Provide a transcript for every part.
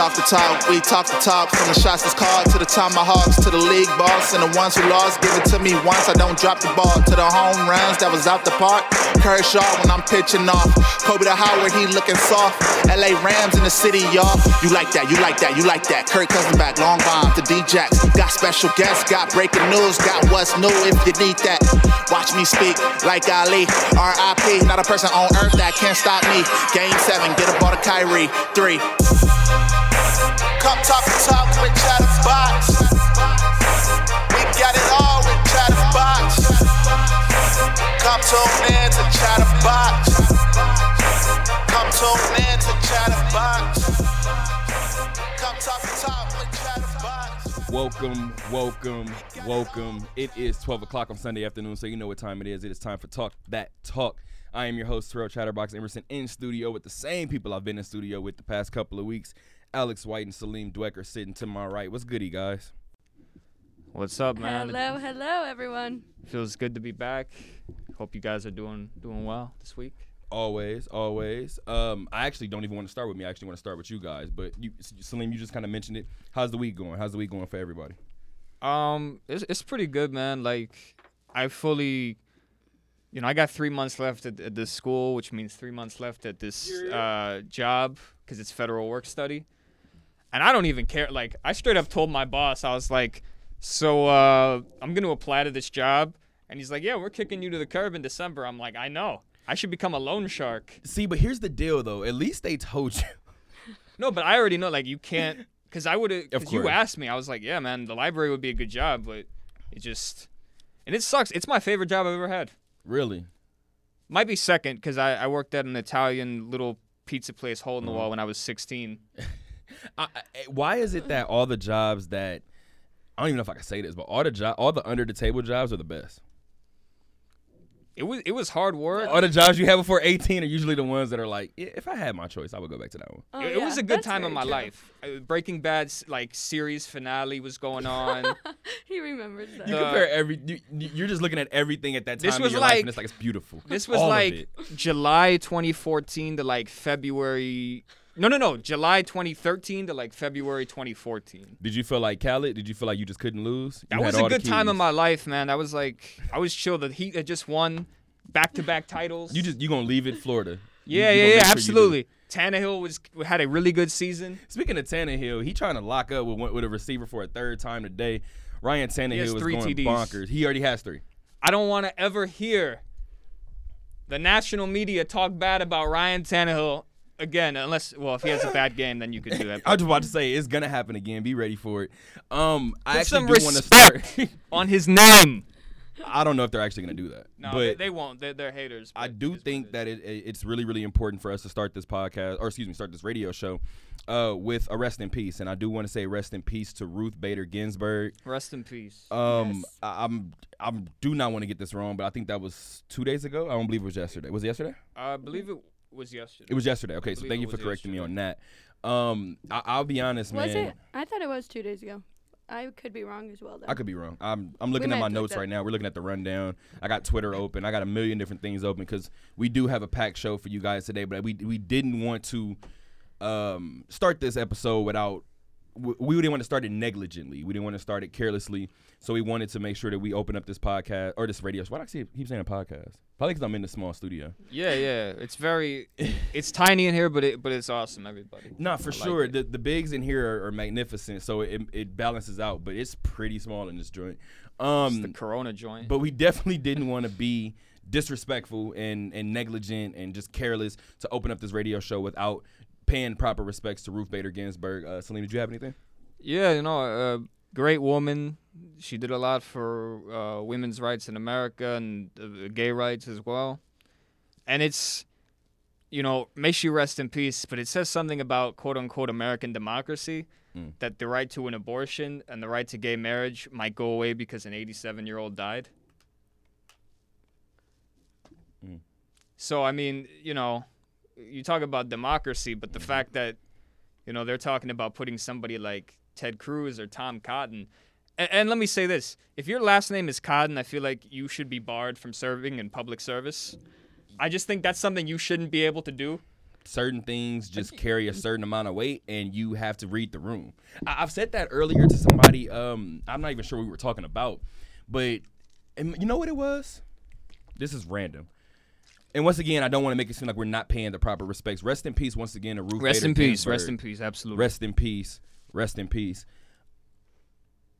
Talk the talk, we talk the talk. From the shots that's called to the tomahawks, to the league boss and the ones who lost. Give it to me once, I don't drop the ball. To the home runs that was out the park. Kershaw when I'm pitching off. Kobe to Howard, he looking soft. LA Rams in the city, y'all. You like that, you like that, you like that. Kirk Cousins back, long bomb to D-Jacks. Got special guests, got breaking news, got what's new if you need that. Watch me speak like Ali. R.I.P. Not a person on earth that can't stop me. Game seven, get a ball to Kyrie. Three. Come talk to talk with Chatterbox. We got it all with Chatterbox. Come tune in to Chatterbox. Come tune in to Chatterbox. Come talk to with Chatterbox. Welcome, welcome, welcome. It is 12 o'clock on Sunday afternoon, so you know what time it is. It is time for Talk That Talk. I am your host, Terrell Chatterbox Emerson, in studio with the same people I've been in studio with the past couple of weeks. Alex White and Salim Dwecker sitting to my right. What's goody, guys? What's up, man? Hello, hello, everyone. Feels good to be back. Hope you guys are doing doing well this week. Always, always. Um, I actually don't even want to start with me. I actually want to start with you guys. But you, Salim, you just kind of mentioned it. How's the week going? How's the week going for everybody? Um, it's it's pretty good, man. Like, I fully, you know, I got three months left at, at this school, which means three months left at this uh, job because it's federal work study, and I don't even care. Like, I straight up told my boss, I was like, so uh, I'm gonna apply to this job, and he's like, yeah, we're kicking you to the curb in December. I'm like, I know. I should become a loan shark. See, but here's the deal, though. At least they told you. No, but I already know. Like you can't, because I would have. Because you asked me, I was like, yeah, man, the library would be a good job, but it just, and it sucks. It's my favorite job I've ever had. really? Might be second because I, I worked at an Italian little pizza place, hole in the wall, when I was 16. I, I, why is it that all the jobs that I don't even know if I can say this, but all the job, all the under the table jobs are the best. It was it was hard work. All the jobs you have before 18 are usually the ones that are like, yeah, if I had my choice, I would go back to that one. Oh, it, it was a good that's time in my true. life. Uh, Breaking Bad's like series finale was going on. He remembers that. You The- compare every, you, you're just looking at everything at that time This in was your life, like- and it's like it's beautiful. This was All like. July 2014 to like February. No, no, no. July 2013 to like February 2014. Did you feel like Khaled? Did you feel like you just couldn't lose? You That was a good time in my life, man. That was like I was chill. The Heat had just won back-to-back titles. You just you gonna leave it Florida? Yeah, you gonna yeah, yeah, sure you absolutely. Tannehill was had a really good season. Speaking of Tannehill, he trying to lock up with with a receiver for a third time today. Ryan Tannehill three going TDs. bonkers. He already has three. I don't want to ever hear the national media talk bad about Ryan Tannehill again, unless well, if he has a bad game, then you could do that. I was about to say it's gonna happen again. Be ready for it. Um, I Put actually some do want to start. on his name. I don't know if they're actually gonna do that, No, but they, they won't. They're, they're haters. I do it is what think it that it, it- it's really really important for us to start this podcast, or excuse me, start this radio show, uh, with a rest in peace. And I do want to say rest in peace to Ruth Bader Ginsburg. Rest in peace. Um, Yes. I, I'm I'm do not want to get this wrong, but I think that was two days ago. I don't believe it was yesterday. Was it yesterday? I believe it was yesterday. It was yesterday. Okay, so thank you for was correcting me on that. Um, I, I'll be honest, was man. it? I thought it was two days ago. I could be wrong as well, though. I could be wrong. I'm I'm looking might at my have to look notes right now. We're looking at the rundown. I got Twitter open. I got a million different things open because we do have a packed show for you guys today. But we we didn't want to um, start this episode without. We we didn't want to start it negligently. We didn't want to start it carelessly. So we wanted to make sure that we open up this podcast or this radio show. Why do I keep keep saying a podcast? Probably because I'm in the small studio. Yeah, yeah. It's very, it's tiny in here, but it, but it's awesome. Everybody. No, for I sure. it. The the bigs in here are, are magnificent, so it it balances out. But it's pretty small in this joint. Um, It's the Corona joint. but we definitely didn't want to be disrespectful and, and negligent and just careless to open up this radio show without paying proper respects to Ruth Bader Ginsburg. Uh, Selena, did you have anything? Yeah, you know, uh, great woman. She did a lot for uh, women's rights in America and uh, gay rights as well. And it's, you know, may she rest in peace, but it says something about quote unquote American democracy Mm. that the right to an abortion and the right to gay marriage might go away because an 87 year old died. Mm. So, I mean, you know, you talk about democracy, but the Mm-hmm. fact that, you know, they're talking about putting somebody like Ted Cruz or Tom Cotton. And, and let me say this if your last name is Cotton, I feel like you should be barred from serving in public service. I just think that's something you shouldn't be able to do. certain things just carry a certain amount of weight and you have to read the room. I, have said that earlier to somebody. Um, I'm not even sure what we were talking about, but and you know what it was? This is random. And once again, I don't want to make it seem like we're not paying the proper respects. Rest in peace, once again, to Ruth. Rest Bader in peace. Ginsburg. Rest in peace. Absolutely. Rest in peace. Rest in peace.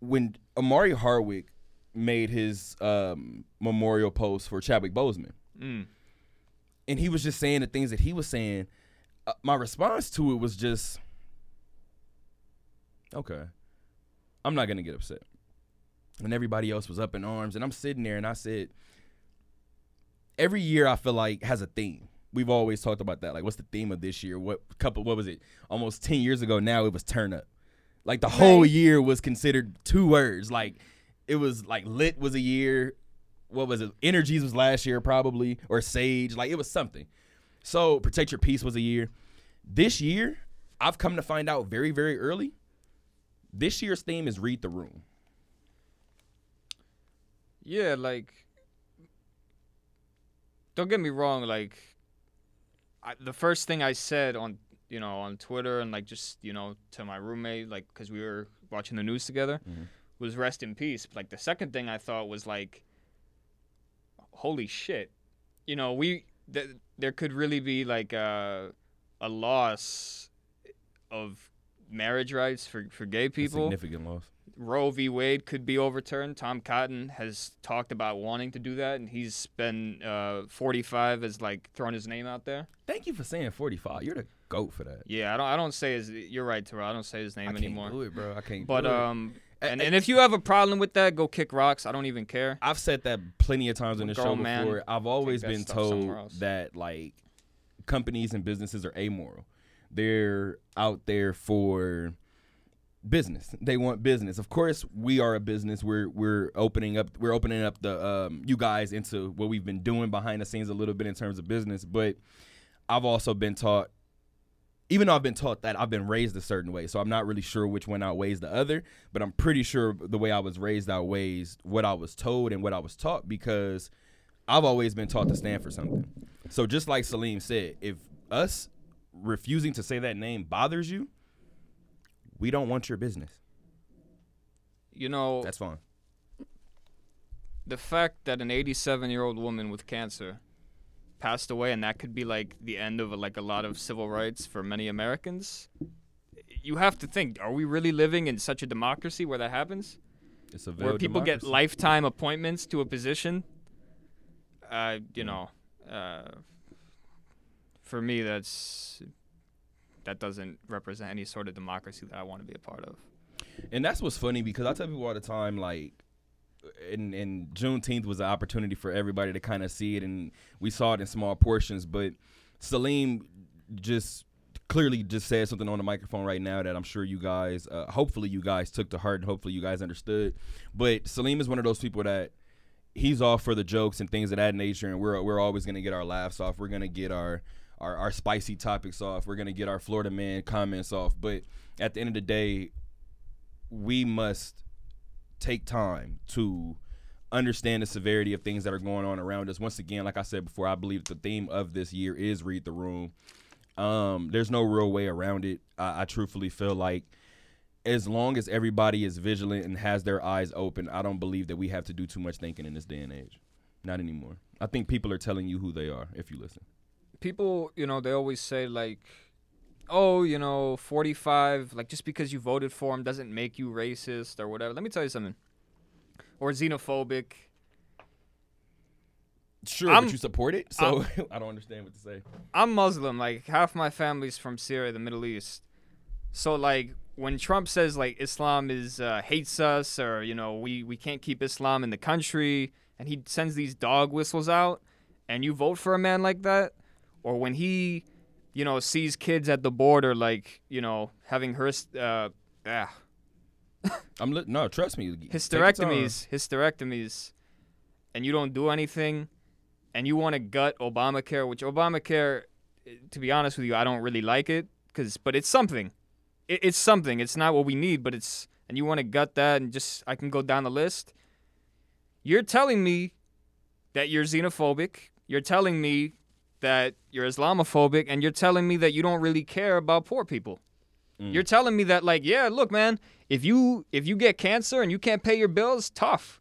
When Omari Hardwick made his um, memorial post for Chadwick Boseman, Mm. and he was just saying the things that he was saying, uh, my response to it was just, okay, I'm not gonna get upset. And everybody else was up in arms, and I'm sitting there, and I said, every year I feel like has a theme. We've always talked about that. Like, what's the theme of this year? What couple? What was it? Almost ten years ago now, it was turn up. Like the whole year was considered two words. Like it was like lit was a year. What was it? Energies was last year probably, or sage. Like it was something. So protect your peace was a year. This year, I've come to find out very very early. This year's theme is read the room. Yeah, like don't get me wrong, like I, the first thing I said on you know on Twitter and like just you know to my roommate like because we were watching the news together Mhm. was rest in peace. Like the second thing I thought was like, holy shit, you know we th- there could really be like a a loss of marriage rights for for gay A people. significant loss. Roe v. Wade could be overturned. Tom Cotton has talked about wanting to do that, and he's been uh, 45 as like throwing his name out there. Thank you for saying 45. You're the goat for that. Yeah, I don't. I don't say his. You're right, Terrell. I don't say his I name can't anymore. do it, bro. I can't. But do um, and, and if you have a problem with that, go kick rocks. I don't even care. I've said that plenty of times on the show man, before. I've always been told that like companies and businesses are amoral. They're out there for business. They want business. Of course, we are a business. We're we're opening up we're opening up the um you guys into what we've been doing behind the scenes a little bit in terms of business, but I've also been taught even though I've been taught that I've been raised a certain way, so I'm not really sure which one outweighs the other, but I'm pretty sure the way I was raised outweighs what I was told and what I was taught because I've always been taught to stand for something. So just like Salim said, if us refusing to say that name bothers you, we don't want your business. You know, That's fine. the fact that an 87 year old woman with cancer passed away, and that could be like the end of like a lot of civil rights for many Americans. You have to think: Are we really living in such a democracy where that happens? It's a where people get lifetime appointments to a position. Uh, you know, uh, for me, that's that doesn't represent any sort of democracy that I want to be a part of. And that's what's funny because I tell people all the time, like, and and Juneteenth was an opportunity for everybody to kind of see it, and we saw it in small portions. But Salim just clearly just said something on the microphone right now that I'm sure you guys, uh, hopefully you guys took to heart, and hopefully you guys understood. But Salim is one of those people that he's all for the jokes and things of that nature, and we're we're always gonna get our laughs off. We're gonna get our our, our spicy topics off. We're gonna get our Florida man comments off. But at the end of the day, we must take time to understand the severity of things that are going on around us. Once again, like I said before, I believe the theme of this year is read the room. Um, there's no real way around it. I, I truthfully feel like as long as everybody is vigilant and has their eyes open, I don't believe that we have to do too much thinking in this day and age. Not anymore. I think people are telling you who they are if you listen. People, you know, they always say like, "Oh, you know, 45, like just because you voted for him doesn't make you racist or whatever." Let me tell you something. Or xenophobic. Sure, I'm- but you support it, so I don't understand what to say. I'm Muslim. Like half my family's from Syria, the Middle East. So like when Trump says like Islam is uh, hates us or you know we we can't keep Islam in the country, and he sends these dog whistles out, and you vote for a man like that, or when he, you know, sees kids at the border like you know having her uh, ah, I'm li- no, trust me. hysterectomies, hysterectomies, and you don't do anything, and you want to gut Obamacare, which Obamacare, to be honest with you, I don't really like it, cause but it's something, it, it's something. It's not what we need, but it's and you want to gut that and just I can go down the list. You're telling me that you're xenophobic. You're telling me that you're Islamophobic and you're telling me that you don't really care about poor people. Mm. You're telling me that like, yeah, look, man, if you if you get cancer and you can't pay your bills, tough.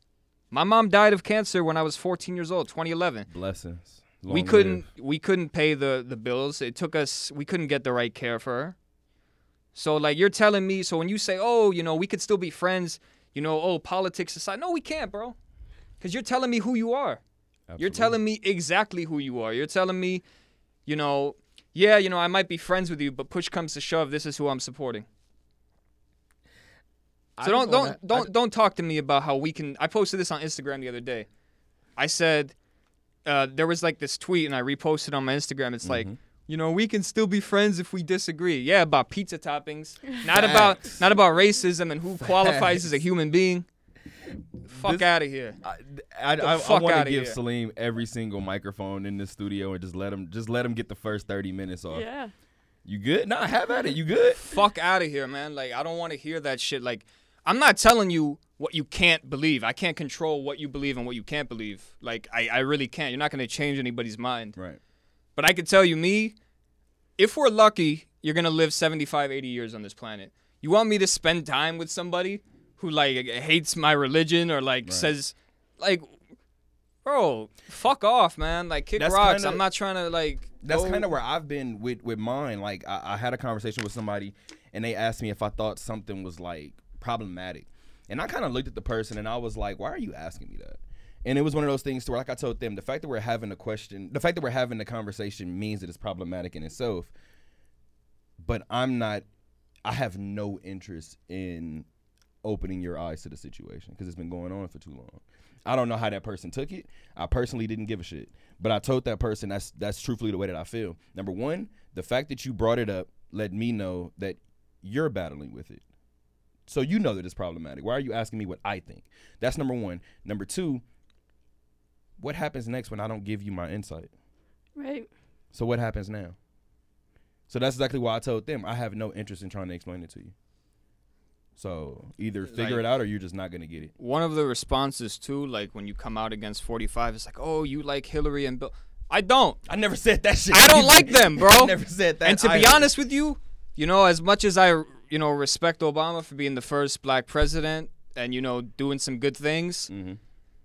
My mom died of cancer when I was 14 years old, 2011. Blessings. we couldn't live. we couldn't pay the the bills. It took us we couldn't get the right care for her. So like you're telling me so when you say, "Oh, you know, we could still be friends," you know, "Oh, politics aside." No, we can't, bro. Cuz you're telling me who you are. You're telling me exactly who you are. You're telling me, you know, yeah, you know, I might be friends with you, but push comes to shove, this is who I'm supporting. So don't don't don't don't talk to me about how we can. I posted this on Instagram the other day. I said uh, there was like this tweet, and I reposted on my Instagram. It's like, Mm-hmm. you know, we can still be friends if we disagree. Yeah, about pizza toppings, not about not about racism and who qualifies as a human being. Fuck out of here. I, I, the I, want to give here. Salim every single microphone in the studio and just let him just let him get the first thirty minutes off. Yeah. You good? Nah, have at it. You good? fuck out of here, man. Like I don't want to hear that shit. Like I'm not telling you what you can't believe. I can't control what you believe and what you can't believe. Like I, I really can't. You're not gonna change anybody's mind. Right. But I can tell you, me, if we're lucky, you're gonna live 75, 80 years on this planet. You want me to spend time with somebody who like hates my religion or like Right. says, like, bro, fuck off, man. Like kick That's rocks. kinda- I'm not trying to like. That's kind of where I've been with with mine. Like I, I had a conversation with somebody, and they asked me if I thought something was like problematic, and I kind of looked at the person and I was like, "Why are you asking me that?" And it was one of those things to where, like I told them, the fact that we're having a question, the fact that we're having the conversation means that it's problematic in itself. But I'm not. I have no interest in opening your eyes to the situation because it's been going on for too long. I don't know how that person took it. I personally didn't give a shit. But I told that person that's that's truthfully the way that I feel. Number one, the fact that you brought it up let me know that you're battling with it. So you know that it's problematic. Why are you asking me what I think? That's number one. Number two, what happens next when I don't give you my insight? Right. So what happens now? So that's exactly why I told them I have no interest in trying to explain it to you. So either figure Like- it out or you're just not gonna get it. one of the responses too, like when you come out against 45, it's like, oh, you like Hillary and Bill. I don't. I never said that shit. I don't either. like them, bro. I never said that. and to be honest with you, you know, as much as I, you know, respect Obama for being the first black president and you know doing some good things, Mhm.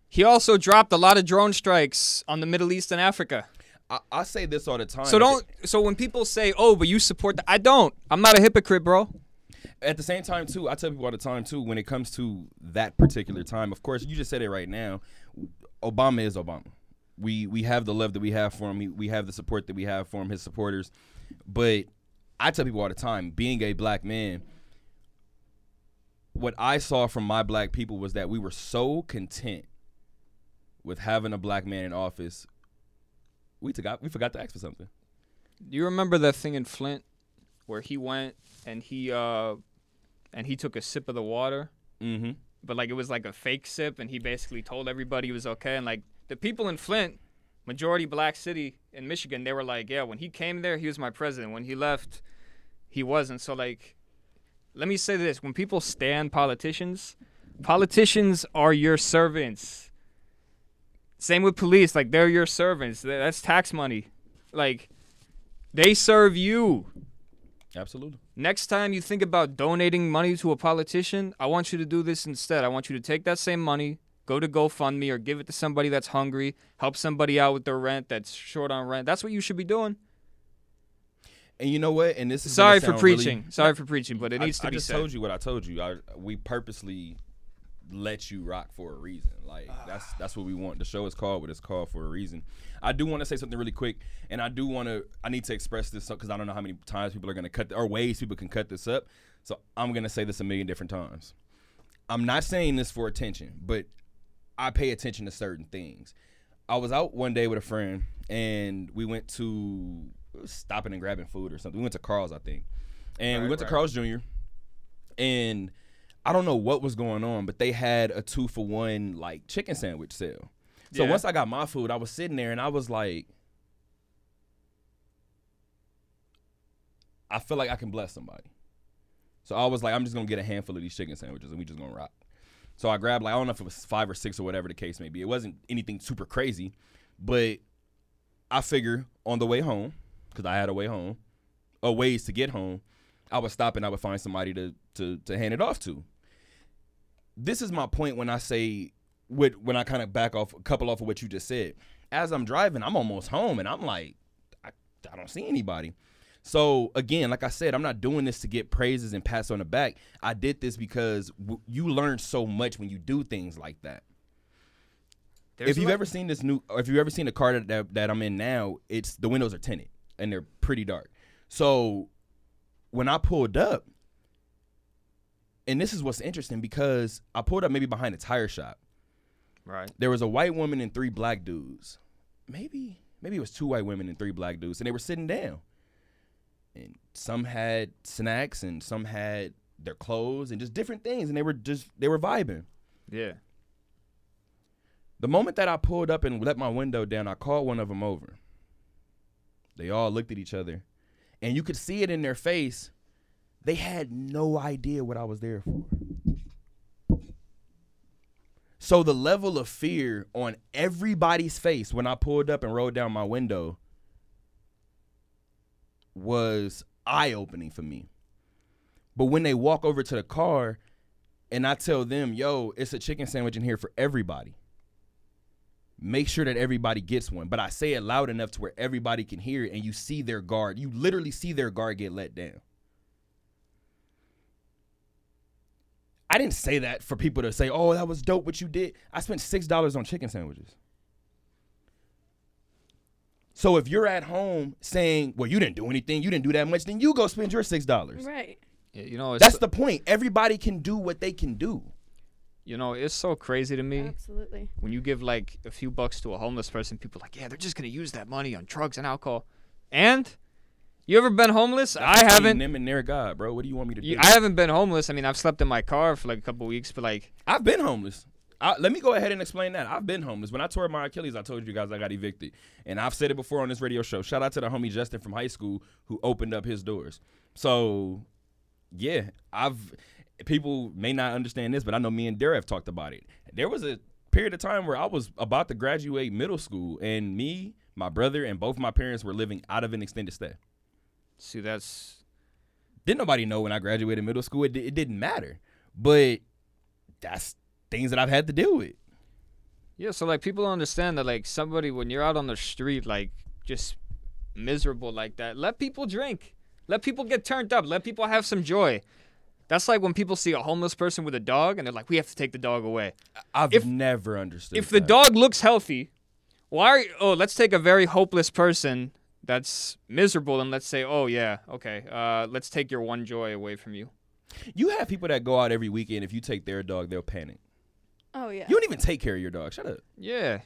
he also dropped a lot of drone strikes on the Middle East and Africa. I, I say this all the time. So don't. So when people say, "Oh, but you support," the, I don't. I'm not a hypocrite, bro. At the same time too, I tell people all the time too, when it comes to that particular time, of course, you just said it right now. Obama is Obama. We we have the love that we have for him. We, have the support that we have for him, his supporters. But I tell people all the time, being a black man, what I saw from my black people was that we were so content with having a black man in office. We forgot we forgot to ask for something. Do you remember that thing in Flint where he went and he uh and he took a sip of the water, Mm-hmm. but like it was like a fake sip, and he basically told everybody he was okay. And like the people in Flint, majority black city in Michigan, they were like, yeah, when he came there, he was my president. When he left, he wasn't. So like, let me say this: when people stand politicians, politicians are your servants. Same with police, like they're your servants. That's tax money. Like they serve you. Absolutely. Next time you think about donating money to a politician, I want you to do this instead. I want you to take that same money, go to GoFundMe or give it to somebody that's hungry, help somebody out with their rent that's short on rent. That's what you should be doing. And you know what? And this is Sorry for sound really- preaching. Sorry for preaching, but it I- needs to I be just said. told you what I told you. I, we purposely let you rock for a reason. Like that's that's what we want. The show is called what it's called for a reason. I do want to say something really quick, and I do want to. I need to express this because I don't know how many times people are going to cut or ways people can cut this up. So I'm going to say this a million different times. I'm not saying this for attention, but I pay attention to certain things. I was out one day with a friend, and we went to stopping and grabbing food or something. We went to Carl's, I think, and we Right, went to. Carl's Jr. And I don't know what was going on, but they had a two for one like chicken sandwich sale. So Yeah. once I got my food, I was sitting there and I was like, I feel like I can bless somebody. So I was like, I'm just gonna get a handful of these chicken sandwiches and we just gonna rock. So I grabbed like I don't know if it was five or six or whatever the case may be. It wasn't anything super crazy, but I figure on the way home, because I had a way home, or ways to get home, I would stop and I would find somebody to to to hand it off to. This is my point when I say with when I kind of back off a couple off of what you just said. As I'm driving, I'm almost home and I'm like, I, I don't see anybody. So again, like I said, I'm not doing this to get praises and pats on the back. I did this because w- you learn so much when you do things like that. There's if you've like- ever seen this new, or if you've ever seen the car that, that that I'm in now, it's the windows are tinted and they're pretty dark. So when I pulled up, and this is what's interesting because I pulled up maybe behind a tire shop. right, There was a white woman and three black dudes. Maybe maybe it was two white women and three black dudes, and they were sitting down. And some had snacks, and some had their clothes, and just different things, and they were just they were vibing. yeah, The moment that I pulled up and let my window down, I called one of them over. They all looked at each other, and you could see it in their face. They had no idea what I was there for. So the level of fear on everybody's face when I pulled up and rolled down my window was eye-opening for me. But when they walk over to the car and I tell them, "Yo, it's a chicken sandwich in here for everybody." make sure that everybody gets one. But I say it loud enough to where everybody can hear it and you see their guard. You literally see their guard get let down. I didn't say that for people to say, oh, that was dope what you did. I spent $6 on chicken sandwiches. So if you're at home saying, well, you didn't do anything, you didn't do that much, then you go spend your $6. Right. Yeah, you know, it's That's the point. Everybody can do what they can do. you know, it's so crazy to me Absolutely. when you give like a few bucks to a homeless person. People are like, yeah, they're just gonna use that money on drugs and alcohol. And you ever been homeless? I haven't. Them and their God, bro. What do you want me to do? I haven't been homeless. I mean, I've slept in my car for like a couple weeks, but like, I've been homeless. I, let me go ahead and explain that. I've been homeless. When I tore my Achilles, I told you guys I got evicted. And I've said it before on this radio show. Shout out to the homie Justin from high school who opened up his doors. So, yeah, I've people may not understand this, but I know me and Dare have talked about it. There was a period of time where I was about to graduate middle school, and me, my brother, and both my parents were living out of an extended stay. See, that's Didn't nobody know when I graduated middle school. It, it didn't matter. But that's things that I've had to deal with. yeah. So like, people understand that like somebody when you're out on the street, like just miserable like that, let people drink, let people get turned up, let people have some joy. That's like when people see a homeless person with a dog and they're like, we have to take the dog away. I've If- never understood. if the dog looks healthy, why are you, oh let's take a very hopeless person that's miserable and let's say oh yeah okay uh let's take your one joy away from you. you have people that go out every weekend, if you take their dog, they'll panic. Oh yeah. You don't even take care of your dog. Shut up. Yeah,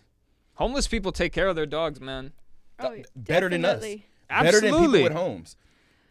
homeless people take care of their dogs, man. oh, yeah, Better than us. definitely. Better than Absolutely. people with homes.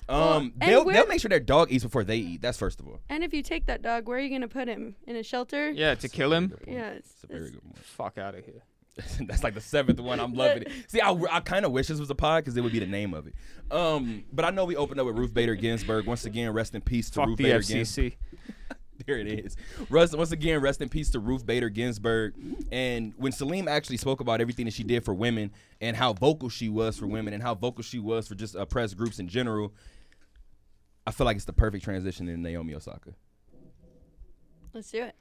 Um, Well, they'll they'll make sure their dog eats before they eat. That's first of all. And if you take that dog, where are you gonna put him? In a shelter? Yeah, to kill him. Yeah. It's, It's a very good one. Fuck out of here. That's like the seventh one. I'm loving it. See, I, I kind of wish this was a pod because it would be the name of it. Um, but I know we opened up with Ruth Bader Ginsburg. Once again, rest in peace to Fuck Ruth the Bader Ginsburg. FCC. There it is. Russ, once again, rest in peace to Ruth Bader Ginsburg. And when Salim actually spoke about everything that she did for women and how vocal she was for women and how vocal she was for just oppressed groups in general, I feel like it's the perfect transition in Naomi Osaka. Let's do it.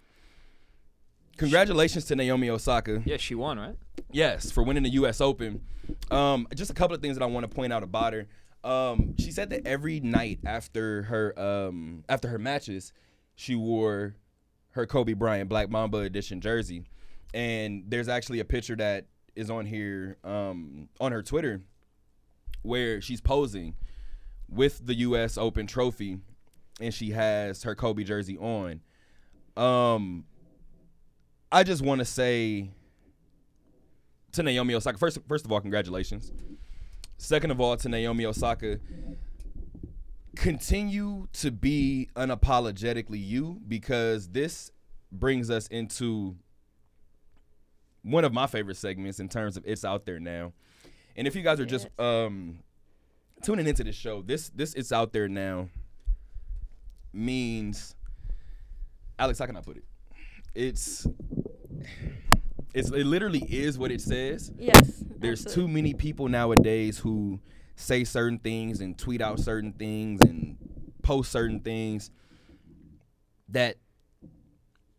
Congratulations to Naomi Osaka. Yeah, she won, right? Yes, for winning the U.S. Open. Um, just a couple of things that I want to point out about her. Um, she said that every night after her um, after her matches, she wore her Kobe Bryant Black Mamba edition jersey, and there's actually a picture that is on here um, on her Twitter where she's posing with the U.S. Open trophy, and she has her Kobe jersey on. Um, I just want to say to Naomi Osaka. First, first of all, congratulations. Second of all, to Naomi Osaka, continue to be unapologetically you because this brings us into one of my favorite segments in terms of it's out there now. And if you guys are just um, tuning into this show, this this it's out there now means Alex, how can I put it? It's It's, it literally is what it says. Yes. There's too many people nowadays who say certain things and tweet out certain things and post certain things that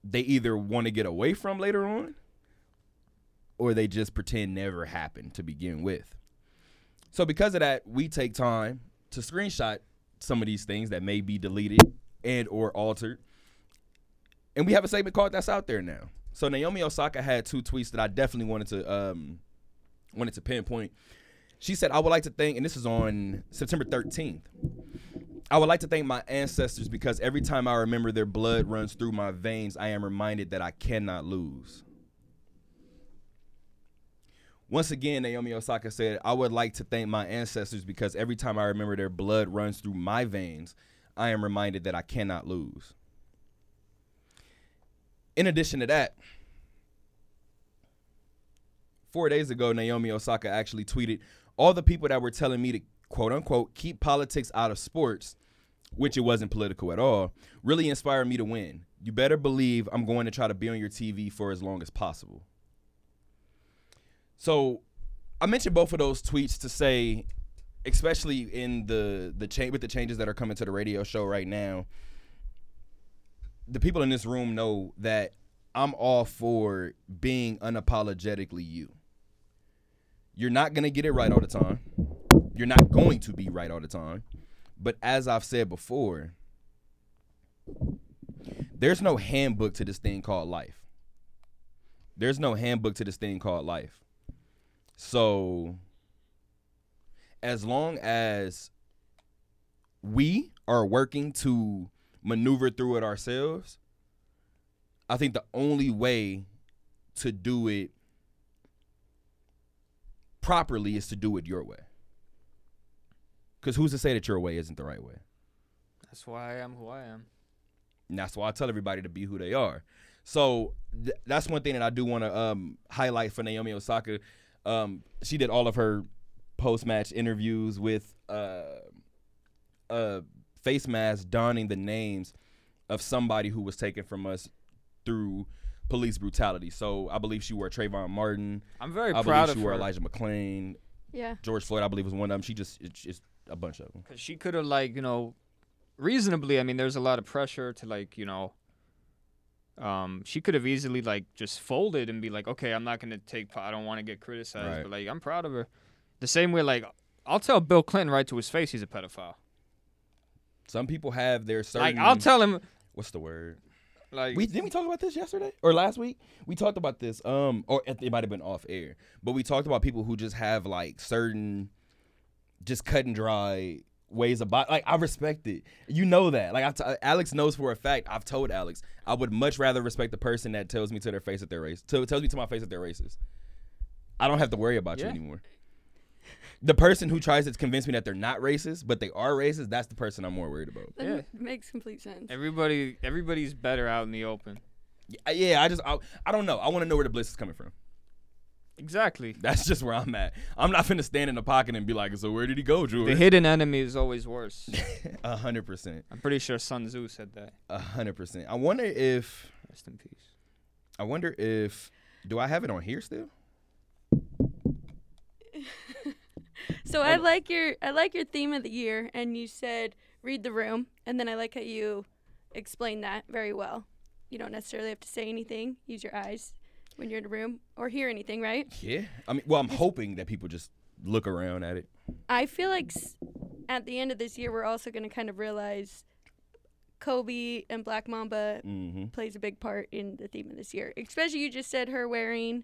they either want to get away from later on or they just pretend never happened to begin with. So because of that, we take time to screenshot some of these things that may be deleted and or altered. And we have a segment called That's Out There now. So Naomi Osaka had two tweets that I definitely wanted to um wanted to pinpoint. She said, I would like to thank, and this is on September 13th. I would like to thank my ancestors because every time I remember their blood runs through my veins, I am reminded that I cannot lose. Once again, Naomi Osaka said, I would like to thank my ancestors because every time I remember their blood runs through my veins, I am reminded that I cannot lose. In addition to that, four days ago, Naomi Osaka actually tweeted, All the people that were telling me to quote unquote keep politics out of sports, which it wasn't political at all, really inspired me to win. You better believe I'm going to try to be on your TV for as long as possible. So I mentioned both of those tweets to say, especially in the the change with the changes that are coming to the radio show right now, the people in this room know that I'm all for being unapologetically you. You're not gonna get it right all the time. You're not going to be right all the time. But as I've said before, there's no handbook to this thing called life. There's no handbook to this thing called life. So as long as we are working to maneuver through it ourselves, I think the only way to do it properly is to do it your way. Because who's to say that your way isn't the right way? That's why I am who I am. And that's why I tell everybody to be who they are. So th- that's one thing that I do want to um, highlight for Naomi Osaka. Um, she did all of her post match interviews with uh, a face masks donning the names of somebody who was taken from us through police brutality. So I believe she wore Trayvon Martin. I'm very I proud believe of she wore her. Elijah McClain. Yeah. George Floyd, I believe, was one of them. She just it's, it's a bunch of them. Cause she could have like you know, reasonably. I mean, there's a lot of pressure to like you know. Um, she could have easily like just folded and be like, okay, I'm not gonna take. I don't want to get criticized, Right. but like I'm proud of her. The same way, like I'll tell Bill Clinton right to his face he's a pedophile. Some people have their certain. Like I'll tell him What's the word? like We didn't we talk about this yesterday or last week? We talked about this. Um, or it might have been off air, but we talked about people who just have like certain, just cut and dry ways about. Like I respect it. You know that. Like I t- Alex knows for a fact. I've told Alex I would much rather respect the person that tells me to their face that they're racist. Tells me to my face that they're racist. I don't have to worry about you anymore. The person who tries to convince me that they're not racist, but they are racist, that's the person I'm more worried about. That Yeah. makes complete sense. everybody everybody's better out in the open. Yeah, Yeah, I just I, I don't know. I want to know where the bliss is coming from. Exactly. That's just where I'm at. I'm not finna stand in the pocket and be like, so where did he go, Drew? The hidden enemy is always worse. A hundred percent. I'm pretty sure Sun Tzu said that. A hundred percent. I wonder if Rest in peace. I wonder if do I have it on here still? So I like your I like your theme of the year, and you said read the room, and then I like how you explain that very well. You don't necessarily have to say anything. Use your eyes when you're in a room or hear anything, right? Yeah. I mean, well, I'm hoping that people just look around at it. I feel like at the end of this year, we're also going to kind of realize Kobe and Black Mamba Mm-hmm. plays a big part in the theme of this year. Especially you just said her wearing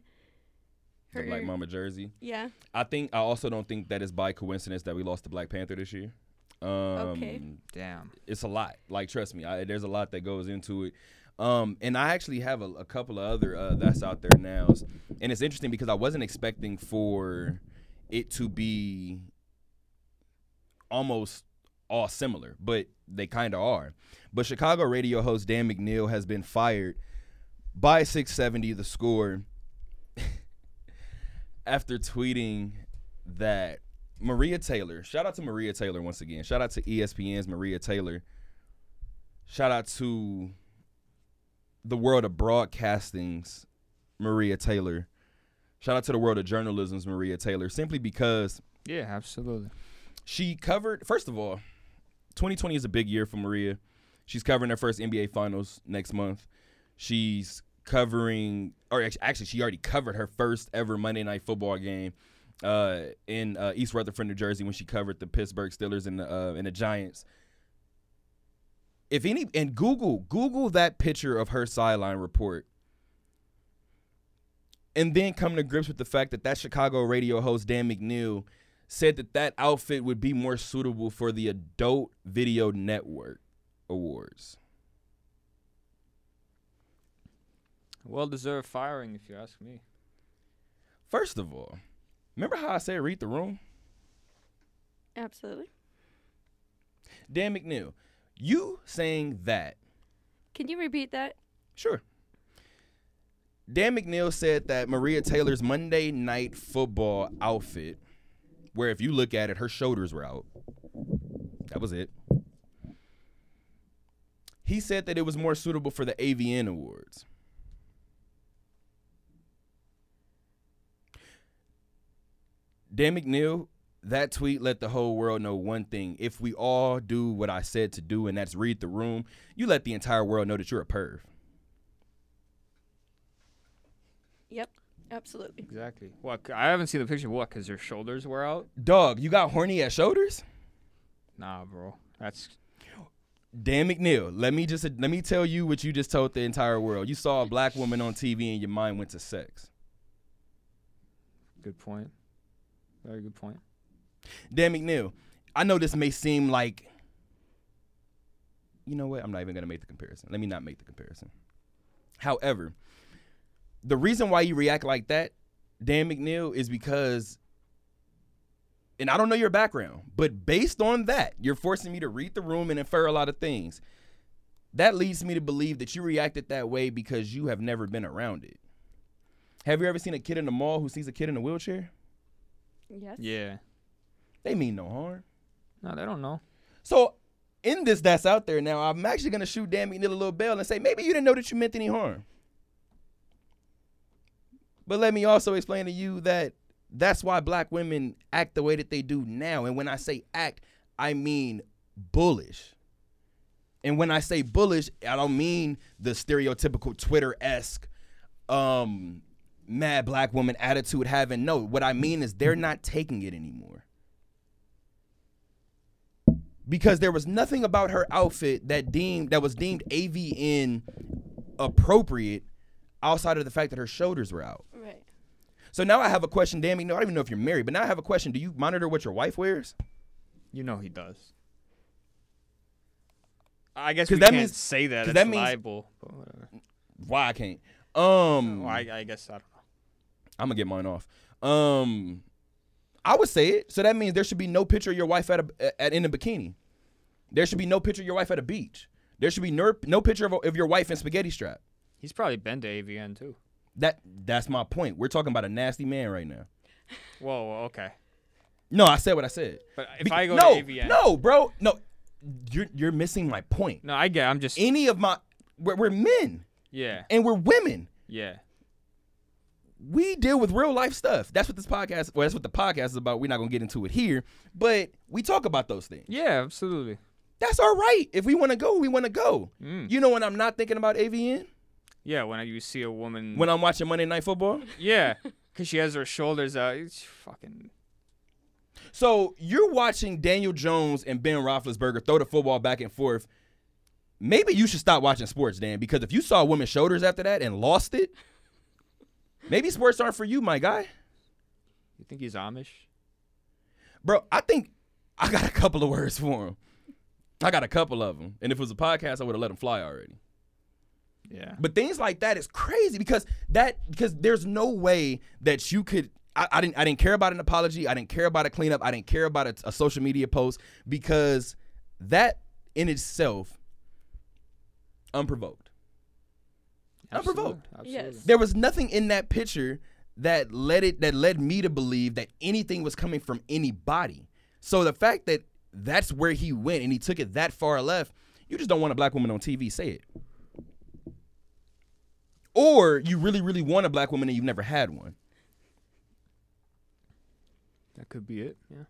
The her Black Mamba jersey. Yeah. I think I also don't think that it's by coincidence that we lost to Black Panther this year. Um, Okay. Damn. it's a lot. Like, trust me, I, there's a lot that goes into it. Um, and I actually have a, a couple of other uh, that's out there now, and it's interesting because I wasn't expecting for it to be almost all similar, but they kind of are. But Chicago radio host Dan McNeil has been fired by 670 The Score after tweeting that Maria Taylor, shout out to Maria Taylor once again. Shout out to ESPN's Maria Taylor. Shout out to the world of broadcasting's Maria Taylor. Shout out to the world of journalism's Maria Taylor, simply because Yeah, absolutely. she covered. First of all, 2020 is a big year for Maria. She's covering her first NBA Finals next month. She's covering, or actually, she already covered her first ever Monday Night Football game uh, in uh, East Rutherford, New Jersey, when she covered the Pittsburgh Steelers and the uh, and the Giants. If any, and Google Google that picture of her sideline report, and then come to grips with the fact that that Chicago radio host Dan McNeil said that that outfit would be more suitable for the Adult Video Network Awards. Well deserved firing, if you ask me. First of all, remember how I said read the room? Absolutely. Dan McNeil, you saying that, Can you repeat that? sure. Dan McNeil said that Maria Taylor's Monday Night Football outfit, where if you look at it, her shoulders were out. That was it. He said that it was more suitable for the AVN Awards. Dan McNeil, that tweet let the whole world know one thing. If we all do what I said to do, and that's read the room, you let the entire world know that you're a perv. Yep. Absolutely. Exactly. What? I haven't seen the picture. What? Because your shoulders were out? Dog, you got horny at shoulders? Nah, bro. That's Dan McNeil, let me just let me tell you what you just told the entire world. You saw a black woman on TV and your mind went to sex. good point. Very good point. Dan McNeil, I know this may seem like you know what? I'm not even gonna make the comparison. Let me not make the comparison. However, the reason why you react like that, Dan McNeil, is because and I don't know your background, but based on that, you're forcing me to read the room and infer a lot of things. That leads me to believe that you reacted that way because you have never been around it. Have you ever seen a kid in the mall who sees a kid in a wheelchair? Yes. Yeah. They mean no harm. No, they don't know. So in this that's out there now, I'm actually gonna shoot Dan McNeil a little bell and say maybe you didn't know that you meant any harm. But let me also explain to you that that's why black women act the way that they do now. And when I say act, I mean bullish. And when I say bullish, I don't mean the stereotypical Twitter esque um mad black woman attitude having no. What I mean is they're not taking it anymore. Because there was nothing about her outfit that deemed that was deemed AVN appropriate outside of the fact that her shoulders were out. Right. So now I have a question, damn me. No, I don't even know if you're married, but now I have a question. Do you monitor what your wife wears? You know he does. I guess 'Cause we that can't means- say that. It's that means- libel. But whatever. Why I can't? Um, Well, I, I guess I don't know. I'm gonna get mine off. Um, I would say it. So that means there should be no picture of your wife at a at in a bikini. There should be no picture of your wife at a beach. There should be no, no picture of, of your wife in spaghetti strap. He's probably been to AVN too. That that's my point. We're talking about a nasty man right now. Whoa, okay. No, I said what I said. But if Be- I go no, to AVN, no, bro, no, you're you're missing my point. no, I get. I'm just Any of my we're, we're men yeah, and we're women. yeah. We deal with real life stuff. That's what this podcast, well, that's what the podcast is about. We're not gonna get into it here, but we talk about those things. Yeah, absolutely. That's our right. If we want to go, we want to go. Mm. You know when I'm not thinking about AVN Yeah, when you see a woman, when I'm watching Monday Night Football. yeah, because she has her shoulders out. It's fucking So you're watching Daniel Jones and Ben Roethlisberger throw the football back and forth. Maybe you should stop watching sports, Dan, because if you saw women's shoulders after that and lost it, maybe sports aren't for you, my guy. You think he's Amish? Bro, I think I got a couple of words for him. I got a couple of them. And if it was a podcast, I would have let him fly already. Yeah. But things like that is crazy because that because there's no way that you could I, I didn't I didn't care about an apology. I didn't care about a cleanup. I didn't care about a, a social media post because that in itself unprovoked. Unprovoked. Absolutely. Yes. There was nothing in that picture that led it that led me to believe that anything was coming from anybody. So the fact that that's where he went and he took it that far left, you just don't want a black woman on TV say it. or you really, really want a black woman and you've never had one. That could be it. Yeah.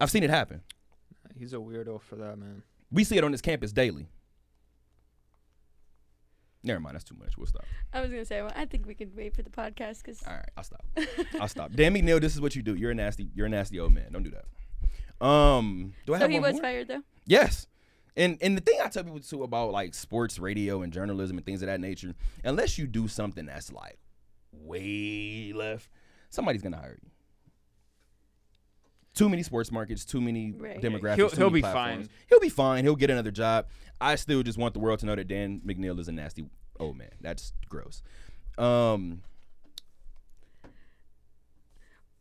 I've seen it happen. He's a weirdo for that, man. We see it on this campus daily. Never mind, that's too much. We'll stop. I was gonna say, well, I think we could wait for the podcast because All right, I'll stop. I'll stop. Dan McNeil, this is what you do. You're a nasty. You're a nasty old man. Don't do that. Um, do I so have he one was more? fired though. Yes. And and the thing I tell people too about like sports radio and journalism and things of that nature, unless you do something that's like way left, somebody's gonna hire you. Too many sports markets, too many Right. demographics. He'll- too he'll many be platforms. fine. He'll be fine. He'll get another job. I still just want the world to know that Dan McNeil is a nasty old man. That's gross. Um,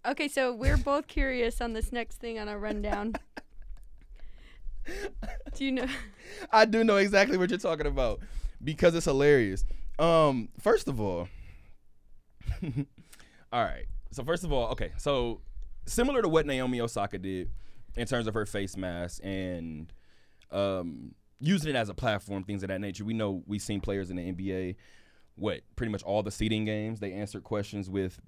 Okay, so we're both curious on this next thing on our rundown. Do you know? I do know exactly what you're talking about because it's hilarious. Um, first of all, all right. So first of all, okay. So similar to what Naomi Osaka did in terms of her face mask and um, using it as a platform, things of that nature. We know we've seen players in the NBA. What pretty much all the seeding games they answered questions with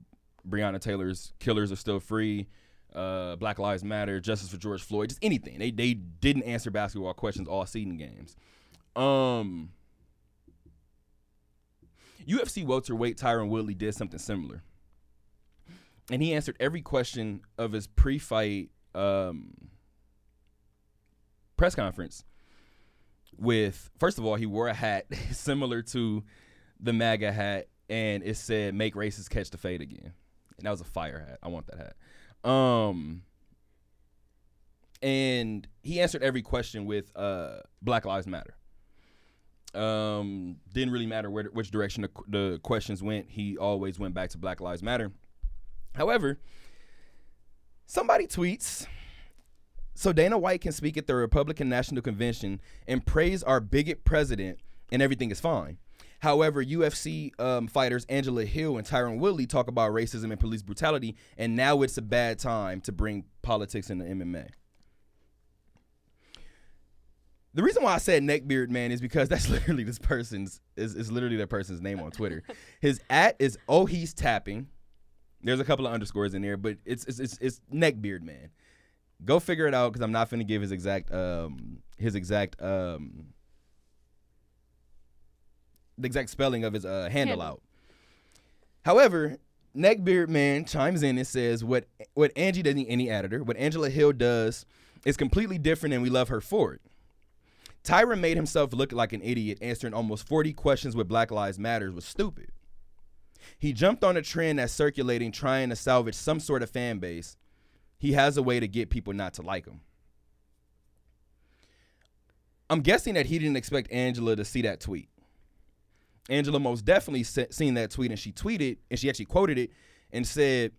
Breonna Taylor's "Killers are still free." uh, Black Lives Matter, Justice for George Floyd, just anything. They they didn't answer basketball questions all seeding games. Um, UFC welterweight Tyron Woodley did something similar, and he answered every question of his pre-fight um, press conference. With first of all, he wore a hat similar to the MAGA hat, and it said "Make racists catch the fade again," and that was a fire hat. I want that hat. Um, and he answered every question with uh, Black Lives Matter. Um, didn't really matter where which direction the, the questions went. He always went back to Black Lives Matter. However, somebody tweets. So Dana White can speak at the Republican National Convention and praise our bigot president, and everything is fine. However, UFC um, fighters Angela Hill and Tyron Woodley talk about racism and police brutality, and now it's a bad time to bring politics into MMA. The reason why I said neckbeard man is because that's literally this person's is, is literally that person's name on Twitter. His at is oh he's tapping. There's a couple of underscores in there, but it's it's it's, it's neckbeard man. Go figure it out because I'm not finna give his exact um his exact um the exact spelling of his uh, handle out. However, Neckbeard Man chimes in and says what what Angie doesn't any editor, what Angela Hill does is completely different and we love her for it. Tyron made himself look like an idiot, answering almost 40 questions with Black Lives Matters was stupid. He jumped on a trend that's circulating trying to salvage some sort of fan base. He has a way to get people not to like him. I'm guessing that he didn't expect Angela to see that tweet. Angela most definitely se- seen that tweet and she tweeted and she actually quoted it and said,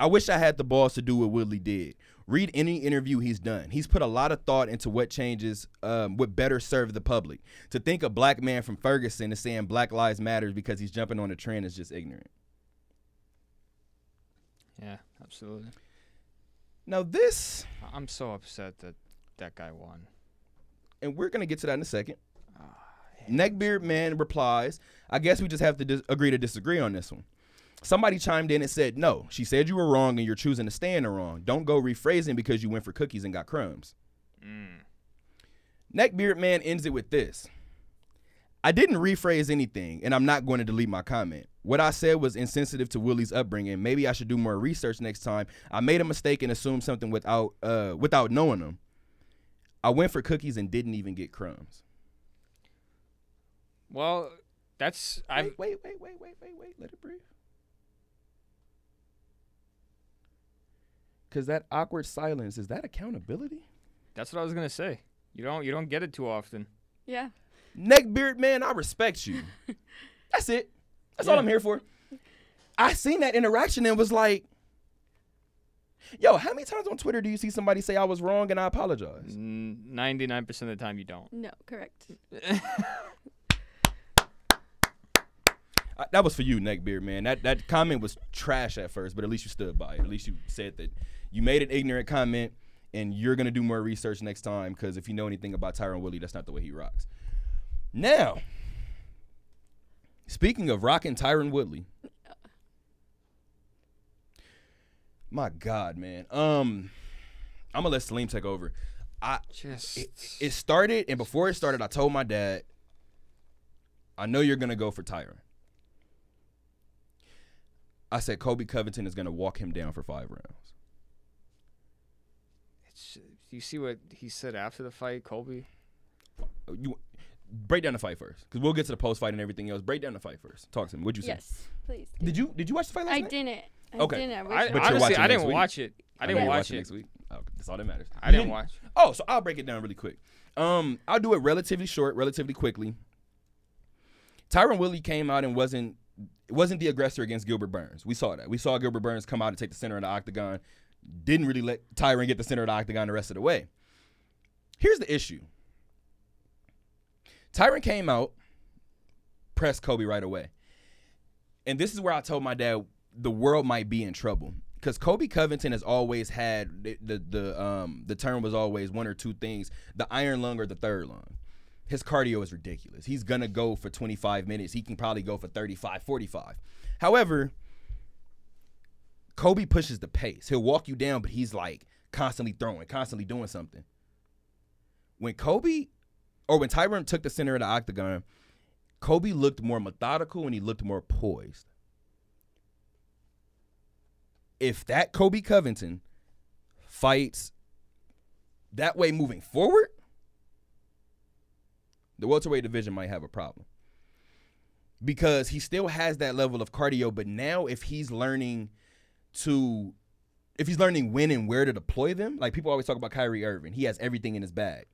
I wish I had the balls to do what Woodley did. Read any interview he's done. He's put a lot of thought into what changes um, would better serve the public. To think a black man from Ferguson is saying Black Lives Matters because he's jumping on a trend is just ignorant. Yeah, absolutely. Now this, I'm so upset that that guy won. and we're gonna get to that in a second. Neckbeard man replies, "I guess we just have to dis- agree to disagree on this one." Somebody chimed in and said, "No, she said you were wrong, and you're choosing to stay in the wrong. Don't go rephrasing because you went for cookies and got crumbs." Neckbeard man ends it with this. I didn't rephrase anything, and I'm not going to delete my comment. What I said was insensitive to Woodley's upbringing. Maybe I should do more research next time. I made a mistake and assumed something without uh, without knowing them. I went for cookies and didn't even get crumbs. Well, that's I. Wait, wait, wait, wait, wait, wait, wait. Let it breathe. Cause that awkward silence is that accountability? That's what I was gonna say. You don't you don't get it too often. Yeah. Neckbeard man, I respect you. That's it. That's all I'm here for. I seen that interaction and was like, yo, how many times on Twitter do you see somebody say I was wrong and I apologize? Ninety nine percent of the time you don't. No, correct. I, uh, that was for you, Neckbeard man. That that comment was trash at first, but at least you stood by it. At least you said that you made an ignorant comment and you're gonna do more research next time because if you know anything about Tyron Woodley, that's not the way he rocks. Now, Speaking of rocking Tyron Woodley. My God, man. Um, I'm gonna let Salim take over. I Just it, it started, and before it started, I told my dad, I know you're gonna go for Tyron. I said Colby Covington is gonna walk him down for five rounds. It's, you see what he said after the fight, Colby? You break down the fight first, because we'll get to the post fight and everything else. Break down the fight first. Talk to me. What'd you say? Yes, please. Did you did you watch the fight last I night? didn't. I Okay. didn't. I wish I, I But you're honestly, watching I next didn't week? watch it. I know didn't you're watch watching it. next week. Oh, that's all that matters. I You didn't watch. Oh, so I'll break it down really quick. Um, I'll do it relatively short, relatively quickly. Tyron Woodley came out and wasn't wasn't the aggressor against Gilbert Burns. We saw that. We saw Gilbert Burns come out and take the center of the octagon. Didn't really let Tyron get the center of the octagon the rest of the way. Here's the issue. Tyron came out, pressed Colby right away. And this is where I told my dad the world might be in trouble because Colby Covington has always had the, the the um the term was always one or two things: the iron lung or the third lung. His cardio is ridiculous. He's gonna go for 25 minutes. He can probably go for 35, 45. However, Colby pushes the pace. He'll walk you down, but he's like constantly throwing, constantly doing something. When Colby or when Tyron took the center of the octagon, Colby looked more methodical and he looked more poised. If that Colby Covington fights that way moving forward, the welterweight division might have a problem. Because he still has that level of cardio, but now if he's learning to if he's learning when and where to deploy them, like people always talk about Kyrie Irving, he has everything in his bag.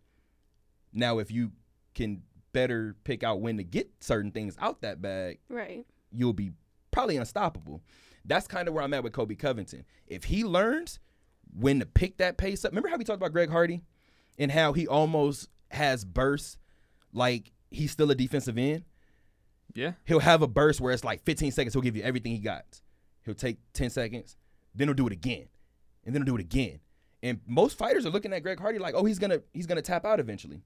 Now if you can better pick out when to get certain things out that bag, Right. you'll be probably unstoppable. That's kind of where I'm at with Colby Covington. If he learns when to pick that pace up, remember how we talked about Greg Hardy and how he almost has bursts like he's still a defensive end? Yeah. He'll have a burst where it's like 15 seconds, he'll give you everything he got. He'll take 10 seconds, then he'll do it again, and then he'll do it again. And most fighters are looking at Greg Hardy like, oh, he's gonna he's gonna tap out eventually.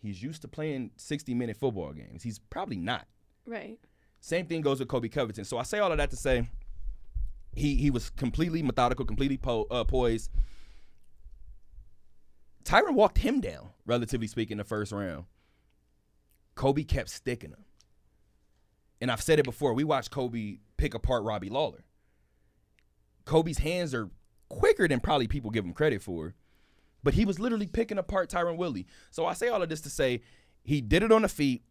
He's used to playing 60 minute football games. He's probably not. Right. Same thing goes with Colby Covington. So I say all of that to say he he was completely methodical, completely po- uh, poised. Tyron walked him down, relatively speaking, the first round. Colby kept sticking him. And I've said it before. We watched Colby pick apart Robbie Lawler. Colby's hands are quicker than probably people give him credit for, but he was literally picking apart Tyron Woodley. So I say all of this to say he did it on the feet.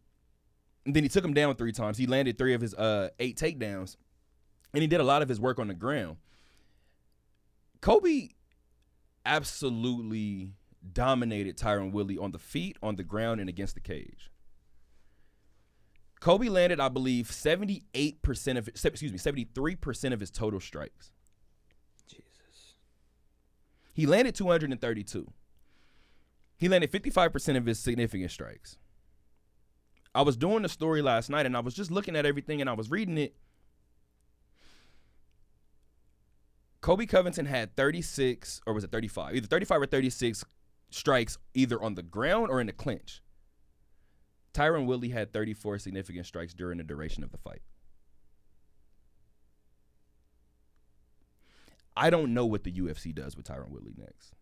And then he took him down three times. He landed three of his uh, eight takedowns, and he did a lot of his work on the ground. Colby absolutely dominated Tyron Woodley on the feet, on the ground, and against the cage. Colby landed, I believe, 78% of excuse me, 73% of his total strikes. Jesus. He landed 232. He landed 55% of his significant strikes. I was doing the story last night and I was just looking at everything and I was reading it. Colby Covington had 36 or was it 35? Either 35 or 36 strikes either on the ground or in the clinch. Tyron Woodley had 34 significant strikes during the duration of the fight. I don't know what the UFC does with Tyron Woodley next.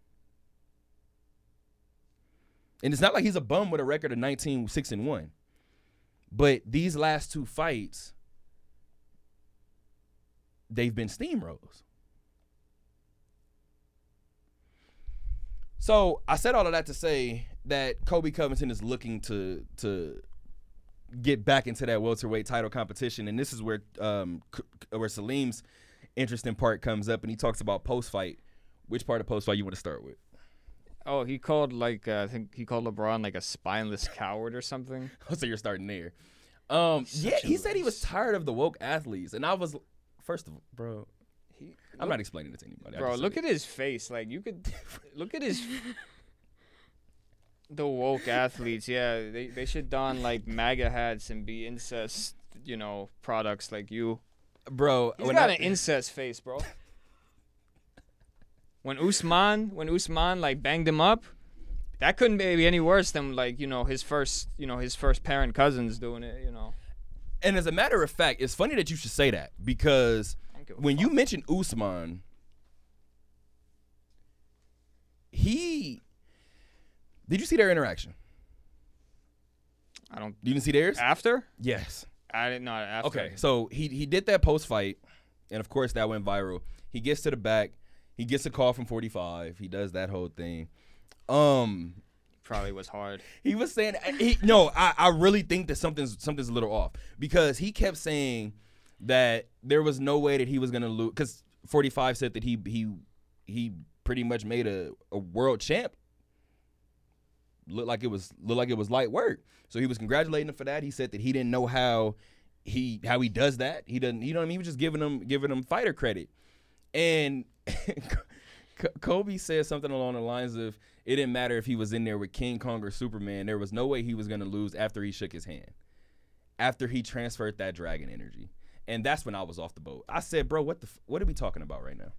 And it's not like he's a bum with a record of 19 6 and 1. But these last two fights they've been steamrolls. So, I said all of that to say that Colby Covington is looking to to get back into that welterweight title competition and this is where um where Salim's interesting part comes up and he talks about post fight. Which part of post fight you want to start with? Oh, he called like uh, I think he called LeBron like a spineless coward or something. so you're starting there. Um, yeah, Such a he said he was tired of the woke athletes, and I was, first of all, bro, He, I'm not explaining it to anybody. Bro, look said at his face. Like you could look at his the woke athletes. Yeah, they they should don like MAGA hats and be incest, you know, products like you. bro. He's when got I- an incest face, bro. when Usman, when Usman like banged him up, that couldn't be any worse than like you know his first, you know his first parent cousins doing it. You know. And as a matter of fact, it's funny that you should say that because when you mentioned Usman, he did you see their interaction? I don't. You didn't see theirs? After? Yes. I didn't know. After. Okay, so he he did that post fight, and of course that went viral. He gets to the back, he gets a call from 45. He does that whole thing. Um, Probably was hard. he was saying he no, I, I really think that something's something's a little off because he kept saying that there was no way that he was gonna lose because 45 said that he he he pretty much made a, a world champ look like it was look like it was light work. So he was congratulating him for that. He said that he didn't know how he how he does that. He doesn't you know what I mean? He was just giving him giving him fighter credit. And Colby said something along the lines of it didn't matter if he was in there with King Kong or Superman. There was no way he was going to lose after he shook his hand. After he transferred that dragon energy. And that's when I was off the boat. I said, "Bro, what the f- what are we talking about right now?"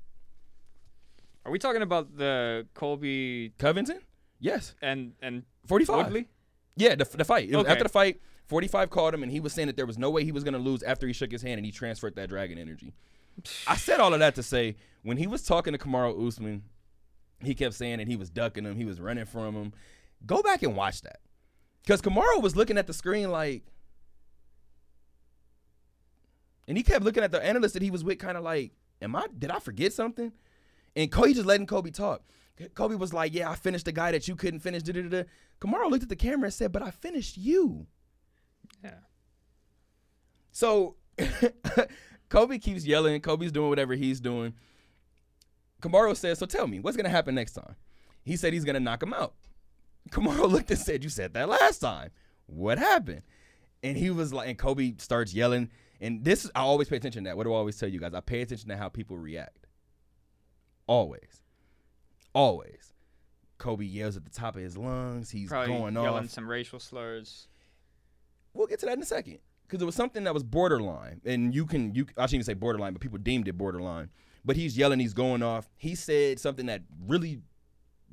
Are we talking about the Colby Covington? Yes. and and 45. Woodley? Yeah, the, the fight. It was Okay. After the fight, 45 called him and he was saying that there was no way he was going to lose after he shook his hand and he transferred that dragon energy. I said all of that to say when he was talking to Kamaru Usman, he kept saying that he was ducking him, he was running from him. Go back and watch that. Because Kamaru was looking at the screen like, and he kept looking at the analyst that he was with, kind of like, "Am I? Did I forget something?" And Colby just letting Colby talk. Colby was like, "Yeah, I finished the guy that you couldn't finish." Da-da-da-da. Kamaru looked at the camera and said, "But I finished you." Yeah. So Colby keeps yelling. Colby's doing whatever he's doing. Kamaru says, So tell me, what's going to happen next time? He said he's going to knock him out. Kamaru looked and said, You said that last time. What happened? And he was like, and Colby starts yelling. And this, I always pay attention to that. What do I always tell you guys? I pay attention to how people react. Always. Always. Colby yells at the top of his lungs. He's Probably going yelling off some racial slurs. we'll get to that in a second because it was something that was borderline and you can you i shouldn't even say borderline but people deemed it borderline but he's yelling he's going off he said something that really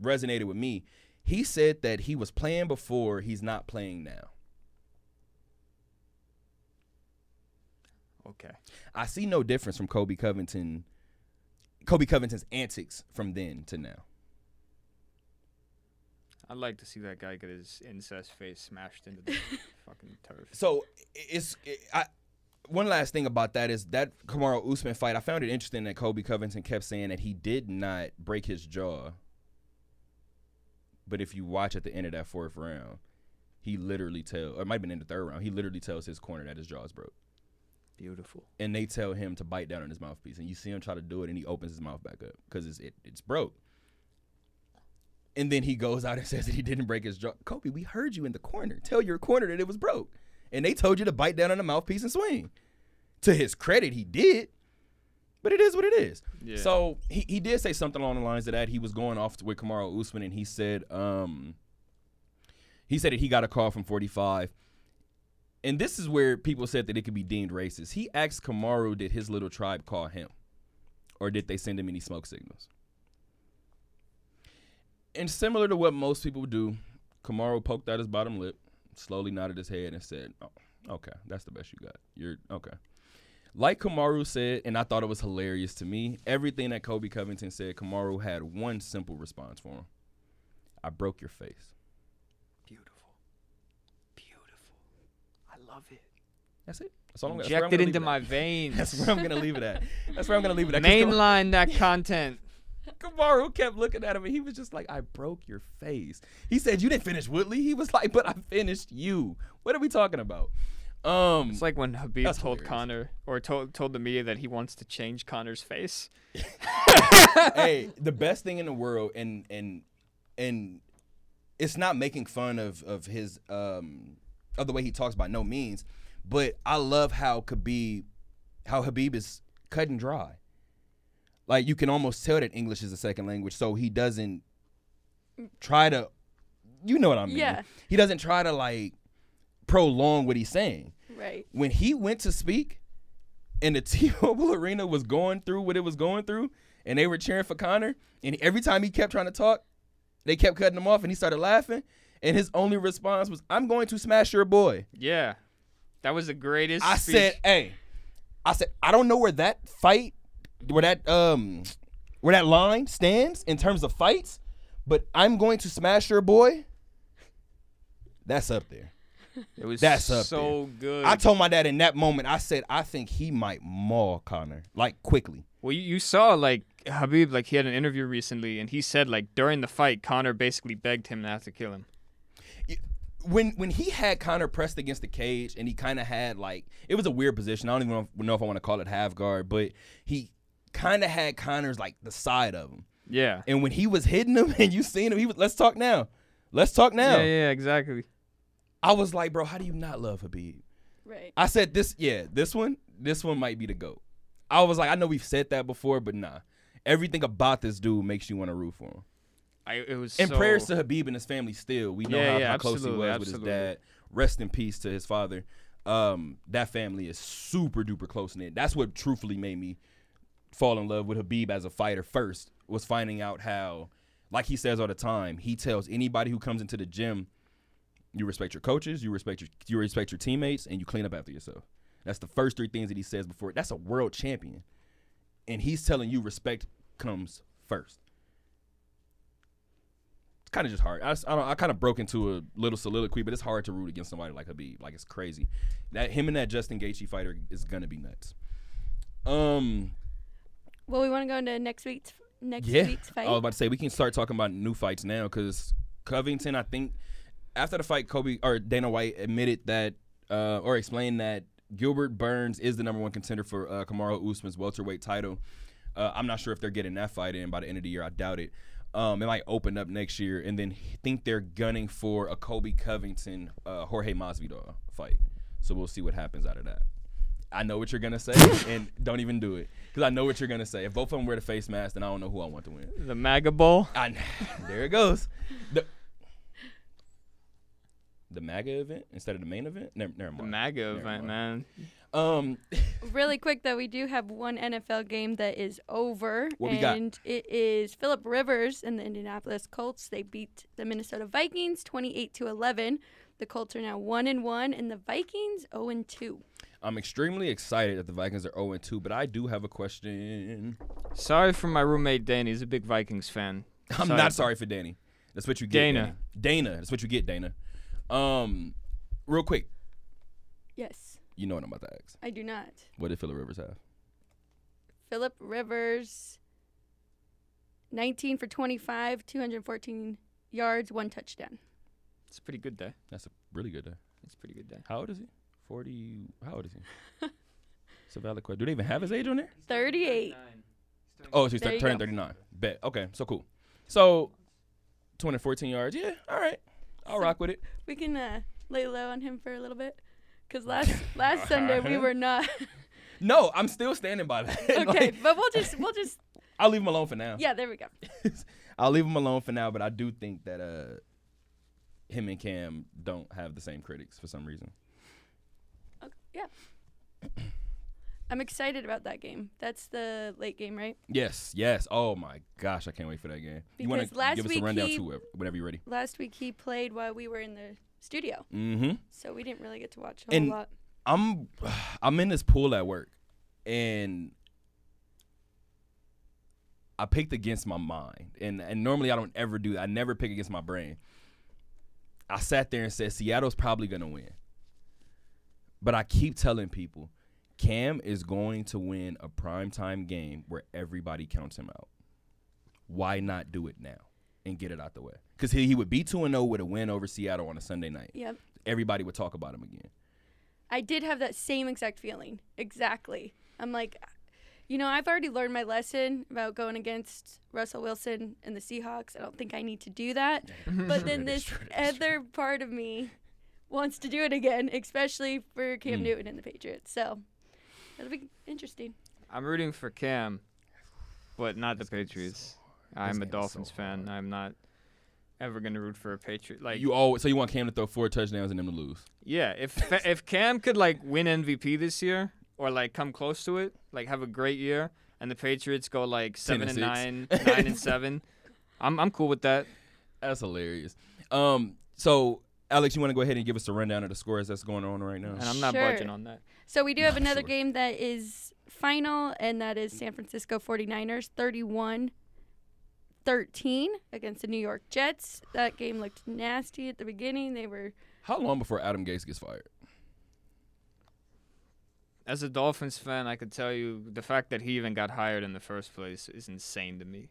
resonated with me he said that he was playing before he's not playing now Okay. i see no difference from colby covington colby covington's antics from then to now I'd like to see that guy get his incest face smashed into the fucking turf. So it's it, I. One last thing about that is that Kamaru Usman fight. I found it interesting that Colby Covington kept saying that he did not break his jaw, but if you watch at the end of that fourth round, he literally tell, or it might have been in the third round, he literally tells his corner that his jaw is broke, Beautiful. and they tell him to bite down on his mouthpiece, and you see him try to do it, and he opens his mouth back up because it's it, it's broke. And then he goes out and says that he didn't break his jaw. Colby, we heard you in the corner. Tell your corner that it was broke. And they told you to bite down on the mouthpiece and swing. To his credit, he did. But it is what it is. Yeah. So he, he did say something along the lines of that. He was going off with Kamaru Usman and he said, um, he said that he got a call from 45. And this is where people said that it could be deemed racist. He asked Kamaru, did his little tribe call him? Or did they send him any smoke signals? And similar to what most people do, Kamaru poked out his bottom lip, slowly nodded his head, and said, oh, "Okay, that's the best you got. You're okay." Like Kamaru said, and I thought it was hilarious to me. Everything that Colby Covington said, Kamaru had one simple response for him: "I broke your face." Beautiful. Beautiful. I love it. That's it. That's all I'm, that's where I'm it gonna into my veins. That's where I'm gonna leave it at. That's where I'm gonna leave it at. Mainline that content. Kamaru kept looking at him and he was just like, I broke your face. He said, You didn't finish Woodley. He was like, But I finished you. What are we talking about? Um It's like when Khabib told hilarious. Conor or told told the media that he wants to change Conor's face. hey, the best thing in the world and and and it's not making fun of of his um of the way he talks by no means, but I love how Khabib how Khabib is cut and dry. Like you can almost tell that English is a second language, so he doesn't try to you know what I mean. Yeah. He doesn't try to like prolong what he's saying. Right. When he went to speak and the T-Mobile Arena was going through what it was going through and they were cheering for Conor and every time he kept trying to talk, they kept cutting him off and he started laughing and his only response was I'm going to smash your boy. Yeah. That was the greatest. I speech. said, hey, I said, I don't know where that fight, where that um, where that line stands in terms of fights, but I'm going to smash your boy. That's up there. it was that's up so good. I told my dad in that moment, I said, I think he might maul Conor like quickly. well, you, you saw like Khabib, like he had an interview recently, and he said like during the fight, Conor basically begged him not to kill him. when when he had Conor pressed against the cage and he kind of had like it was a weird position. I don't even know if, know if I want to call it half guard, but he kind of had Conor's like the side of him. Yeah. And when he was hitting him and you seen him, he was let's talk now. Let's talk now. Yeah, yeah, exactly. I was like, bro, how do you not love Khabib? Right. I said this, yeah, this one, this one might be the goat. I was like, I know we've said that before, but nah. Everything about this dude makes you want to root for him. I it was And so, prayers to Khabib and his family still. We know Yeah, how, yeah, how close he absolutely, was with his dad. Rest in peace to his father. Um, that family is super duper close knit. That's what truthfully made me fall in love with Khabib as a fighter first, was finding out how, like he says all the time, he tells anybody who comes into the gym, you respect your coaches, you respect your you respect your teammates, and you clean up after yourself. That's the first three things that he says before. That's a world champion. And he's telling you respect comes first it's kind of just hard. I, I, I kind of broke into a little soliloquy, but it's hard to root against somebody like Khabib. Like it's crazy. That him and that Justin Gaethje fighter is gonna be nuts. Um, Well, we want to go into next week's next yeah. week's fight. I was about to say we can start talking about new fights now because Covington, I think, after the fight, Colby or Dana White admitted that uh, or explained that Gilbert Burns is the number one contender for uh, Kamaru Usman's welterweight title. Uh, I'm not sure if they're getting that fight in by the end of the year. I doubt it. Um, it might open up next year, and then think they're gunning for a Colby Covington uh, Jorge Masvidal fight. So we'll see what happens out of that. I know what you're gonna say, and don't even do it because I know what you're gonna say. If both of them wear the face mask, then I don't know who I want to win. the MAGA Bowl. I, there it goes. The, the MAGA event instead of the main event. Never, never The. MAGA Never event, mind. man. Um, Really quick though, we do have one NFL game that is over, What we got? and it is Philip Rivers and the Indianapolis Colts. They beat the Minnesota Vikings twenty-eight to eleven. The Colts are now one and one, and the Vikings zero and two. I'm extremely excited that the Vikings are 0 2, but I do have a question. Sorry for my roommate Danny. He's a big Vikings fan. I'm Sorry. not sorry for Danny. That's what you get. Dana. Danny. Dana. That's what you get, Dana. Um, real quick, Yes, you know what I'm about to ask. I do not. What did Philip Rivers have? Philip Rivers, nineteen for twenty-five, two hundred fourteen yards, one touchdown. It's a pretty good day. That's a really good day. It's a pretty good day. How old is he? 40. How old is he? It's a valid question. Do they even have his age on there? Thirty-eight. Oh, so he's There turning 39. Bet. Okay, so cool. So, 214 yards. Yeah, all right. I'll rock with it. We can uh, lay low on him for a little bit, cause last last Sunday we were not. No, I'm still standing by that. okay, Like, but we'll just we'll just I'll leave him alone for now. yeah. There we go. I'll leave him alone for now, but I do think that uh, him and Cam don't have the same critics for some reason. Okay, yeah. I'm excited about that game. That's the late game, right? Yes, yes. Oh my gosh, I can't wait for that game. you want to last give us week a rundown he- too, whenever you're ready. Last week he played while we were in the studio, Mm-hmm. so we didn't really get to watch a And- whole lot. I'm I'm in this pool at work and I picked against my mind. And and normally I don't ever do that. I never pick against my brain. I sat there and said Seattle's probably gonna win. But I keep telling people Cam is going to win a primetime game where everybody counts him out. Why not do it now and get it out the way? Because he, he would be 2 0 with a win over Seattle on a Sunday night. Yep. Everybody would talk about him again. I did have that same exact feeling. Exactly. I'm like, you know, I've already learned my lesson about going against Russell Wilson and the Seahawks. I don't think I need to do that. But then this other part of me wants to do it again, especially for Cam Mm. Newton and the Patriots. So that'll be interesting. I'm rooting for Cam, but not the Patriots. I'm a be so Dolphins fan. I'm not ever gonna root for a Patriot. Like, you always so you want Cam to throw four touchdowns and them to lose. yeah, if if Cam could like win MVP this year or like come close to it, like have a great year, and the Patriots go like seven and and nine, nine and seven, I'm I'm cool with that. That's hilarious. Um, so Alex, you want to go ahead and give us a rundown of the scores that's going on right now? And I'm not Sure. budging on that. So we do have Not another sure. game that is final, and that is San Francisco 49ers 31 13 against the New York Jets. That game looked nasty at the beginning. They were How long before Adam Gase gets fired? As a Dolphins fan, I could tell you the fact that he even got hired in the first place is insane to me.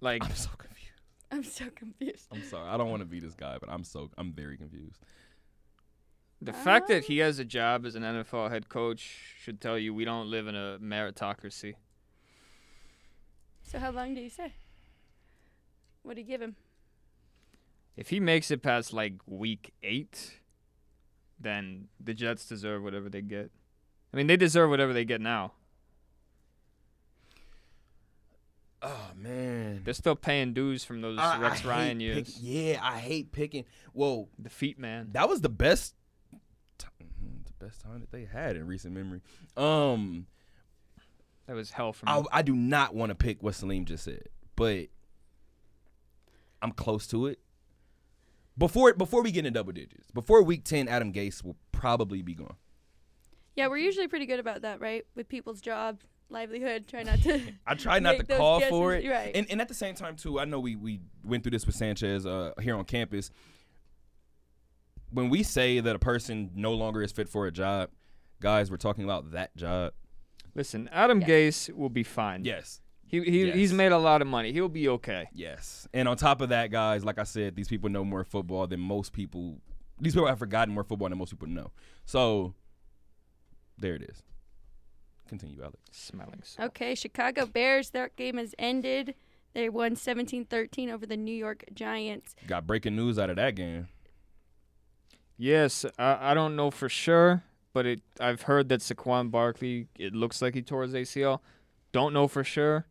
Like, I'm so confused. I'm so confused. I'm sorry. I don't want to be this guy, but I'm so I'm very confused. the fact that he um, has a job as an NFL head coach should tell you we don't live in a meritocracy. So how long do you say? What do you give him? If he makes it past like week eight, then the Jets deserve whatever they get. I mean, they deserve whatever they get now. Oh man. They're still paying dues from those I- I Rex hate Ryan pick- years. yeah, I hate picking. Whoa, The feet man. that was the best t- mm, the best time that they had in recent memory. Um That was hell for me. I, I do not want to pick what Salim just said, but I'm close to it. Before before we get in double digits, before week ten, Adam Gase will probably be gone. Yeah, we're usually pretty good about that, right? With people's job, livelihood, try not to. I try not to Make those call for it, right. and and at the same time too, I know we we went through this with Sanchez uh, here on campus. When we say that a person no longer is fit for a job, guys, we're talking about that job. Listen, Adam Yes. Gase will be fine. Yes, He, he he's made a lot of money. He'll be okay. Yes. And on top of that, guys, like I said, these people know more football than most people. These people have forgotten more football than most people know. So there it is. Continue, Alex. Smelling salt. Okay, Chicago Bears. Their game has ended. They won 17-13 over the New York Giants. Got breaking news out of that game. Yes, I, I don't know for sure, but it I've heard that Saquon Barkley. It looks like he tore his ACL. Don't know for sure.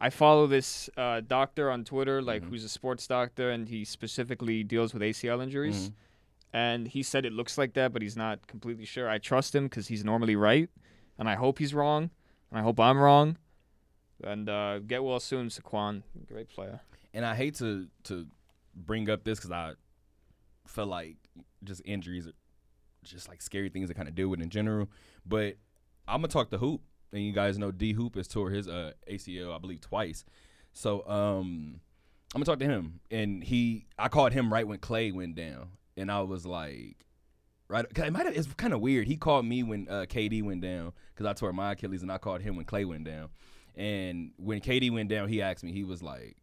I follow this uh, doctor on Twitter, like Mhm. who's a sports doctor, and he specifically deals with ACL injuries. Mhm. And he said it looks like that, but he's not completely sure. I trust him because he's normally right, and I hope he's wrong, and I hope I'm wrong. And uh, get well soon, Saquon. Great player. And I hate to to bring up this because I feel like just injuries are just like scary things to kind of deal with in general. But I'm gonna talk to Hoop, and you guys know D Hoop has tore his uh, ACL, I believe, twice. So um, I'm gonna talk to him, and he I called him right when Clay went down, and I was like. Right, it might it's kind of weird. He called me when uh, KD went down because I tore my Achilles, and I called him when Clay went down. And when KD went down, he asked me. He was like,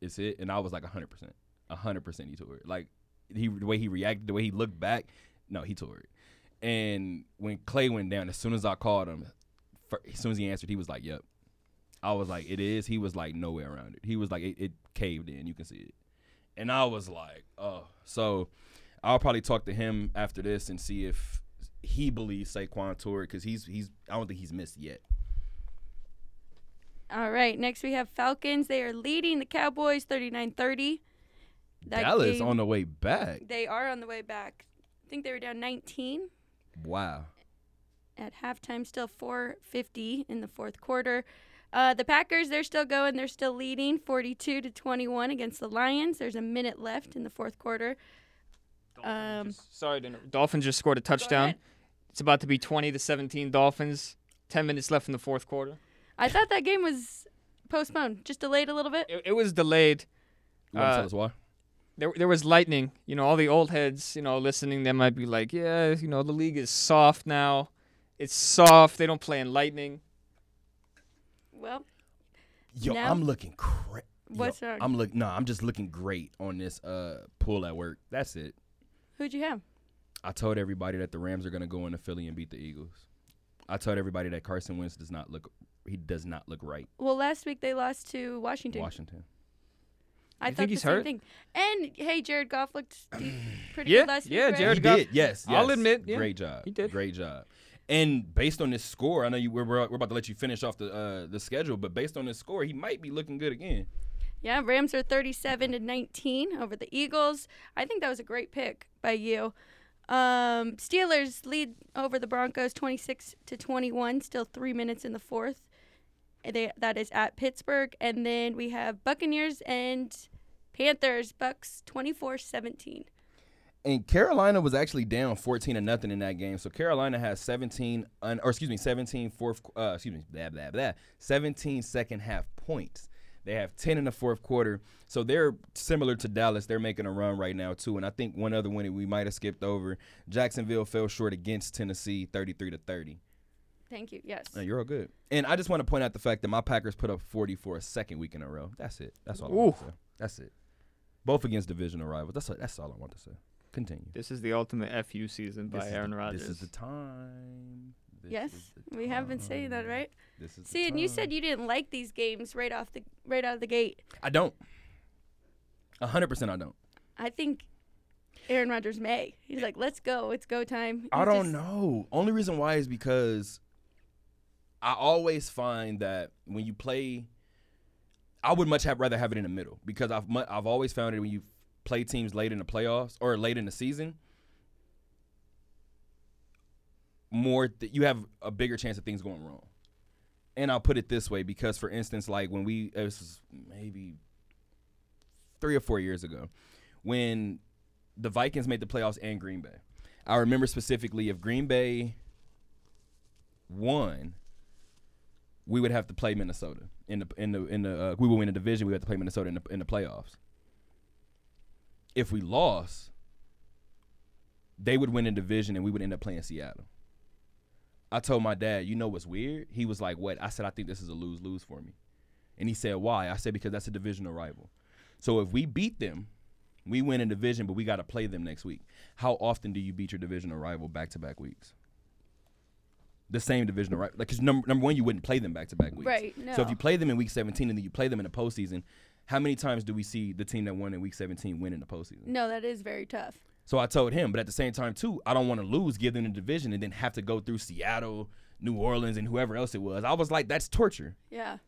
"Is it?" And I was like, "100 percent, 100 percent." He tore it. Like he, the way he reacted, the way he looked back, no, he tore it. And when Clay went down, as soon as I called him, as soon as he answered, he was like, "Yep." I was like, "It is." He was like, "Nowhere around it." He was like, "It, it caved in. You can see it." And I was like, "Oh." So I'll probably talk to him after this and see if he believes Saquon tore because he's he's I don't think he's missed yet. All right, next we have Falcons. They are leading the Cowboys 39-30. That Dallas game- on the way back. They are on the way back. I think they were down 19 Wow. At halftime, still 450 in the fourth quarter. Uh, the Packers, they're still going. They're still leading 42 to 21 against the Lions. There's a minute left in the fourth quarter. Um, Just- sorry, to Dolphins just scored a touchdown. It's about to be 20 to 17 Dolphins. 10 minutes left in the fourth quarter. I thought that game was postponed, just delayed a little bit. It, it was delayed. You want to Uh, tell us why? There, there was lightning. You know, all the old heads, you know, listening, they might be like, yeah, you know, the league is soft now. It's soft. They don't play in lightning. Well, Yo, now- I'm looking great. What's wrong? I'm look. No, I'm just looking great on this uh pool at work. That's it. who'd you have? I told everybody that the Rams are gonna go into Philly and beat the Eagles. I told everybody that Carson Wentz does not look. He does not look right. Well, last week they lost to Washington. Washington. I You thought think the he's same hurt? thing. And hey, Jared Goff looked pretty Yeah, good last yeah, week. right? Jared he Goff- did. Yes, I'll admit, yeah, Great job. he did. Great job. And based on this score, I know you we're, we're about to let you finish off the uh, the schedule, but based on this score, he might be looking good again. Yeah, Rams are 37 to 19 over the Eagles. I think that was a great pick by you. Um, Steelers lead over the Broncos 26 to 21. Still three minutes in the fourth. They, that is at Pittsburgh, and then we have Buccaneers and Panthers, Bucks 24-17. And Carolina was actually down 14 to nothing in that game. So Carolina has 17 un, or excuse me, 17 fourth uh, excuse me, blah blah blah. 17 second half points. They have 10 in the fourth quarter. So they're similar to Dallas. They're making a run right now too. And I think one other one that we might have skipped over, Jacksonville fell short against Tennessee 33 to 30. Thank you. Yes. You're all good. And I just want to point out the fact that my Packers put up 40 for a second week in a row. That's it. That's all I want to Ooh. say. That's it. Both against divisional rivals. That's that's all I want to say. Continue. This is the ultimate FU season by Aaron Rodgers. This is the time. This yes, is the we have been saying that, right? This is the See, and you said you didn't like these games right off the right out of the gate. I don't. A hundred percent, I don't. I think Aaron Rodgers may. He's like, "Let's go. It's go time." I don't just- know. Only reason why is because I always find that when you play, I would much have rather have it in the middle because I've I've always found it when you play teams late in the playoffs or late in the season, more th- you have a bigger chance of things going wrong. And I'll put it this way because, for instance, like when we it was maybe three or four years ago, when the Vikings made the playoffs and Green Bay. I remember specifically if Green Bay won, we would have to play Minnesota in the in the in the uh, we would win the division. We would have to play Minnesota in the in the playoffs. If we lost, they would win the division and we would end up playing Seattle. I told my dad, you know what's weird? He was like, "What?" I said, "I think this is a lose lose for me," and he said, "Why?" I said, "Because that's a divisional rival. So if we beat them." We win in division, but we got to play them next week. How often do you beat your divisional rival back to back weeks? The same divisional rival, like because number number one, you wouldn't play them back to back weeks. Right, So if you play them in week 17 and then you play them in the postseason, how many times do we see the team that won in week 17 win in the postseason? No, that is very tough. So I told him, but at the same time too, I don't want to lose, give them the division, and then have to go through Seattle, New Orleans, and whoever else it was. I was like, that's torture. Yeah.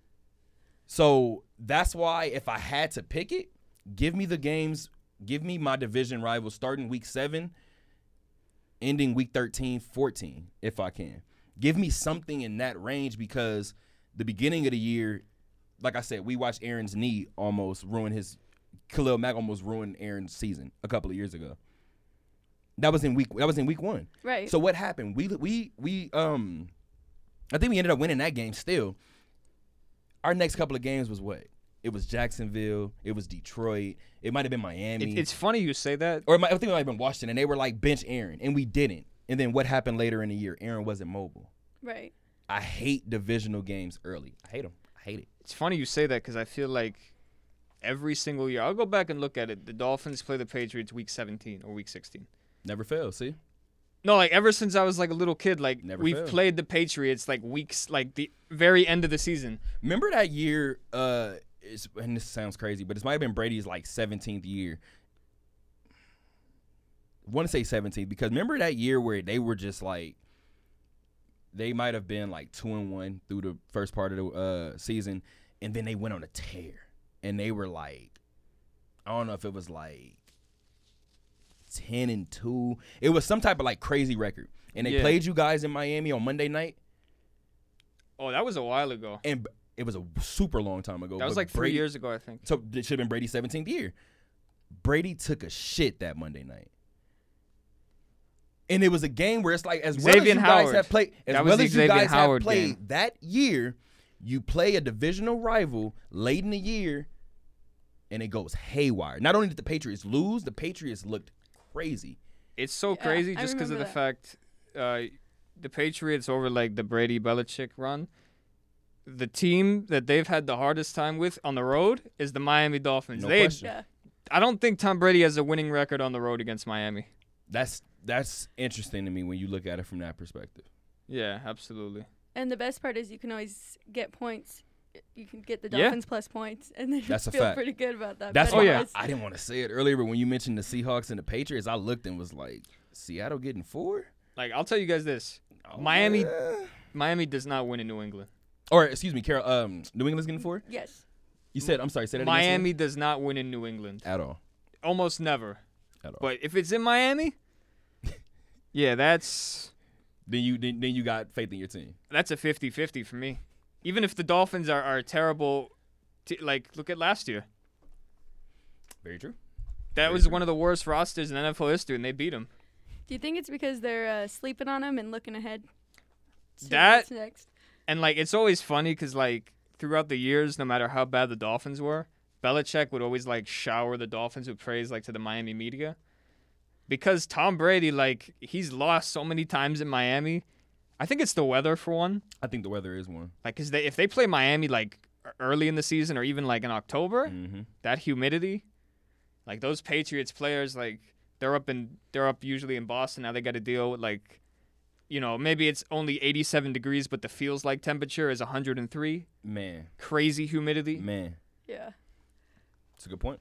So that's why if I had to pick it, give me the games, give me my division rivals starting week seven, ending week 13, 14, if I can. Give me something in that range because the beginning of the year, like I said, we watched Aaron's knee almost ruin his Khalil Mack almost ruined Aaron's season a couple of years ago. That was in week that was in week one. Right. So what happened? We we we um I think we ended up winning that game still. Our next couple of games was what? It was Jacksonville, it was Detroit, it might have been Miami. It, it's funny you say that. or it might, I think it might have been Washington and they were like bench Aaron and we didn't. And then what happened later in the year? Aaron wasn't mobile. right. I hate divisional games early. I hate them. I hate it. It's funny you say that because I feel like every single year, I'll go back and look at it. The Dolphins play the Patriots week 17 or week 16. Never fail. see? No, like ever since I was like a little kid, like Never we've fails. played the Patriots like weeks, like the very end of the season. Remember that year? Uh, it's, and this sounds crazy, but this might have been Brady's like 17th year. I want to say 17th because remember that year where they were just like they might have been like two and one through the first part of the uh, season, and then they went on a tear, and they were like, I don't know if it was like ten and two. It was some type of like crazy record, and they Yeah. played you guys in Miami on Monday night, Oh, that was a while ago. and it was a super long time ago. That was like three Brady- years ago, I think. So it should have been Brady's 17th year. Brady took a shit that Monday night. And it was a game where it's like, as well as Xavier you guys have played, as That well the as you Xavier guys Howard have played game. that year, you play a divisional rival late in the year, and it goes haywire. Not only did the Patriots lose, the Patriots looked crazy. It's so Yeah, crazy just because of the fact uh, the Patriots over like the Brady Belichick run. The team that they've had the hardest time with on the road is the Miami Dolphins. No they, question. Yeah. I don't think Tom Brady has a winning record on the road against Miami. That's that's interesting to me when you look at it from that perspective. Yeah, absolutely. And the best part is you can always get points. You can get the Yeah. Dolphins plus points, and then That's a feel fact. pretty good about that. That's Oh, why yeah. betting-wise. I didn't want to say it earlier, but when you mentioned the Seahawks and the Patriots, I looked and was like, Seattle getting four? Like I'll tell you guys this: Oh, Miami- yeah. Miami does not win in New England. Or excuse me, Carol. Um, New England's getting four. Yes. You said I'm sorry. Say that again, Miami does not win in New England. at all. Almost never. At all. But if it's in Miami, yeah, that's then you then, then you got faith in your team. that's a 50-50 for me. Even if the Dolphins are, are terrible, t- like look at last year. Very true. That Very was true. one of the worst rosters in NFL history, and they beat them. Do you think it's because they're uh, sleeping on him and looking ahead? to That- what's next. And like, it's always funny because like throughout the years, no matter how bad the Dolphins were, Belichick would always like shower the Dolphins with praise, like to the Miami media, because Tom Brady, like, he's lost so many times in Miami. I think it's the weather for one. I think the weather is one. Like, cause they if they play Miami like early in the season or even like in October, Mm-hmm. that humidity, like those Patriots players, like they're up in they're up usually in Boston. Now they got to deal with like, you know, maybe it's only 87 degrees, but the feels like temperature is 103. Man, Crazy humidity. man, Yeah. It's a good point.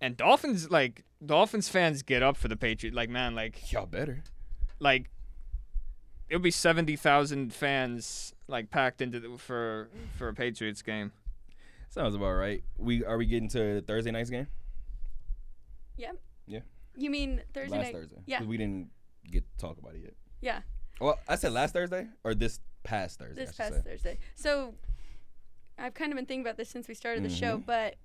And Dolphins like Dolphins fans get up for the Patriots. Like man, like Y'all better. like it'll be 70,000 fans like packed into the, for for a Patriots game. Sounds about right. We are we getting to Thursday night's game? Yeah. Yeah. You mean Thursday last night? Thursday. 'Cause Yeah. We didn't get to talk about it yet. Yeah. Well, I said last Thursday or this past Thursday. This past say. Thursday. So I've kind of been thinking about this since we started the show, Mhm. but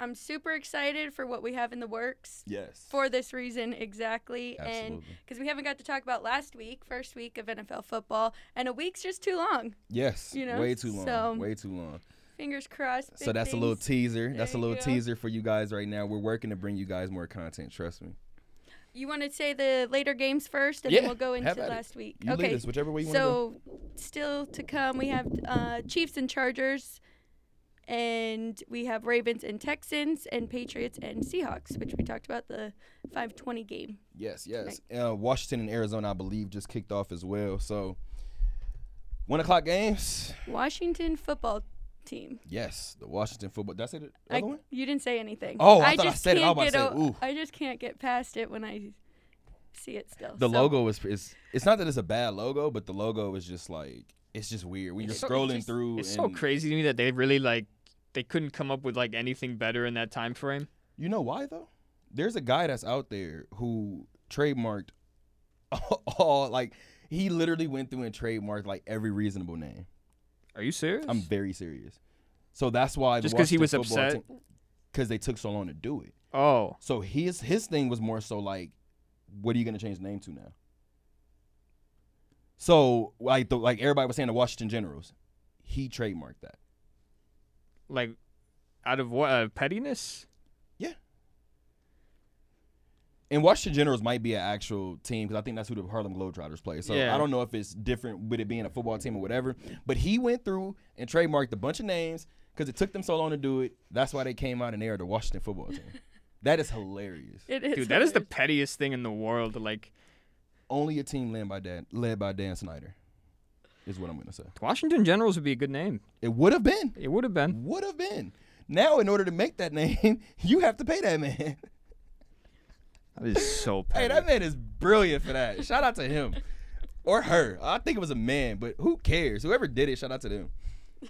I'm super excited for what we have in the works Yes. for this reason exactly. And because we haven't got to talk about last week, first week of NFL football, and a week's just too long. Yes. you know, way too long. so- way too long. Fingers crossed. So that's a little things. teaser. That's a little teaser for you guys right now. We're working to bring you guys more content. Trust me. You want to say the later games first, and Yeah, then we'll go into at it. last week. You okay. us whichever way you want to go. So, still to come, we have uh, Chiefs and Chargers, and we have Ravens and Texans, and Patriots and Seahawks, which we talked about the 520 game. Yes, yes. Uh, Washington and Arizona, I believe, just kicked off as well. So one o'clock games. Washington football team. Yes, the Washington football. That's it. The I, one. you didn't say anything. Oh, I thought I just said it. I was can't about to get say, o- ooh. I just can't get past it when I see it still. The So, logo is, is. It's not that it's a bad logo, but the logo is just like it's just weird when you're so- scrolling just- through. It's so crazy to me that they really like they couldn't come up with like anything better in that time frame. You know why though? There's a guy that's out there who trademarked all like he literally went through and trademarked like every reasonable name. Are you serious? I'm very serious. So that's why Just 'cause he was upset? because they took so long to do it. oh, So his his thing was more so like, what are you gonna change the name to now? So like the like everybody was saying the Washington Generals, he trademarked that. Like out of what uh, pettiness? Yeah. And Washington Generals might be an actual team because I think that's who the Harlem Globetrotters play. So Yeah. I don't know if it's different with it being a football team or whatever. But he went through and trademarked a bunch of names because it took them so long to do it. That's why they came out and they are the Washington football team. that is hilarious. It is Dude, that is the pettiest thing in the world. Like Only a team led by Dan, led by Dan Snyder, is what I'm gonna say. Washington Generals would be a good name. It would have been. It would have been. Would have been. Now, in order to make that name, you have to pay that man. That is so petty. Hey, that man is brilliant for that. Shout out to him or her. I think it was a man, but who cares? Whoever did it, shout out to them.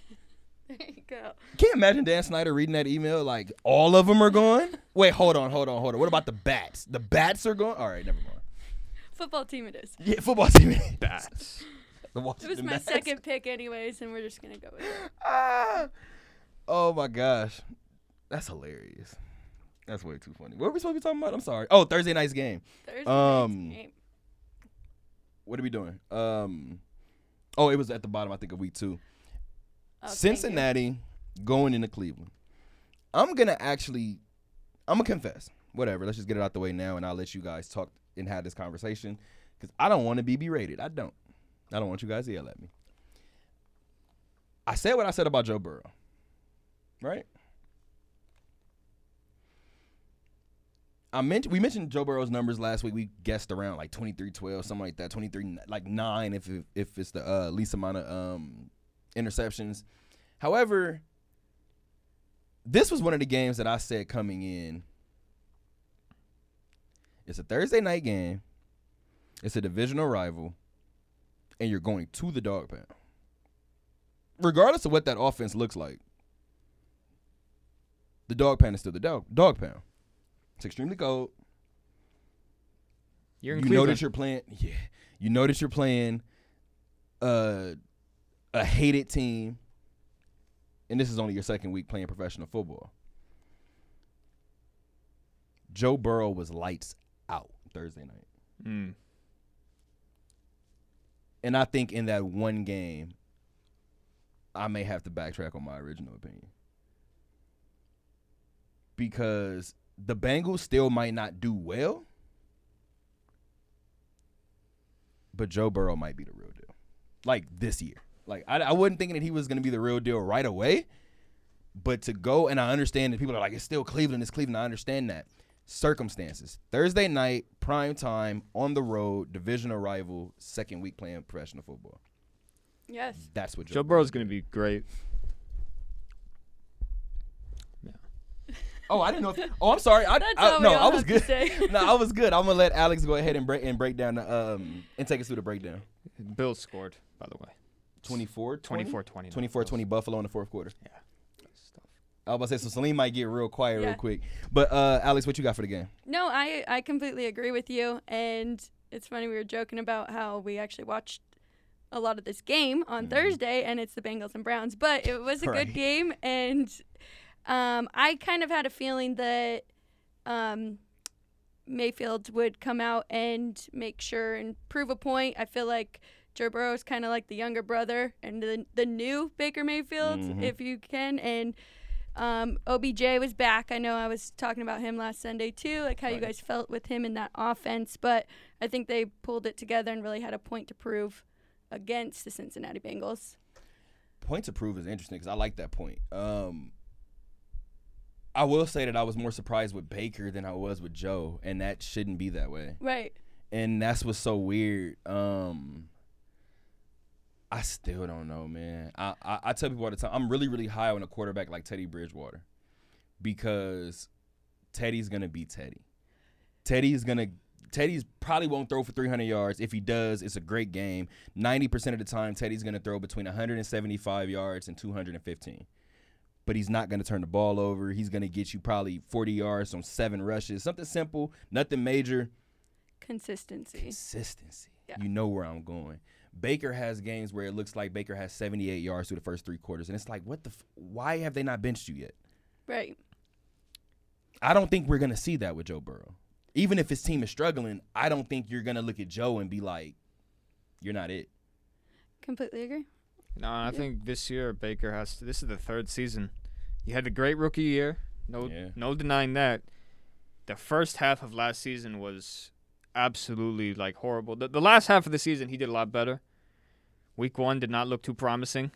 There you go. Can't imagine Dan Snyder reading that email like all of them are gone. Wait, hold on, hold on, hold on. What about the bats? The bats are gone. All right, never mind. Football team it is. Yeah, football team. Bats. the It was my second pick, anyways, and we're just gonna go with it. Ah. Oh my gosh, that's hilarious. That's way too funny. What were we supposed to be talking about? I'm sorry. Oh, Thursday night's game. Thursday Um, night's game. What are we doing? Um, oh, it was at the bottom. I think of week two. Oh. Cincinnati going into Cleveland. I'm gonna actually, I'm gonna confess. Whatever. Let's just get it out the way now, and I'll let you guys talk and have this conversation because I don't want to be berated. I don't. I don't want you guys to yell at me. I said what I said about Joe Burrow, right? I mentioned we mentioned Joe Burrow's numbers last week. We guessed around like 23 12, something like that. 23 like 9 if if, it's the uh, least amount of um, interceptions. However, this was one of the games that I said coming in. It's a Thursday night game. It's a divisional rival, and you're going to the dog pound. Regardless of what that offense looks like, the dog pound is still the dog dog pound. It's extremely cold. You're in you know Cleveland. that you're playing. Yeah, you know that you're playing uh, a hated team, and this is only your second week playing professional football. Joe Burrow was lights out Thursday night. Mm. And I think in that one game, I may have to backtrack on my original opinion. Because the Bengals still might not do well, but Joe Burrow might be the real deal. Like this year. Like I, I wasn't thinking that he was going to be the real deal right away, but to go and I understand that people are like it's still Cleveland, it's Cleveland. I understand that circumstances. Thursday night, prime time, on the road, divisional rival, second week playing professional football. Yes. That's what Joe, Joe Burrow's gonna be great. Yeah. Oh, I didn't know. If, oh, I'm sorry. I, That's I, all we no, all I was have good. no, I was good. I'm gonna let Alex go ahead and break and break down the um and take us through the breakdown. Bills scored, by the way. 24 24 20. 24 20 Buffalo in the fourth quarter. Yeah. I was about to say so Salim might get real quiet real quick. But uh Alex, what you got for the game? No, I I completely agree with you. And it's funny we were joking about how we actually watched a lot of this game on Mhm. Thursday, and it's the Bengals and Browns. But it was a Right. good game, and um, I kind of had a feeling that um, Mayfield would come out and make sure and prove a point. I feel like Joe Burrow is kind of like the younger brother and the the new Baker Mayfield, Mhm. if you can, and. Um, OBJ was back. I know I was talking about him last Sunday too, like how you guys felt with him in that offense, but I think they pulled it together and really had a point to prove against the Cincinnati Bengals. Point to prove is interesting because I like that point. Um I will say that I was more surprised with Baker than I was with Joe, and that shouldn't be that way. Right. and that's what's so weird. Um, I still don't know, man. I, I I tell people all the time, I'm really really high on a quarterback like Teddy Bridgewater because Teddy's gonna be Teddy. Teddy's gonna Teddy's probably won't throw for 300 yards. If he does, it's a great game. 90% of the time, Teddy's gonna throw between 175 yards and 215. But he's not gonna turn the ball over. He's gonna get you probably 40 yards on seven rushes. Something simple, nothing major Consistency. consistency. Yeah. You know where I'm going. Baker has games where it looks like Baker has 78 yards through the first three quarters, and it's like, what the? F- why have they not benched you yet? Right. I don't think we're gonna see that with Joe Burrow. Even if his team is struggling, I don't think you're gonna look at Joe and be like, "You're not it." Completely agree. No, I Yeah. think this year Baker has. To, this is the third season. You had a great rookie year. No, Yeah. no denying that. The first half of last season was absolutely like horrible. The, the last half of the season he did a lot better. Week one did not look too promising.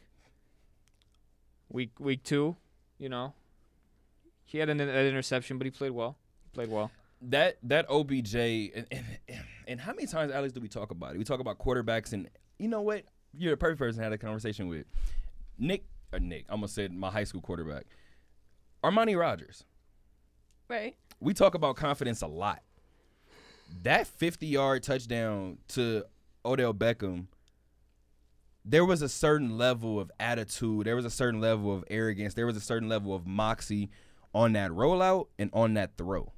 Week week two, you know, he had an, an interception, but he played well. He played well. That that OBJ and, and and how many times, Alex, do we talk about it? We talk about quarterbacks, and you know what? You're the perfect person to have a conversation with. Nick or Nick, I'm gonna say my high school quarterback, Armani Rogers. Right. we talk about confidence a lot. That 50 yard touchdown to Odell Beckham, there was a certain level of attitude, there was a certain level of arrogance, there was a certain level of moxie on that rollout and on that throw.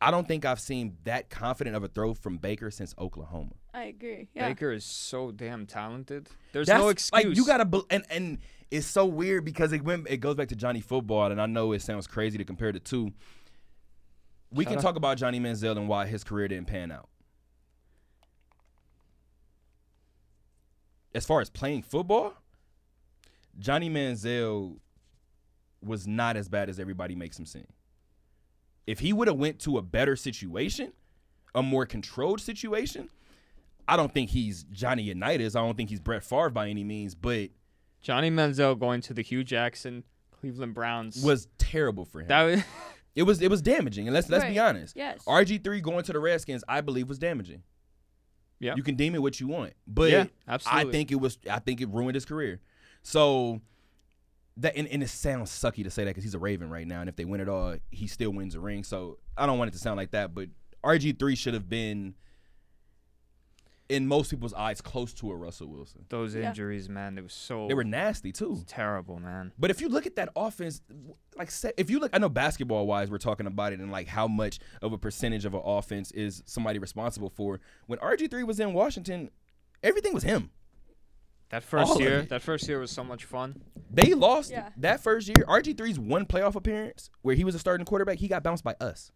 I don't think I've seen that confident of a throw from Baker since Oklahoma. I agree. Yeah. Baker is so damn talented. There's That's no excuse. like you gotta bel- and and it's so weird because it went it goes back to Johnny football and I know it sounds crazy to compare the two. We can talk about Johnny Manziel and why his career didn't pan out. As far as playing football, Johnny Manziel was not as bad as everybody makes him seem. If he would have went to a better situation, a more controlled situation, I don't think he's Johnny Unitas. I don't think he's Brett Favre by any means, but Johnny Manziel going to the Hue Jackson Cleveland Browns was terrible for him. that was, it was it was damaging, and let's let's be honest. Yes. RG three going to the Redskins, I believe, was damaging. Yeah. you can deem it what you want, but Yeah, I think it was. I think it ruined his career. So that and, and it sounds sucky to say that because he's a Raven right now, and if they win it all, he still wins a ring. So I don't want it to sound like that, but RG three should have been, in most people's eyes, close to a Russell Wilson. those Yeah. injuries, man. They were so They were nasty too. terrible, man. But if you look at that offense, like say, if you look, I know basketball wise, we're talking about it and like how much of a percentage of an offense is somebody responsible for. When RG three was in Washington, everything was him. That first All of year, it. that first year was so much fun. They lost Yeah. that first year. RG 3's one playoff appearance where he was a starting quarterback. He got bounced by us.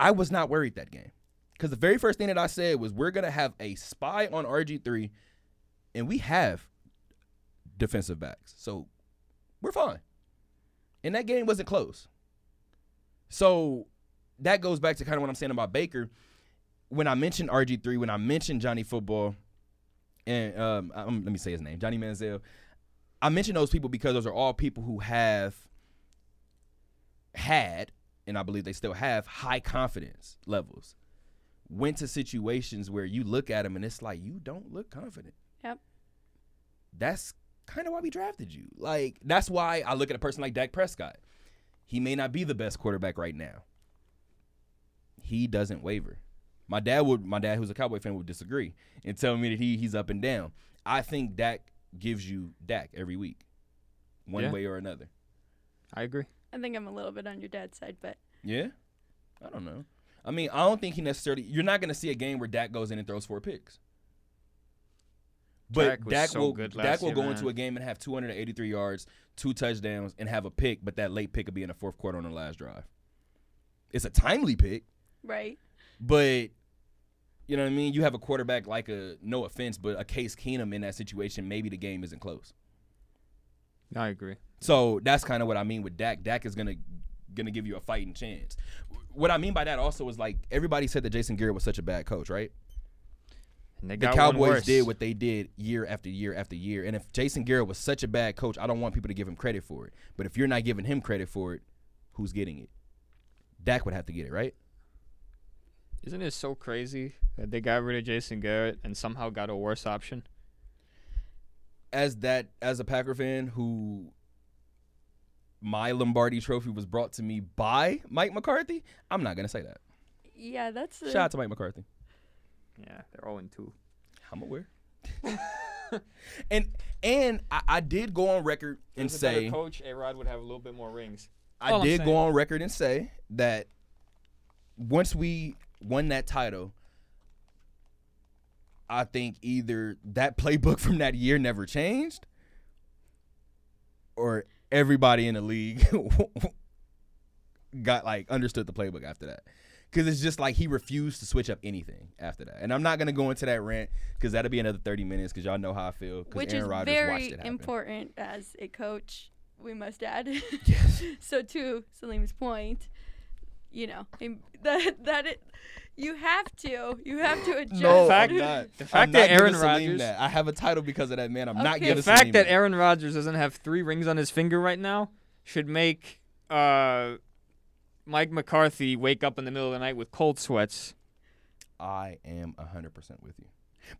I was not worried that game because the very first thing that I said was we're gonna have a spy on RG three, and we have defensive backs, so we're fine. And that game wasn't close. So that goes back to kind of what I'm saying about Baker. When I mentioned RG three, when I mentioned Johnny Football, and um, um, let me say his name, Johnny Manziel. I mention those people because those are all people who have had, and I believe they still have, high confidence levels. Went to situations where you look at them and it's like you don't look confident. Yep. That's kind of why we drafted you. Like that's why I look at a person like Dak Prescott. He may not be the best quarterback right now. He doesn't waver. My dad would my dad who's a Cowboy fan would disagree and tell me that he he's up and down. I think Dak gives you Dak every week. One Yeah. way or another. I agree. I think I'm a little bit on your dad's side, but Yeah? I don't know. I mean, I don't think he necessarily you're not gonna see a game where Dak goes in and throws four picks. But Dak Dak, so will good Dak will year, go man. into a game and have 283 yards, two touchdowns, and have a pick, but that late pick will be in the fourth quarter on the last drive. It's a timely pick, right. but you know what I mean. You have a quarterback like a no offense, but a Case Keenum in that situation, maybe the game isn't close. I agree. So that's kind of what I mean with Dak. Dak is gonna gonna give you a fighting chance. What I mean by that also is like everybody said that Jason Garrett was such a bad coach, right? And they The Cowboys did what they did year after year after year. And if Jason Garrett was such a bad coach, I don't want people to give him credit for it. But if you're not giving him credit for it, who's getting it? Dak would have to get it, right? Isn't it so crazy that they got rid of Jason Garrett and somehow got a worse option? As that as a Packer fan who my Lombardi trophy was brought to me by Mike McCarthy, I'm not gonna say that. Yeah, that's a, Shout out to Mike McCarthy. Yeah, they're all in 2. I'm aware. and and I, I did go on record and say coach, A Rod would have a little bit more rings. I All I'm did go saying. on record and say that once we won that title, I think either that playbook from that year never changed, or everybody in the league got like understood the playbook after that. Because it's just like he refused to switch up anything after that. And I'm not gonna go into that rant because that'll be another 30 minutes because y'all know how I feel. Which Aaron is Rodgers very important as a coach. We must add. Yes. so to Salim's point, you know, that that it, you have to you have to adjust. No, fact- I'm not. the I'm fact not that Aaron Rodgers- that. I have a title because of that man. I'm not Okay. giving The fact Salim that Aaron Rodgers doesn't have three rings on his finger right now should make uh, Mike McCarthy wake up in the middle of the night with cold sweats. I am 100% with you.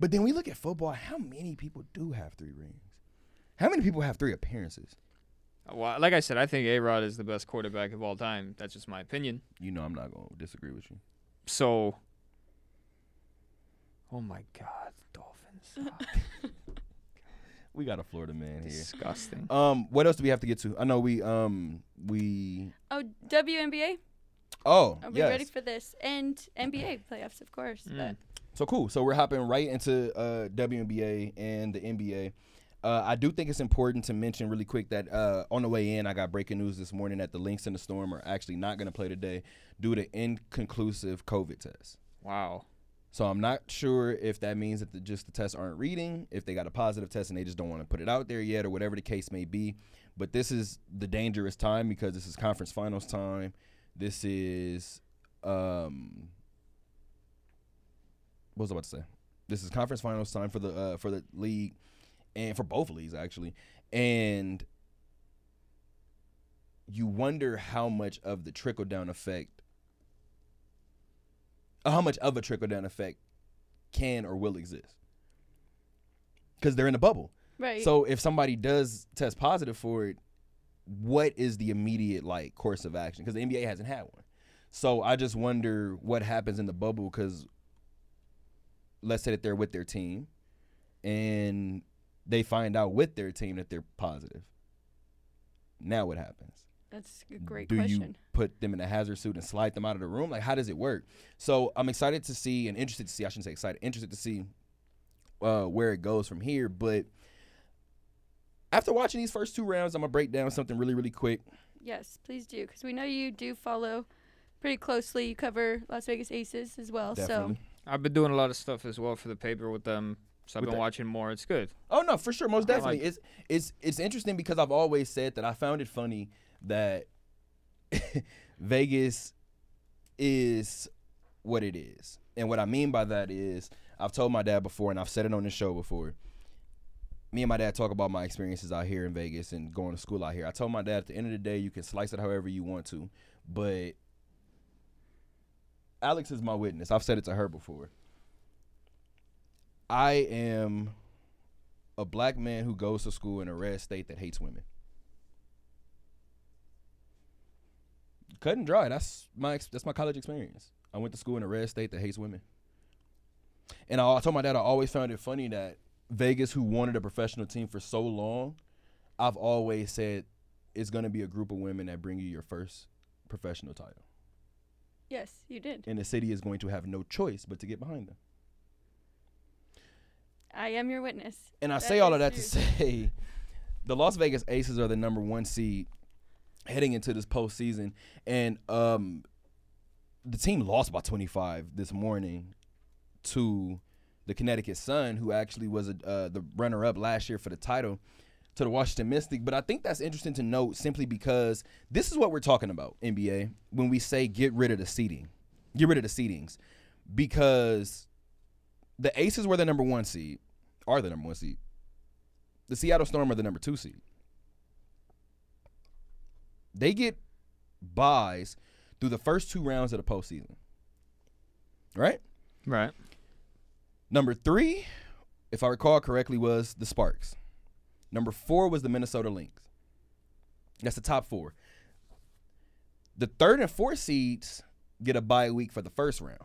But then we look at football. How many people do have three rings? How many people have three appearances? Well, like I said, I think A Rod is the best quarterback of all time. That's just my opinion. You know I'm not going to disagree with you. So, oh my God, Dolphins, We got a Florida man here. disgusting. Um, what else do we have to get to? I know we um we Oh, WNBA. oh Are we yes. ready for this? And NBA playoffs, of course. Mm. But So cool. So we're hopping right into uh, WNBA and the NBA. Uh, I do think it's important to mention really quick that uh, on the way in, I got breaking news this morning that the Lynx and the Storm are actually not going to play today due to inconclusive COVID tests. Wow. So I'm not sure if that means that the, just the tests aren't reading, if they got a positive test and they just don't want to put it out there yet, or whatever the case may be. But this is the dangerous time because this is conference finals time. This is um, what was I about to say? This is conference finals time for the uh, for the league and for both leagues actually, and you wonder how much of the trickle down effect uh, how much of a trickle down effect can or will exist because they're in a bubble. right. So if somebody does test positive for it, what is the immediate like course of action? Because the NBA hasn't had one. So I just wonder what happens in the bubble because let's say that they're with their team and they find out with their team that they're positive. Now what happens? that's a great do you question. put them in a hazard suit and slide them out of the room? Like, how does it work? So I'm excited to see and interested to see. I shouldn't say excited, interested to see uh, where it goes from here. But after watching these first two rounds, I'm gonna break down something really, really quick. Yes, please do, because we know you do follow pretty closely. You cover Las Vegas Aces as well. Definitely. I've been doing a lot of stuff as well for the paper with them, so I've been the- watching more. It's good. Oh no, for sure, most definitely. like- it's it's it's interesting because I've always said that I found it funny that Vegas is what it is. And what I mean by that is I've told my dad before and I've said it on the show before. Me and my dad talk about my experiences out here in Vegas and going to school out here. I told my dad at the end of the day you can slice it however you want to, but Alex is my witness. I've said it to her before. I am a black man who goes to school in a red state that hates women. Cut and dry. That's my that's my college experience. I went to school in a red state that hates women. And I, I told my dad I always found it funny that Vegas, who wanted a professional team for so long, I've always said it's gonna be a group of women that bring you your first professional title, yes, you did. and the city is going to have no choice but to get behind them. I am your witness. And I That say all of that to say the Las Vegas Aces are the number one seed heading into this postseason. And um the team lost by 25 this morning to the Connecticut Sun, who actually was a, uh, the runner up last year for the title, to the Washington Mystic. But I think that's interesting to note simply because this is what we're talking about, NBA, when we say get rid of the seeding, get rid of the seedings. Because the Aces were the number one seed, are the number one seed. The Seattle Storm are the number two seed. They get buys through the first two rounds of the postseason. Right? Right. Number three, if I recall correctly, was the Sparks. Number four was the Minnesota Lynx. That's the top four. The third and fourth seeds get a bye week for the first round.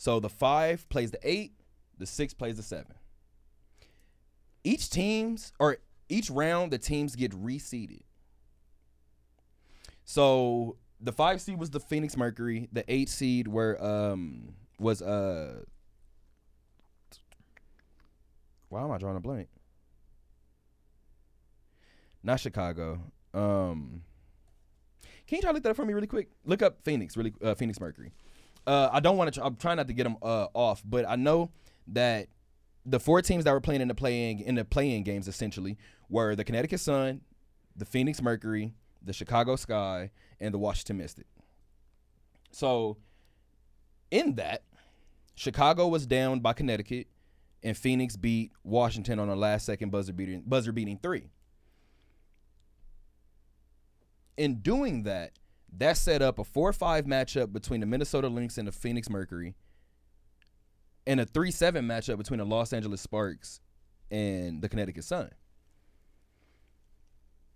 So the five plays the eight, the six plays the seven. Each teams or each round the teams get reseeded. So the five seed was the Phoenix Mercury. The eight seed were um was uh why am I drawing a blank? Not Chicago. Um, can you try to look that up for me really quick? Look up Phoenix, really, uh, Phoenix Mercury. Uh, I don't want to. I'm trying not to get them uh, off, but I know that the four teams that were playing in the playing in the playing games essentially were the Connecticut Sun, the Phoenix Mercury, the Chicago Sky, and the Washington Mystic. So, in that, Chicago was down by Connecticut, and Phoenix beat Washington on a last second buzzer beating buzzer beating three. In doing that, that set up a four five matchup between the Minnesota Lynx and the Phoenix Mercury, and a three seven matchup between the Los Angeles Sparks and the Connecticut Sun.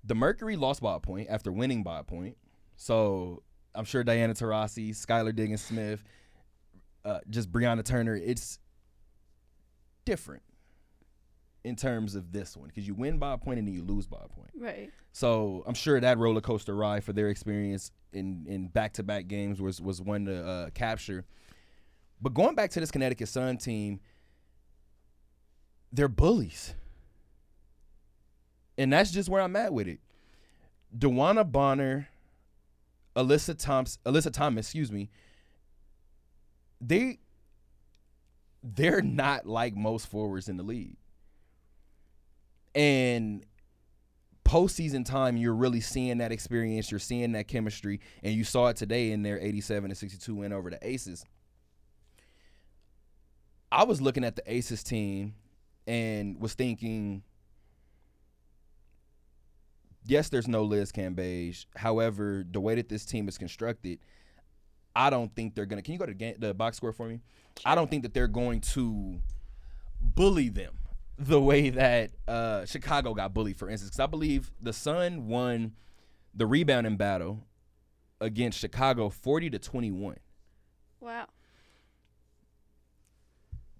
The Mercury lost by a point after winning by a point. So I'm sure Diana Taurasi, Skylar Diggins Smith, uh, just Brianna Turner, it's different in terms of this one because you win by a point and then you lose by a point. Right. So I'm sure that roller coaster ride for their experience in in back to back games was was one to uh, capture. But going back to this Connecticut Sun team, they're bullies, and that's just where I'm at with it. DeWanna Bonner, Alyssa Thompson, Alyssa Thomas, excuse me. They they're not like most forwards in the league. And postseason time, you're really seeing that experience. You're seeing that chemistry, and you saw it today in their 87 to 62 win over the Aces. I was looking at the Aces team and was thinking, yes, there's no Liz Cambage. However, the way that this team is constructed, I don't think they're gonna. Can you go to the, game, the box score for me? I don't think that they're going to bully them the way that uh, Chicago got bullied, for instance. Because I believe the Sun won the rebounding battle against Chicago, forty to twenty-one. Wow.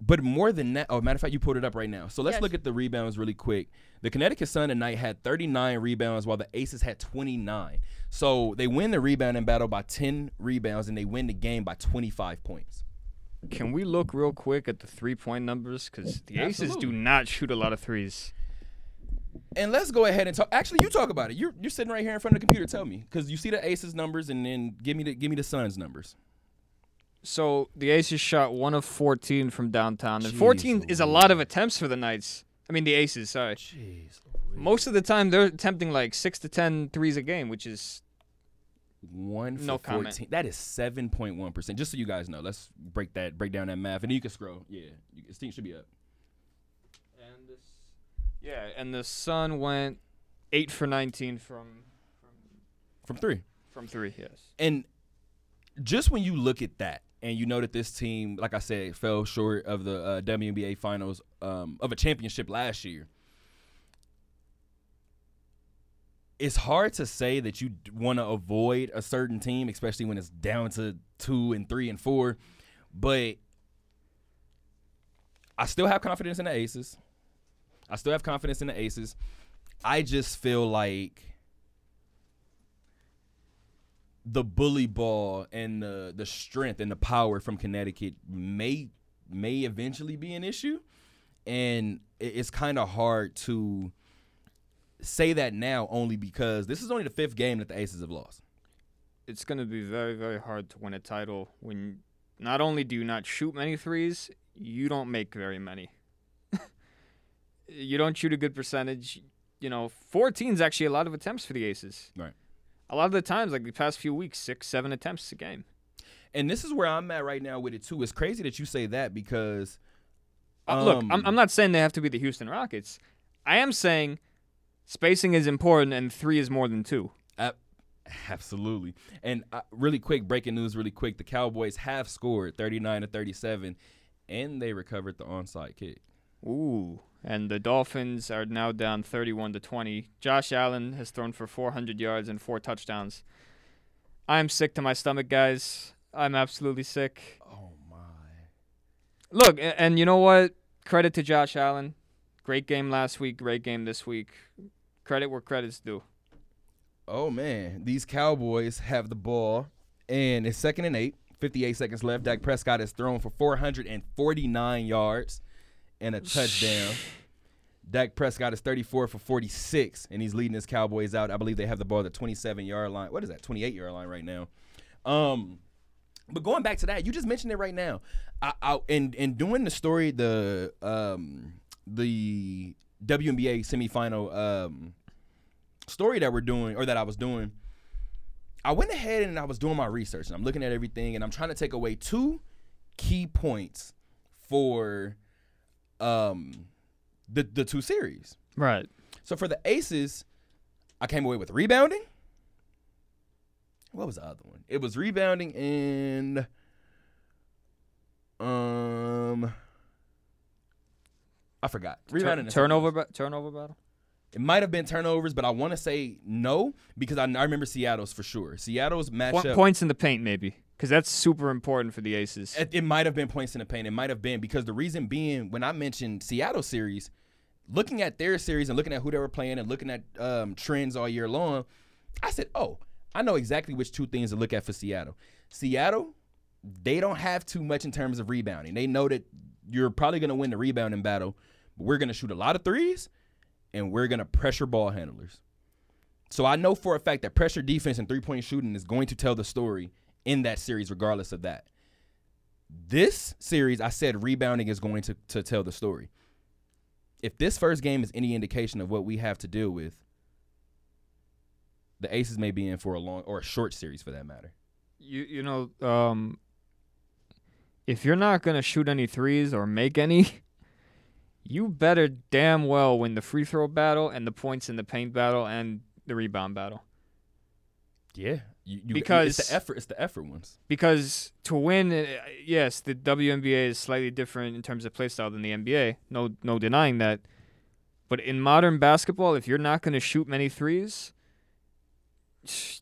But more than that, oh, matter of fact, you put it up right now. So let's Yes. look at the rebounds really quick. The Connecticut Sun tonight had 39 rebounds, while the Aces had 29. So they win the rebounding battle by 10 rebounds, and they win the game by 25 points. Can we look real quick at the three point numbers? Because the Aces do not shoot a lot of threes. And let's go ahead and talk. Actually, you talk about it. You're you're sitting right here in front of the computer. Tell me, because you see the Aces numbers, and then give me the give me the Suns numbers. So the Aces shot one of 14 from downtown, and 14 is a lot of attempts for the Knights. I mean the Aces, sorry. Jeez. Most of the time they're attempting like six to ten threes a game, which is One for No comment. 14. That is seven point one percent. Just so you guys know, let's break that break down that math, and then you can scroll. Yeah, you, this team should be up. and this yeah, and the Sun went eight for 19 from from three. from three. Yes. And just when you look at that and you know that this team, like I said, fell short of the uh, WNBA finals um, of a championship last year, it's hard to say that you want to avoid a certain team, especially when it's down to two and three and four. But I still have confidence in the Aces. I still have confidence in the Aces. I just feel like the bully ball and the the strength and the power from Connecticut may may eventually be an issue, and it's kind of hard to say that now only because this is only the fifth game that the Aces have lost. It's going to be very very hard to win a title when not only do you not shoot many threes, you don't make very many. you don't shoot a good percentage. You know, 14 is actually a lot of attempts for the Aces. Right. A lot of the times, like the past few weeks, six, seven attempts a game. And this is where I'm at right now with it too. It's crazy that you say that because Uh, look, I'm, um, I'm not saying they have to be the Houston Rockets. I am saying spacing is important and three is more than two. Ab- Absolutely. And uh, really quick, breaking news, really quick. The Cowboys have scored 39 to 37, and they recovered the onside kick. Ooh. And the Dolphins are now down 31 to 20. Josh Allen has thrown for 400 yards and four touchdowns. I'm sick to my stomach, guys. I'm absolutely sick. Oh my! Look, a- and you know what? Credit to Josh Allen. Great game last week, great game this week. Credit where credit's due. Oh man, these Cowboys have the ball, and it's second and eight. 58 seconds left. Dak Prescott is thrown for 449 yards and a touchdown. Dak Prescott is 34 for 46, and he's leading his Cowboys out. I believe they have the ball at the 27 yard line. What is that? 28 yard line right now. Um, but going back to that, you just mentioned it right now. I, I in in doing the story, the um the WNBA semifinal um story that we're doing or that I was doing, I went ahead and I was doing my research and I'm looking at everything and I'm trying to take away two key points for um the the two series. Right. So for the Aces, I came away with rebounding. What was the other one? It was rebounding and um I forgot. And something turnover, ba- turnover battle. It might have been turnovers, but I want to say no because I, I remember Seattle's for sure. Seattle's Po- matchup. points in the paint, maybe, because that's super important for the Aces. It, it might have been points in the paint. It might have been because the reason being, when I mentioned Seattle series, looking at their series and looking at who they were playing and looking at um, trends all year long, I said, "Oh, I know exactly which two things to look at for Seattle. Seattle, they don't have too much in terms of rebounding. They know that you're probably going to win the rebounding battle, we're going to shoot a lot of threes, and we're going to pressure ball handlers. So I know for a fact that pressure defense and three point shooting is going to tell the story in that series, regardless of that. This series, I said rebounding is going to, to tell the story. If this first game is any indication of what we have to deal with, the Aces may be in for a long or a short series for that matter. You you know, um, if you're not gonna shoot any threes or make any, you better damn well win the free throw battle and the points in the paint battle and the rebound battle. Yeah, you, you, Because- it's the effort. It's the effort ones. Because to win, uh, yes, the WNBA is slightly different in terms of play style than the NBA. No, no denying that. But in modern basketball, if you're not going to shoot many threes,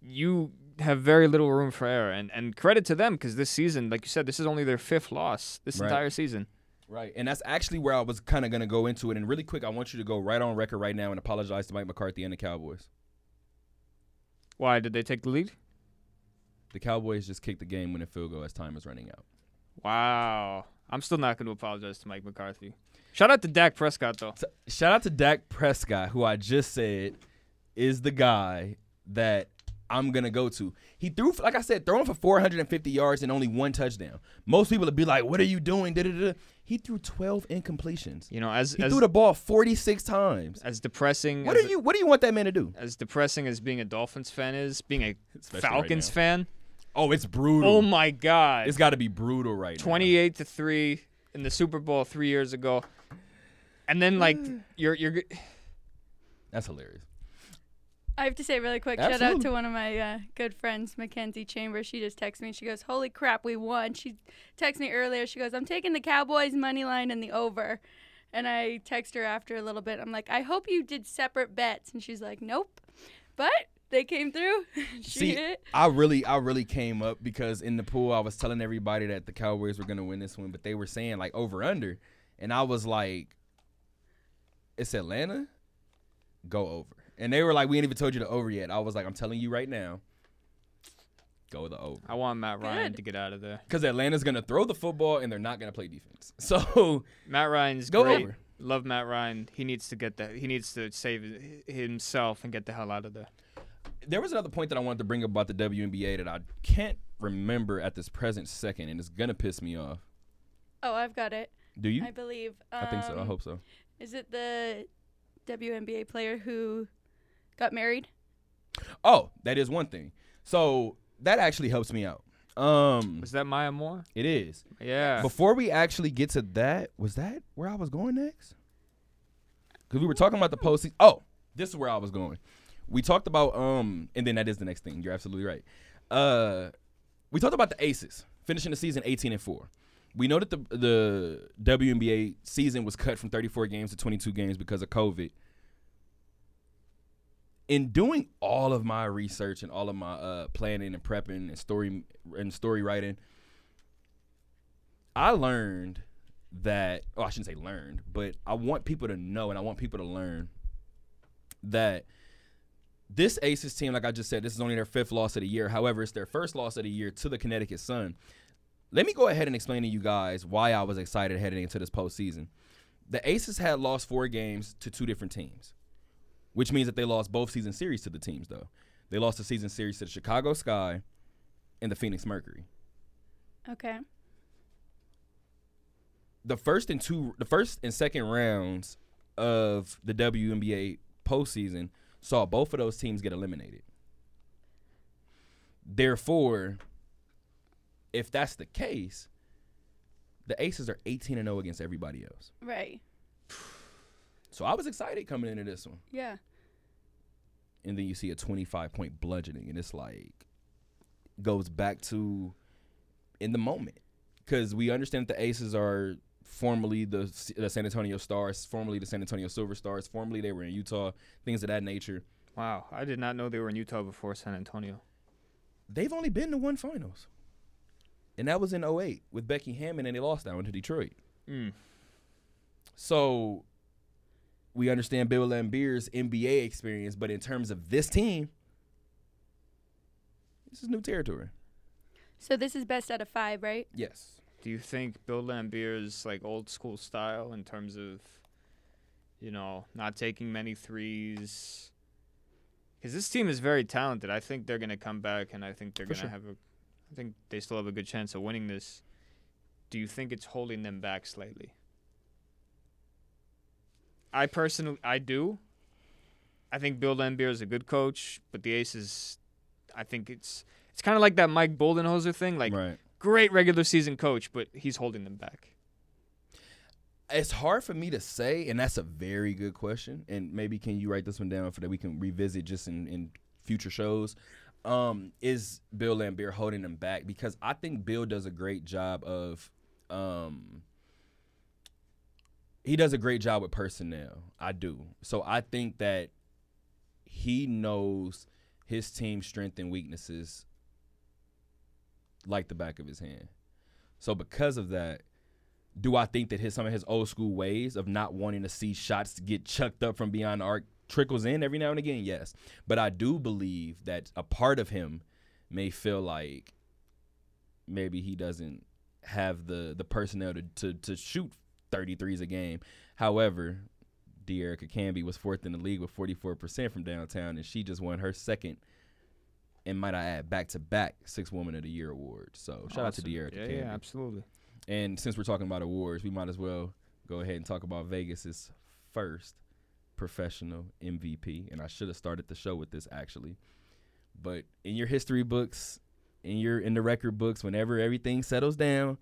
you have very little room for error. And and credit to them because this season, like you said, this is only their fifth loss this Right. entire season. Right, and that's actually where I was kind of going to go into it. And really quick, I want you to go right on record right now and apologize to Mike McCarthy and the Cowboys. Why did they take the lead? The Cowboys just kicked the game when winning field goal as time is running out. Wow, I'm still not going to apologize to Mike McCarthy. Shout out to Dak Prescott though. So, shout out to Dak Prescott, who I just said is the guy that I'm gonna go to. He threw, like I said, throwing for 450 yards and only one touchdown. Most people would be like, "What are you doing?" Da-da-da. He threw 12 incompletions. You know, as He as, threw the ball 46 times. as depressing What as do you What do you want that man to do? as depressing as being a Dolphins fan is, being a Especially Falcons now. fan. Oh, it's brutal. Oh my God! It's got to be brutal right now. 28 to three in the Super Bowl three years ago, and then like mm. you're you're That's hilarious. I have to say really quick, shout out to one of my uh, good friends, Mackenzie Chambers. She just texted me. She goes, "Holy crap, we won!" She texted me earlier. She goes, "I'm taking the Cowboys money line and the over." And I text her after a little bit. I'm like, "I hope you did separate bets." And she's like, "Nope," but they came through. she See, hit. I really, I really came up because in the pool I was telling everybody that the Cowboys were gonna win this one, but they were saying like over under, and I was like, "It's Atlanta, go over." And they were like, "We ain't even told you the over yet." I was like, "I'm telling you right now, go the over." I want Matt Ryan Good. to get out of there. Because Atlanta's gonna throw the football and they're not gonna play defense. So Matt Ryan's Go great. over. Love Matt Ryan. He needs to get that. He needs to save himself and get the hell out of there. there was another point that I wanted to bring up about the WNBA that I can't remember at this present second, and it's gonna piss me off. Oh, I've got it. Do you? I believe. I think so. I Um, hope so. Is it the WNBA player who got married? Oh, that is one thing. So that actually helps me out. Um, Was that Maya Moore? it is. Yeah. Before we actually get to that, was that where I was going next? Because we were talking about the postseason. Oh, this is where I was going. We talked about um, and then that is the next thing. You're absolutely right. Uh, we talked about the Aces finishing the season 18 and four. We know that the the WNBA season was cut from 34 games to 22 games because of COVID. In doing all of my research and all of my uh, planning and prepping and story and story writing, I learned that oh I shouldn't say learned, but I want people to know and I want people to learn that this Aces team, like I just said, this is only their fifth loss of the year. However, it's their first loss of the year to the Connecticut Sun. Let me go ahead and explain to you guys why I was excited heading into this postseason. The Aces had lost four games to two different teams, which means that they lost both season series to the teams, though. They lost the season series to the Chicago Sky and the Phoenix Mercury. Okay. the first and two the first and second rounds of the WNBA postseason saw both of those teams get eliminated. Therefore, if that's the case, the Aces are 18 and 0 against everybody else. Right. So I was excited coming into this one. Yeah. And then you see a 25 point bludgeoning and it's like goes back to in the moment cuz we understand that the Aces are formerly the, the San Antonio Stars, formerly the San Antonio Silver Stars, formerly they were in Utah, things of that nature. wow. I did not know they were in Utah before San Antonio. They've only been to one finals. And that was in 08 with Becky Hammon and they lost that one to Detroit. Mm. So we understand Bill Laimbeer's NBA experience, but in terms of this team, this is new territory. So this is best out of five, right? Yes. Do you think Bill Laimbeer's like old school style in terms of, you know, not taking many threes? Because this team is very talented. I think they're gonna come back, and I think they're For gonna sure. have a. I think they still have a good chance of winning this. Do you think it's holding them back slightly? I personally, I do. I think Bill Laimbeer is a good coach, but the Aces, I think it's it's kind of like that Mike Budenholzer thing. Like right. great regular season coach, but he's holding them back. It's hard for me to say, and that's a very good question. And maybe can you write this one down for that we can revisit just in, in future shows? Um, is Bill Laimbeer holding them back? Because I think Bill does a great job of um he does a great job with personnel. I do. So I think that he knows his team's strength and weaknesses like the back of his hand. So because of that, do I think that his some of his old school ways of not wanting to see shots get chucked up from beyond the arc trickles in every now and again? Yes. But I do believe that a part of him may feel like maybe he doesn't have the the personnel to to, to shoot 33s a game. However, Dearica Hamby was fourth in the league with 44% from downtown, and she just won her second, and might I add, back to back Six Woman of the Year award. So shout out to Awesome. Dearica Yeah, Hamby. yeah, absolutely. And since we're talking about awards, we might as well go ahead and talk about Vegas's first professional MVP. And I should have started the show with this actually. But in your history books, in your in the record books, whenever everything settles down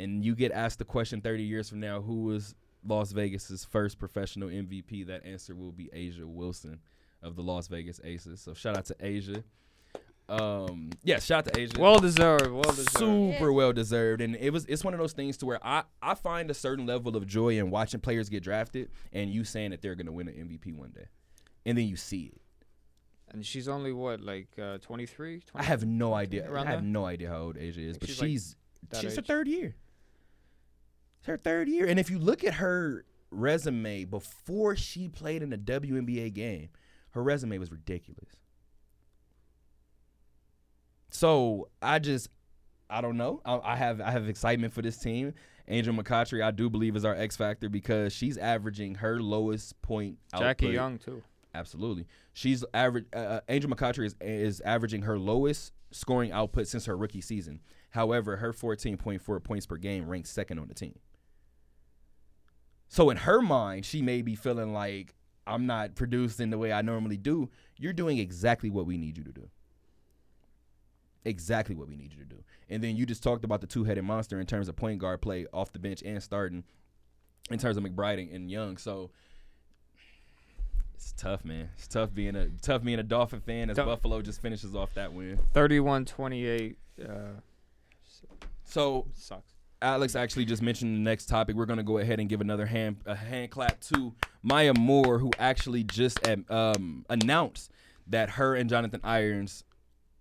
and you get asked the question 30 years from now, who was Las Vegas's first professional MVP, that answer will be A'ja Wilson of the Las Vegas Aces. So shout out to A'ja. Um, yeah, shout out to A'ja Well deserved. Well deserved. super well deserved and it was it's one of those things to where I, I find a certain level of joy in watching players get drafted and you saying that they're going to win an MVP one day and then you see it And she's only what, like uh, 23? I have no idea I have no idea how old A'ja is but she's, she's that she's her third year it's her third year and if you look at her resume before she played in a WNBA game her resume was ridiculous so I just I don't know. I, I have I have excitement for this team. Angel McCoughtry, I do believe is our X factor because she's averaging her lowest point. Jackie output. Young too. absolutely. She's average. Uh, uh, Angel McCoughtry is is averaging her lowest scoring output since her rookie season. However, her 14.4 points per game ranks second on the team. So in her mind, she may be feeling like I'm not producing the way I normally do. You're doing exactly what we need you to do. Exactly what we need you to do. And then you just talked about the two-headed monster in terms of point guard play off the bench and starting in terms of McBride and Young. So it's tough, man. It's tough being a tough being a Dolphin fan as Tough. Buffalo just finishes off that win. 31-28. Uh, So sucks. Alex actually just mentioned the next topic. We're gonna go ahead and give another hand a hand clap to Maya Moore, who actually just um, announced that her and Jonathan Irons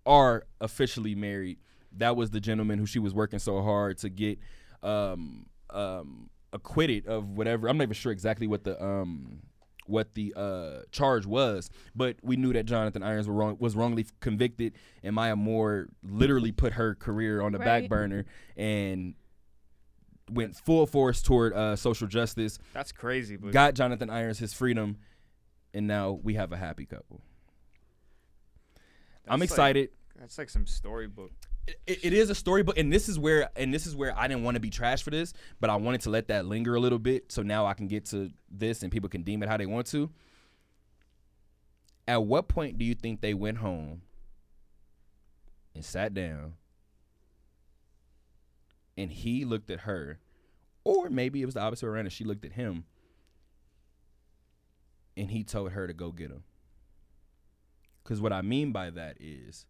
are officially married. That was the gentleman who she was working so hard to get um, um, acquitted of whatever. I'm not even sure exactly what the um, what the uh, charge was, but we knew that Jonathan Irons were wrong, was wrongly convicted, and Maya Moore literally put her career on the back burner and went full force toward uh, social justice. That's crazy, but Got Jonathan Irons his freedom, and now we have a happy couple. I'm that's like- excited. that's like some storybook. it, it is a storybook, and this is where and this is where I didn't want to be trash for this, but I wanted to let that linger a little bit, so now I can get to this, and people can deem it how they want to. At what point do you think they went home and sat down, and he looked at her, or maybe it was the opposite around, and she looked at him, and he told her to go get him. Because what I mean by that is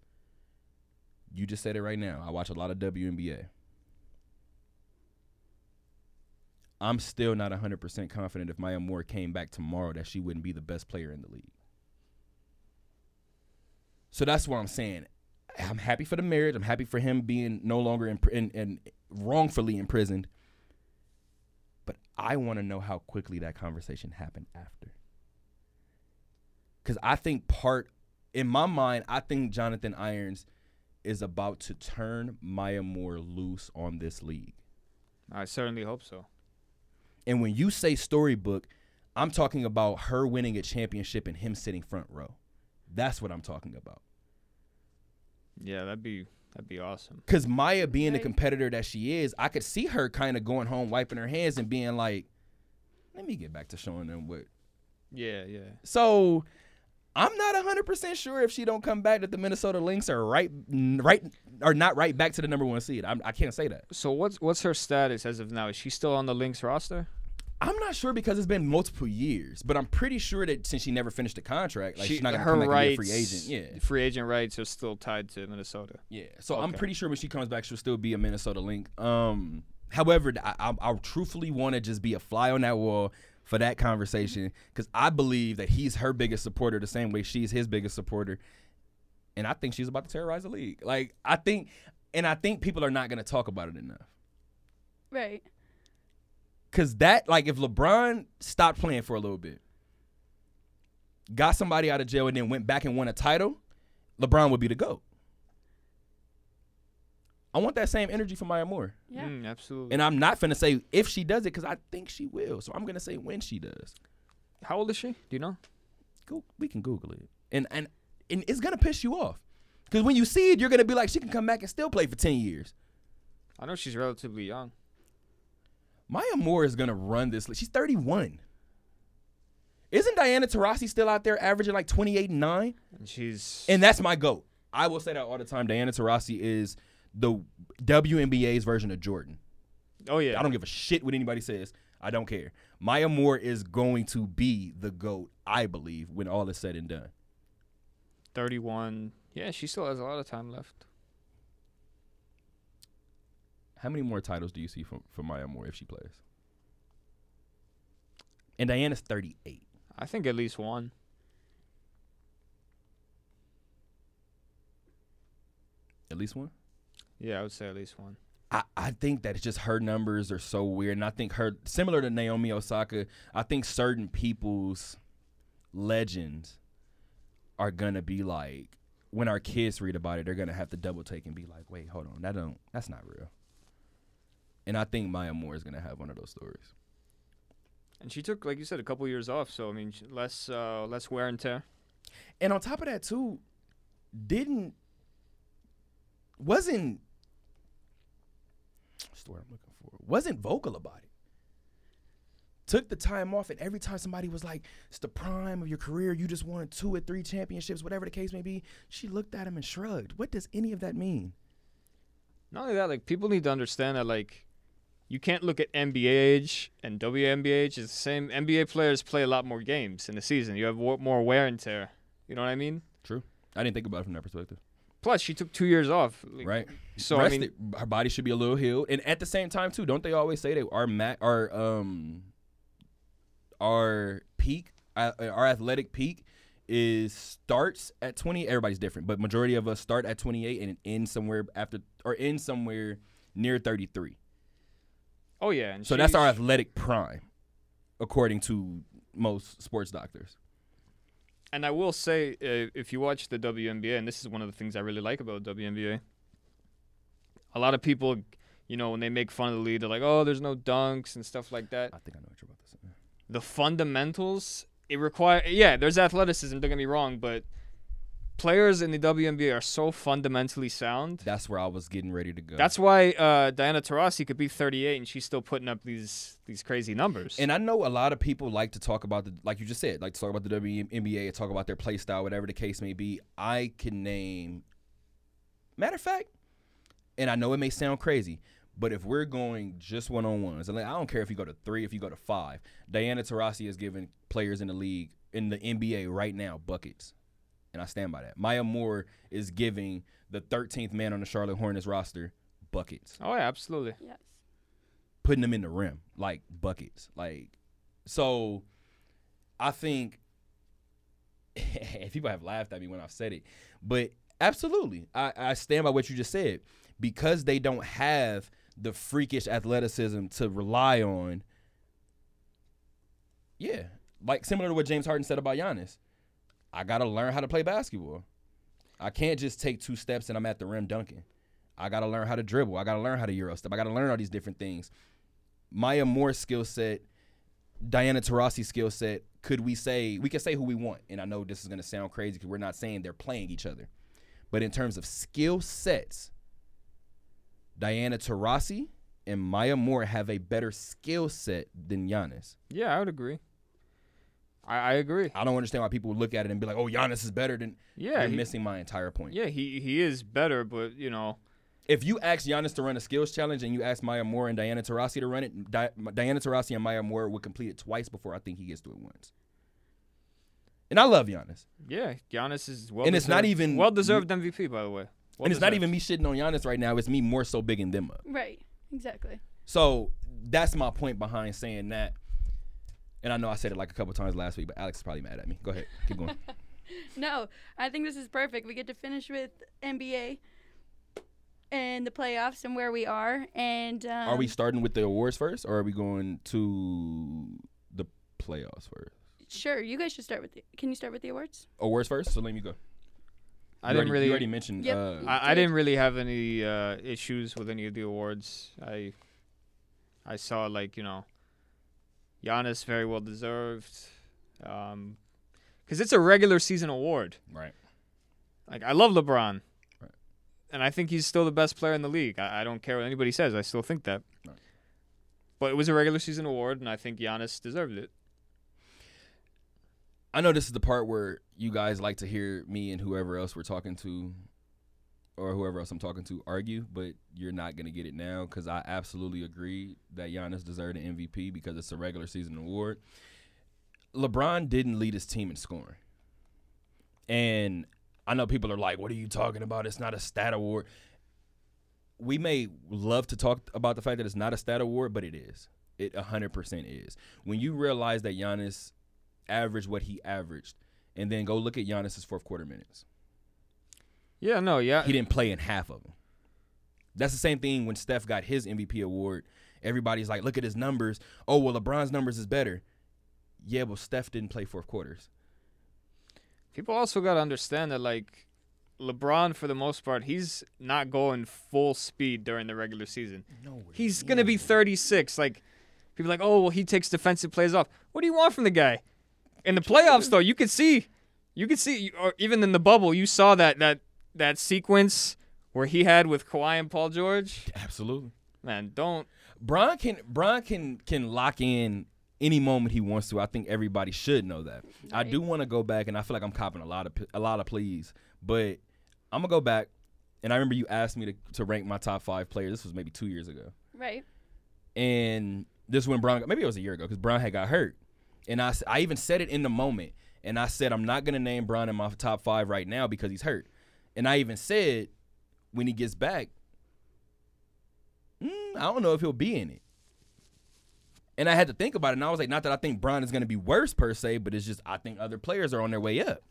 you just said it right now. I watch a lot of WNBA. I'm still not 100% confident if Maya Moore came back tomorrow that she wouldn't be the best player in the league. So that's what I'm saying. I'm happy for the marriage. I'm happy for him being no longer in, in, in wrongfully imprisoned. But I want to know how quickly that conversation happened after. Because I think part, in my mind, I think Jonathan Irons is about to turn Maya Moore loose on this league. I certainly hope so. And when you say storybook, I'm talking about her winning a championship and him sitting front row. That's what I'm talking about. Yeah, that'd be that'd be awesome. Cause Maya being the competitor that she is, I could see her kind of going home, wiping her hands, and being like, "Let me get back to showing them what." Yeah, yeah. So, I'm not 100 percent sure if she don't come back that the Minnesota Lynx are right, right, or not right back to the number one seed. I'm, I can't say that. So what's what's her status as of now? Is she still on the Lynx roster? I'm not sure because it's been multiple years, but I'm pretty sure that since she never finished the contract, like she, she's not gonna her come back rights, and be a free agent. Yeah, free agent rights are still tied to Minnesota. yeah. So I'm pretty sure when she comes back, she'll still be a Minnesota Link. Um, however, I, I, I truthfully want to just be a fly on that wall for that conversation because I believe that he's her biggest supporter the same way she's his biggest supporter, and I think she's about to terrorize the league. Like I think, and I think people are not gonna talk about it enough. Right. Cause that, like, if LeBron stopped playing for a little bit, got somebody out of jail, and then went back and won a title, LeBron would be the GOAT. I want that same energy from Maya Moore. Yeah. Mm, absolutely. And I'm not finna say if she does it because I think she will. So I'm gonna say when she does. How old is she? Do you know? Go, we can Google it, and and and it's gonna piss you off because when you see it, you're gonna be like, she can come back and still play for ten years. I know she's relatively young. Maya Moore is gonna run this. She's 31. Isn't Diana Taurasi still out there averaging like 28 and 9? And she's And that's my goat. I will say that all the time. Diana Taurasi is the WNBA's version of Jordan. oh yeah. I don't give a shit what anybody says. I don't care. Maya Moore is going to be the GOAT, I believe, when all is said and done. 31. Yeah, she still has a lot of time left. How many more titles do you see from, from Maya Moore if she plays? And Diana's 38. I think at least one. At least one? Yeah, I would say at least one. I, I think that it's just her numbers are so weird. And I think her, similar to Naomi Osaka, I think certain people's legends are going to be like, when our kids read about it, they're going to have to double take and be like, wait, hold on. That don't, that's not real. And I think Maya Moore is going to have one of those stories. And she took, like you said, a couple years off. So I mean, less uh, less wear and tear. And on top of that, too, didn't, wasn't, what's the word I'm looking for? Wasn't vocal about it. Took the time off, and every time somebody was like, it's the prime of your career, you just won two or three championships, whatever the case may be, she looked at him and shrugged. What does any of that mean? Not only that, like people need to understand that like you can't look at NBA age and WNBA age. is the same. NBA players play a lot more games in the season. You have more wear and tear. You know what I mean? True. I didn't think about it from that perspective. Plus, she took two years off. like, right? So I Rested. mean, her body should be a little healed, and at the same time too, don't they always say that our ma- our um our peak, our athletic peak is starts at 20. Everybody's different, but majority of us start at 28 and end somewhere after or end somewhere near 33. Oh yeah. And So that's our athletic prime, according to most sports doctors. And I will say, uh, if you watch the WNBA, and this is one of the things I really like about WNBA, a lot of people, you know, when they make fun of the league, they're like, "Oh, there's no dunks and stuff like that." I think I know what you're about to say. The fundamentals it require, yeah, there's athleticism. Don't get me wrong, but players in the WNBA are so fundamentally sound. That's where I was getting ready to go. That's why uh, Diana Taurasi could be 38 and she's still putting up these these crazy numbers. And I know a lot of people like to talk about the, like you just said, like to talk about the WNBA and talk about their play style, whatever the case may be. I can name, matter of fact, and I know it may sound crazy, but if we're going just one on ones, and I don't care if you go to three, if you go to five, Diana Taurasi is giving players in the league in the NBA right now buckets, and I stand by that. Maya Moore is giving the 13th man on the Charlotte Hornets roster buckets oh yeah, absolutely. Yes. putting them in the rim like buckets. Like so I think people have laughed at me when I've said it. But absolutely. I, I stand by what you just said. Because they don't have the freakish athleticism to rely on. Yeah. Like similar to what James Harden said about Giannis. I gotta learn how to play basketball. I can't just take two steps and I'm at the rim dunking. I gotta learn how to dribble. I gotta learn how to euro step. I gotta learn all these different things. Maya Moore's skill set, Diana Taurasi's skill set. Could we say we can say who we want? And I know this is gonna sound crazy because we're not saying they're playing each other, but in terms of skill sets, Diana Taurasi and Maya Moore have a better skill set than Giannis. Yeah, I would agree. I, I agree. I don't understand why people would look at it and be like, "Oh, Giannis is better than." Yeah, you're he- missing my entire point. Yeah, he he is better, but you know, If you ask Giannis to run a skills challenge and you ask Maya Moore and Diana Taurasi to run it, Di- Diana Taurasi and Maya Moore would complete it twice before I think he gets to it once. And I love Giannis. yeah, Giannis is well. And it's not even- well deserved MVP, by the way. Well and it's not even me shitting on Giannis right now. It's me more so bigging them up. Right. Exactly. So that's my point behind saying that. And I know I said it like a couple times last week, but Alex is probably mad at me. Go ahead. Keep going. No, I think this is perfect. We get to finish with NBA and the playoffs and where we are. And um, are we starting with the awards first or are we going to the playoffs first? Sure, you guys should start with. The, can you start with the awards? Awards first? So let me go. I You didn't already, really. You already mentioned. Yep. Uh, I, I didn't really have any uh, issues with any of the awards. I I saw like you know, Giannis very well deserved, um, because it's a regular season award. right. Like I love LeBron, Right. and I think he's still the best player in the league. I, I don't care what anybody says. I still think that. Right. But it was a regular season award, and I think Giannis deserved it. I know this is the part where you guys like to hear me and whoever else we're talking to, or whoever else I'm talking to, argue, but you're not gonna get it now because I absolutely agree that Giannis deserved an MVP because it's a regular season award. LeBron didn't lead his team in scoring, and I know people are like, "What are you talking about? It's not a stat award." We may love to talk about the fact that it's not a stat award, but it is. It 100% is. When you realize that Giannis averaged what he averaged, and then go look at Giannis's fourth quarter minutes. Yeah, no, yeah. He didn't play in half of them. That's the same thing when Steph got his MVP award. Everybody's like, look at his numbers. Oh, well, LeBron's numbers is better. Yeah, but Steph didn't play fourth quarters. People also got to understand that, like, LeBron, for the most part, he's not going full speed during the regular season. No, He's going to be 36. Like, people are like, oh, well, he takes defensive plays off. What do you want from the guy? In the playoffs, though, you could see, you could see, or even in the bubble, you saw that that that sequence where he had with Kawhi and Paul George. absolutely. Man, don't. Bron can Bron can can lock in any moment he wants to. I think everybody should know that. I do want to go back, and I feel like I'm copping a lot of a lot of pleas, but I'm gonna go back. And I remember you asked me to, to rank my top five players. This was maybe two years ago, Right. and this when Brown maybe it was a year ago because Brown had got hurt, and I I even said it in the moment, and I said I'm not gonna name Brown in my top five right now because he's hurt, and I even said when he gets back, mm, I don't know if he'll be in it. And I had to think about it, and I was like, not that I think Bron is going to be worse per se, but it's just I think other players are on their way up.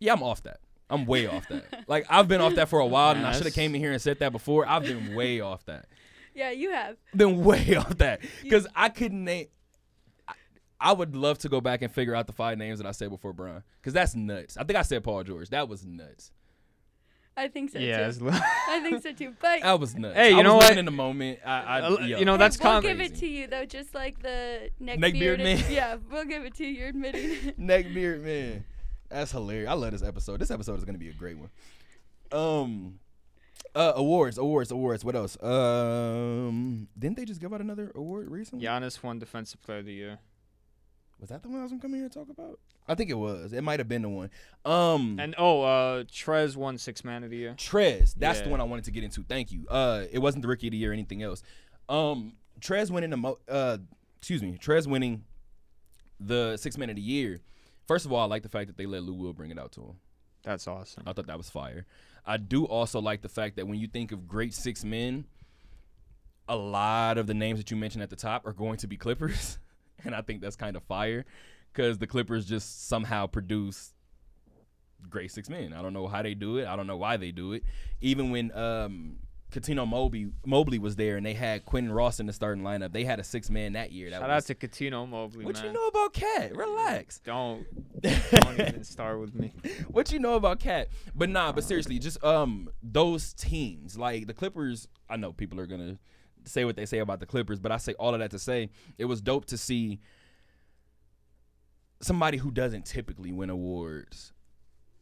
Yeah, I'm off that. I'm way off that. Like I've been off that for a while, and I should have came in here and said that before. I've been way off that. Yeah, you have. Been way off that because I couldn't name. I, I would love to go back and figure out the five names that I said before Bron, because that's nuts. I think I said Paul George. That was nuts. I think so Yeah, too. it's- I think so too. But That was nuts. Hey, you I know was what? living in the moment. I, I Uh, yo, you know, that's we'll com- give it to you though, just like the neck, Neck beard beard. man? Yeah, we'll give it to you. You're admitting. it. Neckbeard man. That's hilarious. I love this episode. This episode is gonna be a great one. Um uh awards, awards, awards. What else? Um didn't they just give out another award recently? Giannis won Defensive Player of the Year. Was that the one I was gonna come here and talk about? I think it was. It might have been the one. Um And oh, uh, Trez won Six Man of the Year. Trez. That's the one I wanted to get into. Thank you. Uh it wasn't the rookie of the year or anything else. Um Trez winning the mo- uh excuse me, Trez winning the six man of the year. First of all, I like the fact that they let Lou Will bring it out to him. That's awesome. I thought that was fire. I do also like the fact that when you think of great six men, a lot of the names that you mentioned at the top are going to be Clippers, and I think that's kind of fire because the Clippers just somehow produce great six men. I don't know how they do it. I don't know why they do it. Even when um, Cuttino Mobley Mobley was there and they had Quentin Ross in the starting lineup, they had a six man that year. That Shout was, out to Cuttino Mobley, what man. you know about Cat? Relax. Don't don't even start with me. what you know about Cat? But nah, but seriously, just um those teams like the Clippers. I know people are gonna say what they say about the Clippers, but I say all of that to say it was dope to see somebody who doesn't typically win awards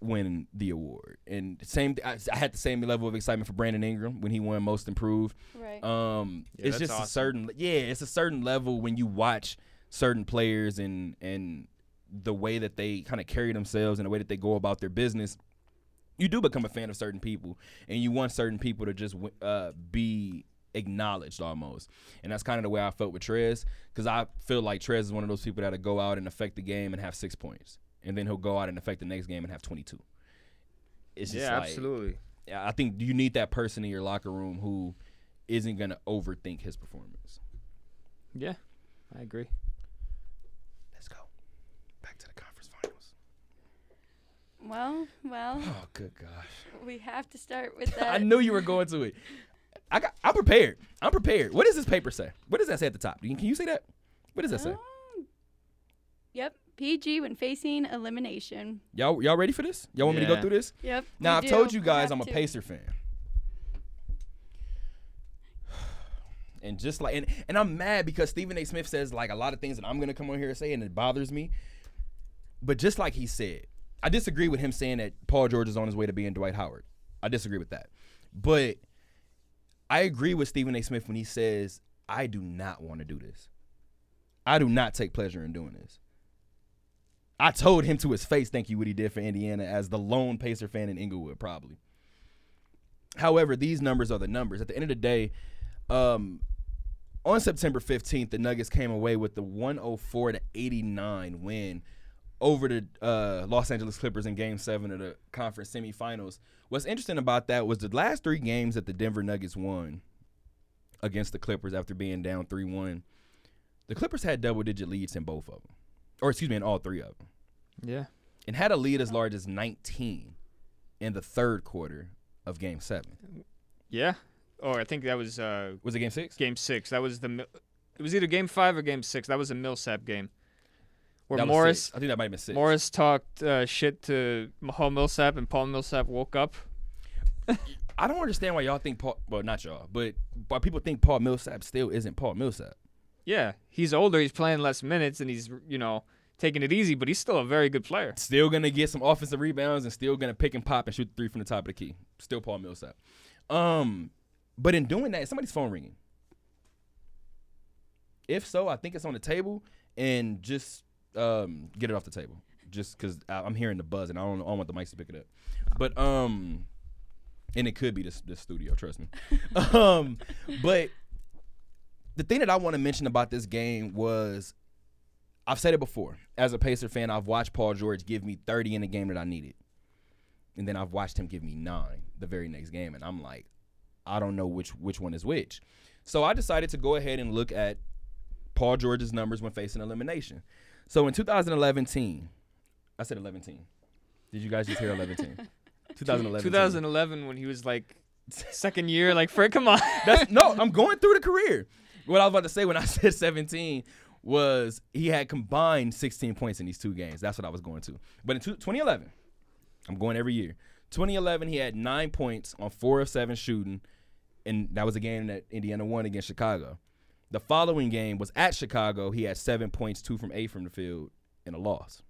win the award. And same, I, I had the same level of excitement for Brandon Ingram when he won Most Improved. right. Um, Yeah, it's that's just a certain yeah, it's a certain level when you watch certain players and and the way that they kind of carry themselves and the way that they go about their business. You do become a fan of certain people, and you want certain people to just uh, be acknowledged almost. And that's kind of the way I felt with Trez, because I feel like Trez is one of those people that'll go out and affect the game and have six points, and then he'll go out and affect the next game and have twenty two. It's just Yeah, like, absolutely. yeah, I think you need that person in your locker room who isn't gonna overthink his performance. Yeah, I agree. Let's go back to the conference finals. well, well, Oh, good gosh! we have to start with that. I knew you were going to it. I got. I'm prepared. I'm prepared. What does this paper say? What does that say at the top? Can you, say that? What does that say? Um, Yep. PG when facing elimination. Y'all y'all ready for this? Y'all want me to go through this? Yep. Now I've told you guys I'm a to. Pacer fan. And just like and, and I'm mad because Stephen A. Smith says like a lot of things that I'm gonna come on here and say and it bothers me. But just like he said, I disagree with him saying that Paul George is on his way to being Dwight Howard. I disagree with that. But I agree with Stephen A. Smith when he says, I do not want to do this. I do not take pleasure in doing this. I told him to his face, thank you, what he did for Indiana as the lone Pacer fan in Inglewood, probably. However, these numbers are the numbers. At the end of the day, um, on September 15th, the Nuggets came away with the 104 to 89 win over the uh, Los Angeles Clippers in Game Seven of the conference semifinals. What's interesting about that was the last three games that the Denver Nuggets won against the Clippers after being down 3 1. The Clippers had double digit leads in both of them, or excuse me, in all three of them, Yeah. and had a lead as large as 19 in the third quarter of Game Seven. Yeah. Or I think that was uh, Was it Game Six? game six. That was the. It was either game five or game six. That was a Millsap game. Where That Morris six. I think that might have been six. Morris talked uh, shit to Paul Millsap, and Paul Millsap woke up. I don't understand why y'all think Paul. Well, not y'all, but why people think Paul Millsap still isn't Paul Millsap. Yeah, he's older. He's playing less minutes, and he's you know taking it easy. But he's still a very good player. Still gonna get some offensive rebounds and still gonna pick and pop and shoot three from the top of the key. Still Paul Millsap. Um, but in doing that, somebody's phone ringing. If so, I think it's on the table, and just um get it off the table. Just because I'm hearing the buzz and I don't, I don't want the mics to pick it up. But um, and it could be this this studio. Trust me. um, but the thing that I want to mention about this game was I've said it before. As a Pacer fan, I've watched Paul George give me 30 in a game that I needed. And then I've watched him give me nine the very next game. And I'm like, I don't know which which one is which. So I decided to go ahead and look at Paul George's numbers when facing elimination. So in 2011 team, I said 11 team. Did you guys just hear 11 team? 2011. 2011, when he was like second year, like Fred, come on. That's no, I'm going through the career. What I was about to say when I said 17 was he had combined 16 points in these two games. That's what I was going to. But in two, 2011, I'm going every year. 2011, he had nine points on four of seven shooting, and that was a game that Indiana won against Chicago. The following game was at Chicago. He had seven points, two from eight from the field, and a loss.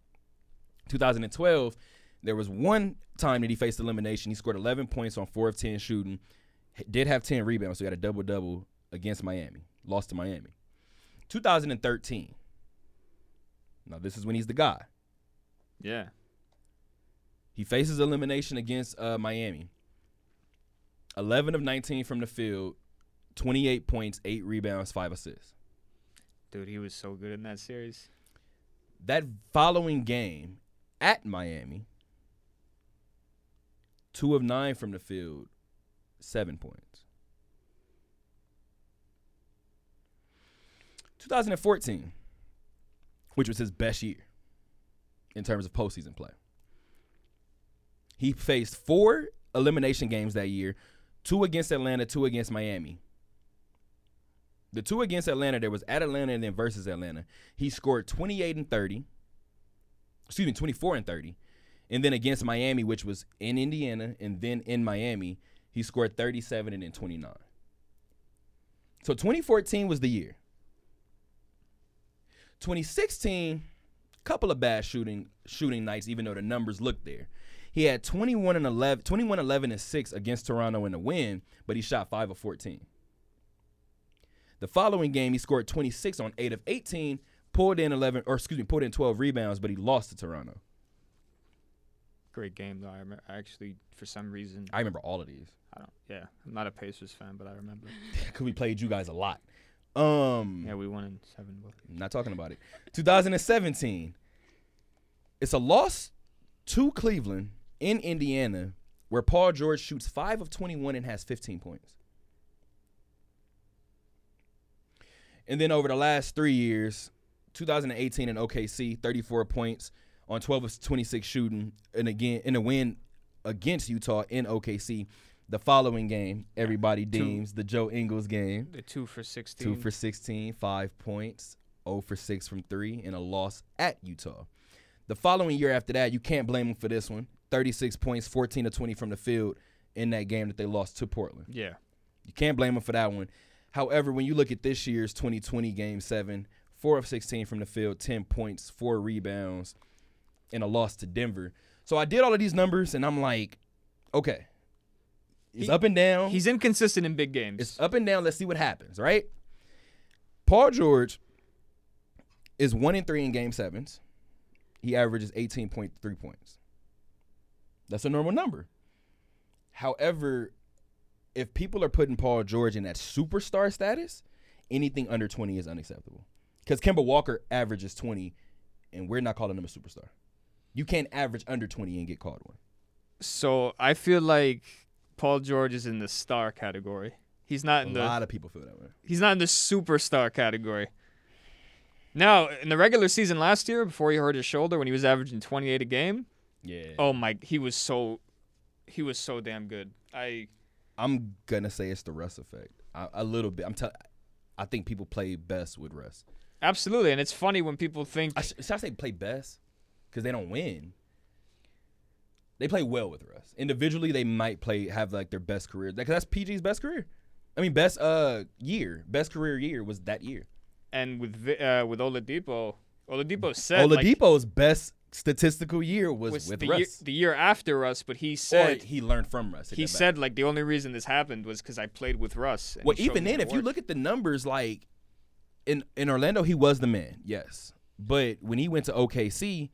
2012, there was one time that he faced elimination. He scored 11 points on four of 10 shooting, did have 10 rebounds, so he had a double double against Miami. Lost to Miami. 2013. Now this is when he's the guy. yeah. He faces elimination against uh, Miami. 11 of 19 from the field, 28 points, 8 rebounds, 5 assists. Dude, he was so good in that series. That following game at Miami, 2 of 9 from the field, 7 points. 2014, which was his best year in terms of postseason play. He faced four elimination games that year, two against Atlanta, two against Miami. The two against Atlanta, there was at Atlanta and then versus Atlanta. He scored 28 and 30. Excuse me, 24 and 30. And then against Miami, which was in Indiana and then in Miami, he scored 37 and then 29. So 2014 was the year. 2016, couple of bad shooting shooting nights, even though the numbers looked there. He had 21 and 11, 21, 11 and 6 against Toronto in the win, but he shot 5 of 14. The following game, he scored 26 on 8 of 18, pulled in 11, or excuse me, pulled in 12 rebounds, but he lost to Toronto. Great game though. I, rem- I actually, for some reason, I remember all of these I don't. Yeah, I'm not a Pacers fan, but I remember. because we played you guys a lot. Um, Yeah, we won in seven. But not talking about it. 2017. It's a loss to Cleveland in Indiana where Paul George shoots 5 of 21 and has 15 points. And then over the last 3 years, 2018 in OKC, 34 points on 12 of 26 shooting and again in a win against Utah in OKC. The following game, everybody deems the Joe Ingles game. the two for 16. Two for 16, five points 0 for 6 from 3 and a loss at Utah. The following year after that, you can't blame him for this one. 36 points, 14 to 20 from the field in that game that they lost to Portland. Yeah. You can't blame him for that one. However, when you look at this year's 2020 game 7, 4 of 16 from the field, 10 points, 4 rebounds, and a loss to Denver. So I did all of these numbers and I'm like, okay. It's He- up and down. He's inconsistent in big games. It's up and down. Let's see what happens, right? Paul George is one in three in game sevens. He averages 18.3 points. That's a normal number. However, if people are putting Paul George in that superstar status, anything under 20 is unacceptable. Because Kemba Walker averages 20, and we're not calling him a superstar. You can't average under 20 and get called one. so I feel like Paul George is in the star category. He's not A in the A lot of people feel that way. he's not in the superstar category. Now, in the regular season last year, before he hurt his shoulder, when he was averaging 28 a game, Yeah. oh my, he was so, he was so damn good. I I'm gonna say it's the Russ effect. I, a little bit. I'm telling. I think people play best with Russ. absolutely, and it's funny when people think I sh- should I say play best because they don't win. They play well with Russ. Individually, they might play have like their best career. Because that's PG's best career. I mean, best uh year, best career year was that year. and with uh, with Oladipo, Oladipo said like, Oladipo's best statistical year was, was with the Russ. year, the year after us, but he or said he learned from Russ. He said like the only reason this happened was because I played with Russ. and Well, even then, the if you look at the numbers, like in in Orlando, he was the man, yes. But when he went to OKC,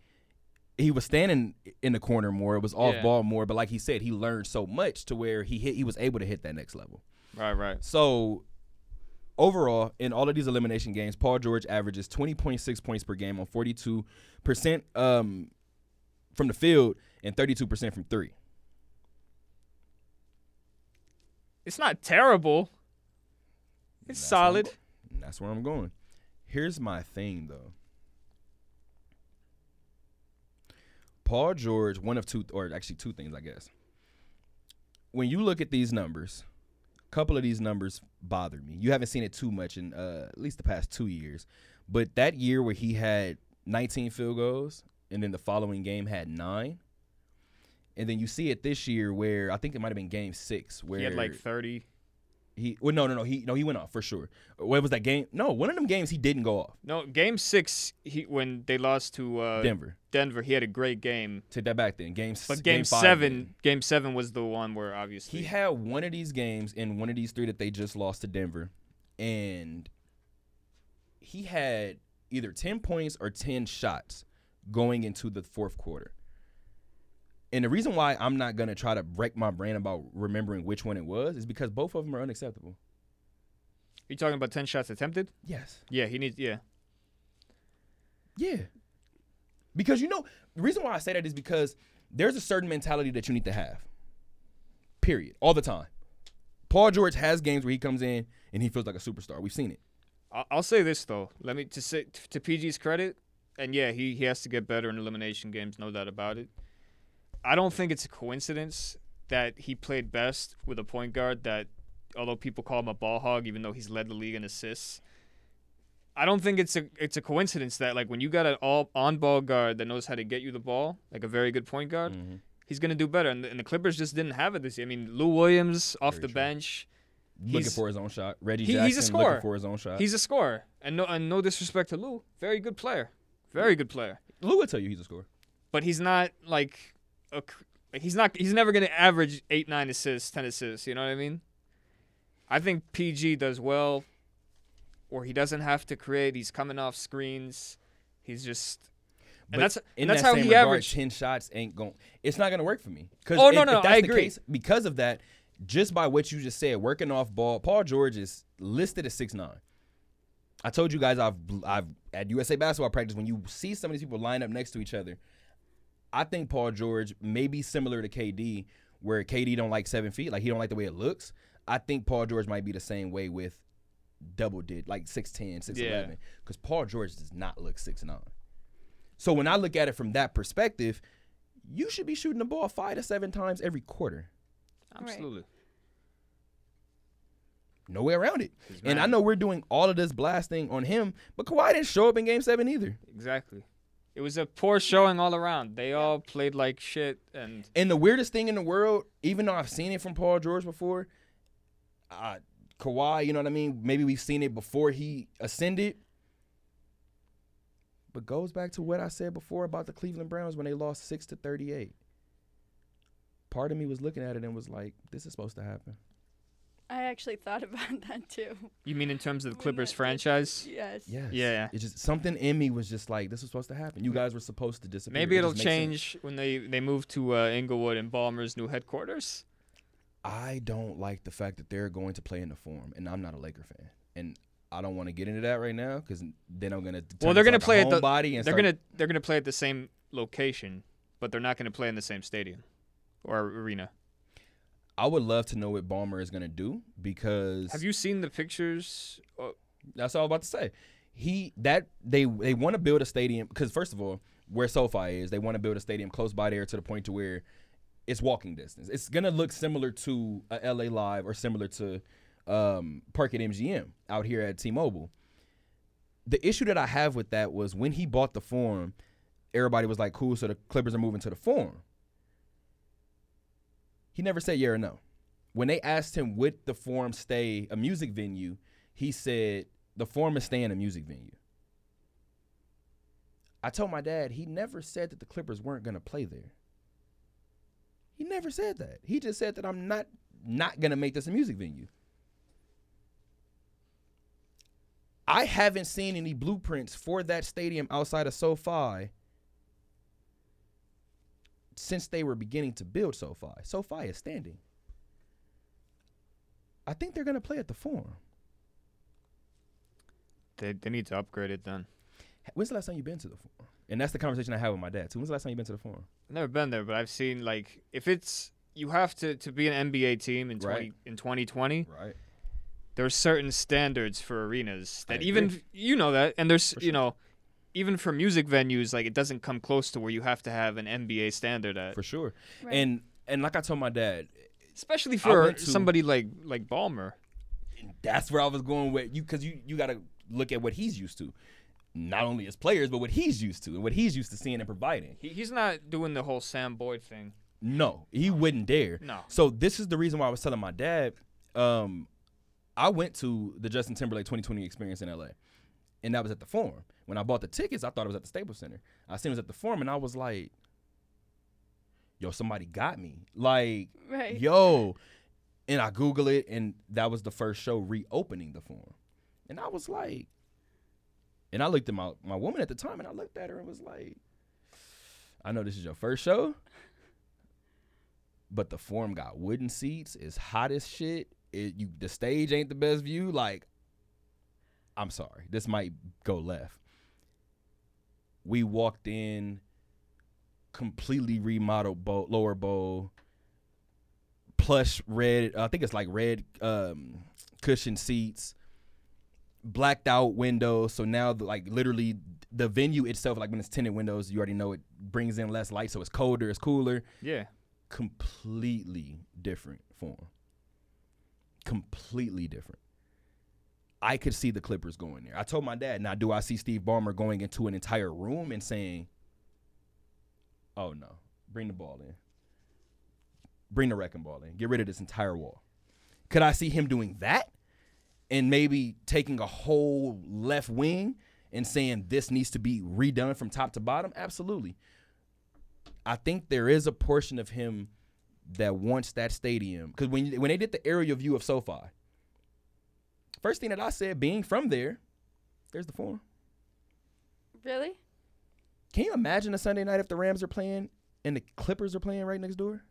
he was standing in the corner more. It was off Yeah. ball more. But like he said, he learned so much to where he hit. He was able to hit that next level. right, right, So overall, in all of these elimination games, Paul George averages twenty point six points per game on forty two percent um from the field and thirty two percent from three. it's not terrible. It's That's solid. That's where I'm going. Here's my thing though. Paul George, one of two, or actually two things, I guess. When you look at these numbers, a couple of these numbers bother me. You haven't seen it too much in uh, at least the past two years, but that year where he had 19 field goals and then the following game had nine, and then you see it this year where I think it might have been Game Six where He had like thirty. He well no no no he no he went off for sure. What was that game? No, one of them games he didn't go off. No, game six. He when they lost to uh, Denver. Denver, he had a great game. Take that back then. Game But game, five, seven, then. game seven was the one where obviously He had one of these games in one of these three that they just lost to Denver, and he had either ten points or ten shots going into the fourth quarter. And the reason why I'm not gonna try to break my brain about remembering which one it was is because both of them are unacceptable. you talking about ten shots attempted. Yes. Yeah, he needs. Yeah, Yeah. Because you know, the reason why I say that is because there's a certain mentality that you need to have. Period. All the time. Paul George has games where he comes in and he feels like a superstar. We've seen it. I'll, I'll say this though. Let me to say to PG's credit, and yeah, he he has to get better in elimination games, no doubt about it. I don't think it's a coincidence that he played best with a point guard that, although people call him a ball hog, even though he's led the league in assists. I don't think it's a it's a coincidence that like when you got an all on ball guard that knows how to get you the ball, like a very good point guard, Mm-hmm. he's gonna do better. And the, and the Clippers just didn't have it this year. I mean, Lou Williams off Very the true. bench, Looking for his own shot. Reggie he- Jackson he's a scorer. looking for his own shot. he's a scorer. And no and no disrespect to Lou, very good player, very good player. Lou will tell you he's a scorer. But he's not like a he's not he's never gonna average eight nine assists, ten assists. You know what I mean? I think PG does well, or he doesn't have to create. He's coming off screens. He's just But and that's in and that's that how he regard, averaged. ten shots ain't going. It's not gonna work for me. Oh, if, no, if no, that's I the agree. Case, because of that, just by what you just said, working off ball, Paul George is listed as six nine. I told you guys I've I've at USA basketball practice when you see some of these people line up next to each other. I think Paul George may be similar to KD, where KD don't like seven feet, like he don't like the way it looks. I think Paul George might be the same way with double did like 6'10, 6'11. Because Paul George does not look 6'9. So when I look at it from that perspective, you should be shooting the ball five to seven times every quarter. Absolutely. no way around it. And I know we're doing all of this blasting on him, but Kawhi didn't show up in Game Seven either. exactly. It was a poor showing all around. They all played like shit, and And the weirdest thing in the world, even though I've seen it from Paul George before, uh, Kawhi, you know what I mean? Maybe we've seen it before he ascended. But goes back to what I said before about the Cleveland Browns when they lost six to thirty-eight. Part of me was looking at it and was like, "This is supposed to happen." I actually thought about that too. you mean in terms of the Clippers that- franchise? Yes. Yes. Yeah. It's just something in me was just like, "This was supposed to happen." You guys were supposed to disappear. Maybe It it'll just makes sense. change when they they move to uh, Inglewood and Ballmer's new headquarters. I don't like the fact that they're going to play in the Forum, and I'm not a Laker fan, and I don't want to get into that right now because then I'm gonna. Well, they're gonna play at the- homebody and They're start- gonna they're gonna play at the same location, but they're not gonna play in the same stadium or arena. I would love to know what Ballmer is gonna do because Have you seen the pictures? Uh, That's all I was about to say. He that they they want to build a stadium because first of all, where SoFi is, they want to build a stadium close by there to the point to where it's walking distance. It's gonna look similar to a LA Live or similar to um, Park at MGM out here at T-Mobile. The issue that I have with that was when he bought the Forum, everybody was like, "Cool, so the Clippers are moving to the Forum." He never said yeah or no. When they asked him would the Forum stay a music venue, he said the Forum is staying a music venue. I told my dad he never said that the Clippers weren't going to play there. He never said that. He just said that I'm not not going to make this a music venue. I haven't seen any blueprints for that stadium outside of SoFi since they were beginning to build SoFi. SoFi is standing. I think they're going to play at the Forum. they they need to upgrade it then. When's the last time you've been to the Forum? And that's the conversation I had with my dad too. When's the last time you've been to the Forum? I've never been there, but I've seen like if it's you have to to be an NBA team in twenty Right. in 2020. Right. There's certain standards for arenas that even you know that, and there's For you know even for music venues like it doesn't come close to where you have to have an NBA standard at. For sure. Right. And and like I told my dad, Especially for went to- somebody like like Ballmer. that's where I was going with you because you you got to look at what he's used to, not only as players but what he's used to and what he's used to seeing and providing. He, he's not doing the whole Sam Boyd thing. No, he wouldn't dare. No. So this is the reason why I was telling my dad. Um, I went to the Justin Timberlake 2020 experience in LA, and that was at the Forum. When I bought the tickets, I thought it was at the Staples Center. I seen it was at the Forum, and I was like, "Yo, somebody got me!" Like, Right. yo, and I Google it, and that was the first show reopening the Forum, and I was like, and I looked at my my woman at the time, and I looked at her and was like, "I know this is your first show." but the forum got wooden seats. It's hot as shit. It you the stage ain't the best view. Like, I'm sorry, this might go left. We walked in, completely remodeled bowl, lower bowl, plush red. I think it's like red um, cushion seats, blacked out windows. So now, the, like literally, the venue itself, like when it's tinted windows, you already know it brings in less light, so it's colder, it's cooler Yeah. completely different form. Completely different. I could see the Clippers going there. I told my dad, now do I see Steve Ballmer going into an entire room and saying, Oh no, bring the ball in. Bring the wrecking ball in. Get rid of this entire wall. Could I see him doing that? And maybe taking a whole left wing and saying this needs to be redone from top to bottom? Absolutely. I think there is a portion of him that wants that stadium because when when they did the aerial view of SoFi, first thing that I said, being from there, there's the forum. Really? Can you imagine a Sunday night if the Rams are playing and the Clippers are playing right next door?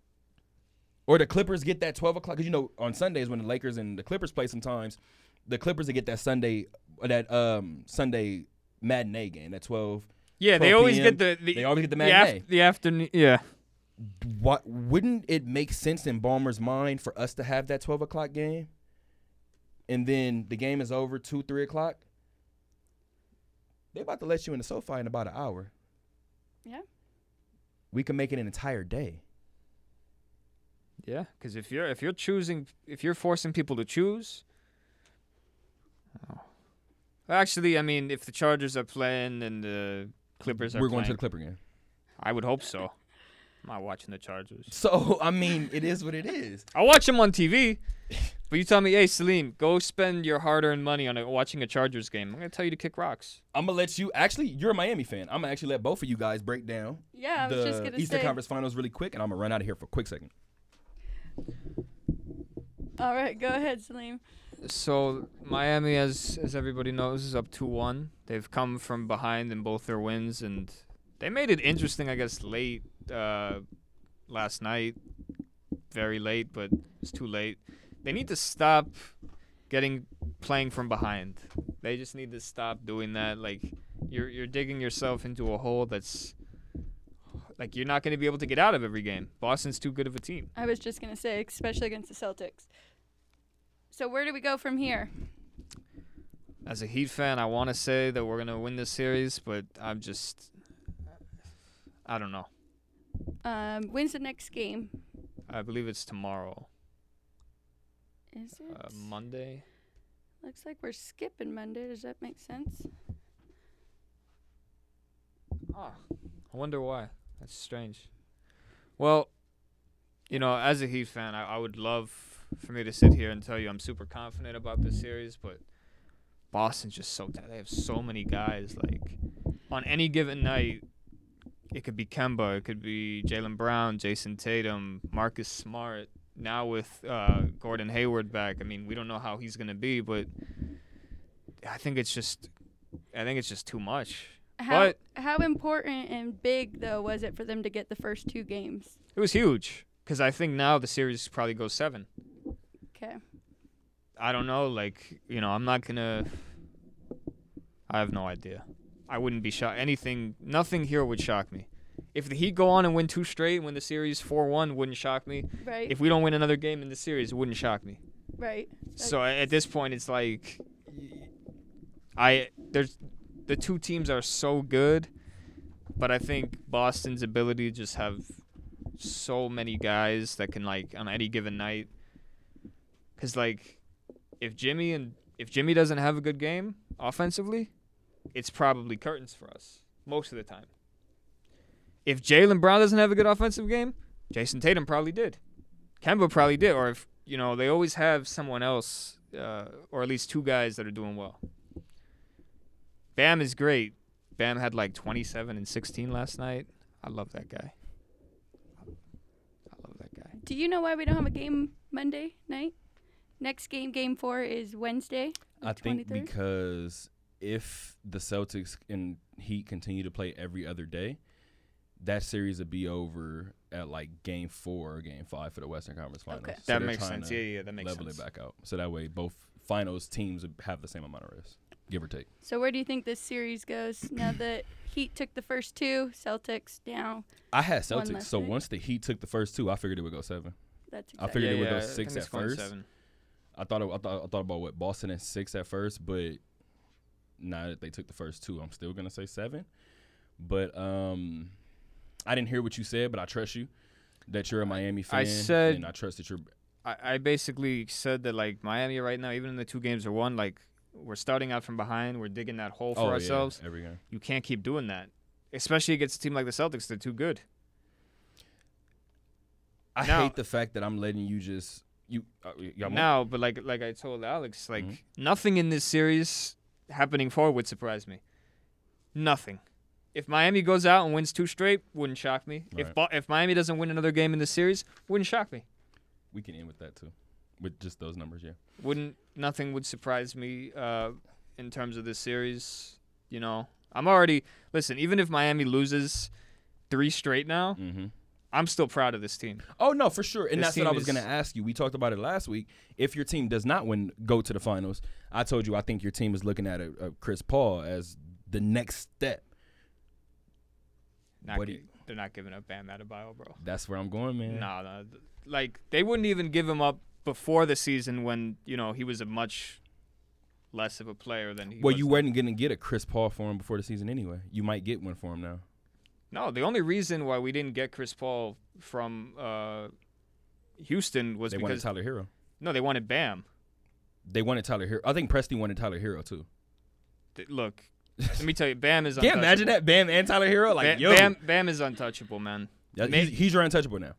Or the Clippers get that 12 o'clock because you know on Sundays when the Lakers and the Clippers play, sometimes the Clippers will get that Sunday that um Sunday matinee game, that 12. Yeah, they always PM. get the, the They always get the the, matinee. af- the afternoon. Yeah. what wouldn't it make sense in Ballmer's mind for us to have that twelve o'clock game, and then the game is over two three o'clock? They about to let you in the SoFi in about an hour. Yeah. We can make it an entire day. Yeah, because if you're if you're choosing if you're forcing people to choose, oh. Actually, I mean, if the Chargers are playing and the Clippers are We're going to the Clipper game. I would hope so. I'm not watching the Chargers. So I mean, it is what it is. I'll watch them on TV. But you tell me, hey, Salim, go spend your hard-earned money on a, watching a Chargers game. I'm gonna tell you to kick rocks. I'm gonna let you. Actually, you're a Miami fan. I'm gonna actually let both of you guys break down Yeah, I was just the gonna Eastern say. Conference Finals really quick, and I'm gonna run out of here for a quick second. All right, go ahead, Salim. So Miami, as as everybody knows, is up two one. They've come from behind in both their wins, and they made it interesting. I guess late uh, last night, very late, but it's too late. They need to stop getting playing from behind. They just need to stop doing that. Like you're you're digging yourself into a hole that's like you're not going to be able to get out of every game. Boston's too good of a team. I was just gonna say, especially against the Celtics. So where do we go from here? As a Heat fan, I want to say that we're gonna win this series, but I'm just, I don't know. Um, when's the next game? I believe it's tomorrow, Is it? uh, Monday. Looks like we're skipping Monday. Does that make sense? Ah, I wonder why. That's strange. Well, you know, as a Heat fan, I, I would love for me to sit here and tell you I'm super confident about this series, but Boston's just so tight. they have so many guys. Like on any given night, it could be Kemba, it could be Jaylen Brown, Jayson Tatum, Marcus Smart. Now with uh, Gordon Hayward back, I mean, we don't know how he's gonna be, but I think it's just, I think it's just too much. How But- how important and big though was it for them to get the first two games? It was huge because I think now the series probably goes seven. Okay. I don't know. Like you know, I'm not gonna. I have no idea. I wouldn't be shocked. Anything, nothing here would shock me. If the Heat go on and win two straight, and win the series four one, wouldn't shock me. Right. If we don't win another game in the series, it wouldn't shock me. right. So at this point, it's like, I there's the two teams are so good, but I think Boston's ability to just have so many guys that can like on any given night. Cause like, if Jimmy and if Jimmy doesn't have a good game offensively, it's probably curtains for us most of the time. If Jaylen Brown doesn't have a good offensive game, Jayson Tatum probably did. Kemba probably did, or if you know they always have someone else, uh, or at least two guys that are doing well. Bam is great. Bam had like 27 and 16 last night. I love that guy. I love that guy. Do you know why we don't have a game Monday night? Next game, game four, is Wednesday. the I think because if the Celtics and Heat continue to play every other day, that series would be over at like game four or game five for the Western Conference Finals. Okay. So that makes sense. Yeah, yeah, that makes level sense. it back out. So that way both finals teams would have the same amount of rest, give or take. So where do you think this series goes now that Heat took the first two, Celtics now? I had Celtics, less so night. once the Heat took the first two, I figured it would go seven. That's I exactly. figured it would yeah, go six at first. seven. I thought it, I thought I thought about what Boston at six at first, but now that they took the first two, I'm still gonna say seven. But um, I didn't hear what you said, but I trust you that you're a Miami fan. I said- and I trust that you're. I, I basically said that like Miami right now, even in the two games are won, like we're starting out from behind, we're digging that hole for oh, yeah, ourselves. every game. You can't keep doing that, especially against a team like the Celtics. They're too good. I Now- hate the fact that I'm letting you just you. Uh, now, but like like I told Alex, like Mhm. nothing in this series happening forward would surprise me. Nothing. If Miami goes out and wins two straight, wouldn't shock me. If. Bo- if Miami doesn't win another game in the series, wouldn't shock me. we can end with that too, with just those numbers. Yeah. Wouldn't nothing would surprise me uh, in terms of this series. You know, I'm already listen. Even if Miami loses three straight now, Mm-hmm. I'm still proud of this team. Oh no, for sure, and This that's what I was is- going to ask you. We talked about it last week. If your team does not win, go to the finals. I told you I think your team is looking at a, a Chris Paul as the next step. Not What gi- you- they're not giving up Bam Adebayo, bro. That's where I'm going, man. No, th- like they wouldn't even give him up before the season when you know he was a much less of a player than he was. well, you weren't going to get a Chris Paul for him before the season anyway. You might get one for him now. No, the only reason why we didn't get Chris Paul from uh, Houston was They wanted because Tyler Herro. no, they wanted Bam. They wanted Tyler Herro. I think Presti wanted Tyler Herro too. Th- Look, let me tell you, Bam is. Can't imagine that Bam and Tyler Herro. Like Ba- yo, Bam, Bam is untouchable, man. Yeah, he's, he's your untouchable now.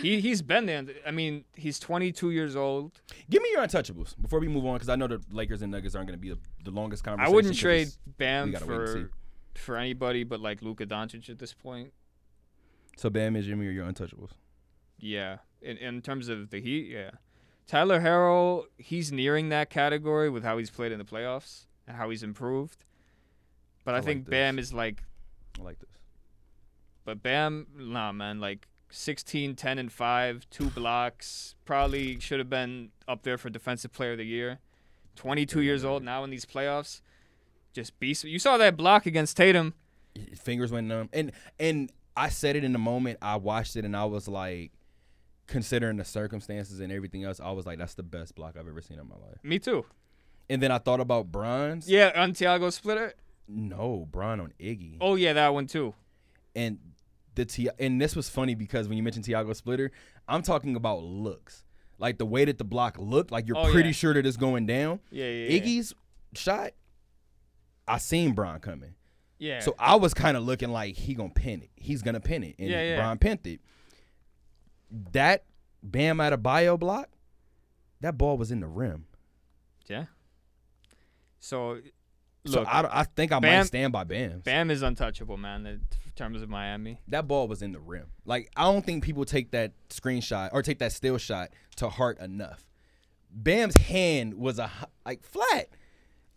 He he's been there. I mean, he's 22 years old. Give me your untouchables before we move on, because I know the Lakers and Nuggets aren't going to be the, the longest conversation. I wouldn't trade Bam gotta wait and for for anybody but like Luka Doncic at this point. So Bam is Jimmy or your untouchables. Yeah, in in terms of the Heat, yeah. Tyler Harrell, he's nearing that category with how he's played in the playoffs and how he's improved. But I, I like think this. Bam is like, I like this. but Bam, nah, man, like 16, 10, and 5, two blocks. Probably should have been up there for Defensive Player of the Year. 22 years old now in these playoffs. Just beast. You saw that block against Tatum. His fingers went numb, and and I said it in the moment. I watched it, and I was like, considering the circumstances and everything else, I was like, that's the best block I've ever seen in my life. Me too. And then I thought about Bronze. Yeah, on Tiago Splitter. No, Bron on Iggy. Oh, yeah, that one too. and the Ti- and this was funny because when you mentioned Tiago Splitter, I'm talking about looks, like the way that the block looked, like you're Oh, pretty yeah. sure that it's going down. Yeah, yeah, yeah. Iggy's shot, I seen Bron coming, Yeah. so I was kind of looking like he gonna pin it. He's gonna pin it, and Yeah, yeah. Bron pinned it. That Bam Adebayo block, that ball was in the rim. yeah. So, so look, I, I think I might stand by Bam. Bam is untouchable, man, in terms of Miami. that ball was in the rim. Like I don't think people take that screenshot or take that still shot to heart enough. Bam's hand was a like flat.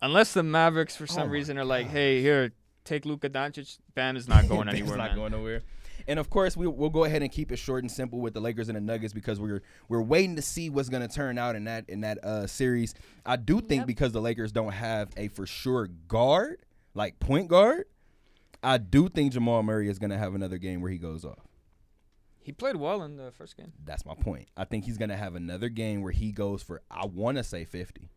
Unless the Mavericks, for some Oh reason, are like, hey, here, take Luka Doncic. Bam is not going Bam's anywhere, not man. going nowhere. And of course, we, we'll go ahead and keep it short and simple with the Lakers and the Nuggets because we're we're waiting to see what's going to turn out in that in that uh, series. I do think Yep. because the Lakers don't have a for sure guard like point guard, I do think Jamal Murray is going to have another game where he goes off. He played well in the first game. That's my point. I think he's gonna have another game where he goes for I want to say fifty.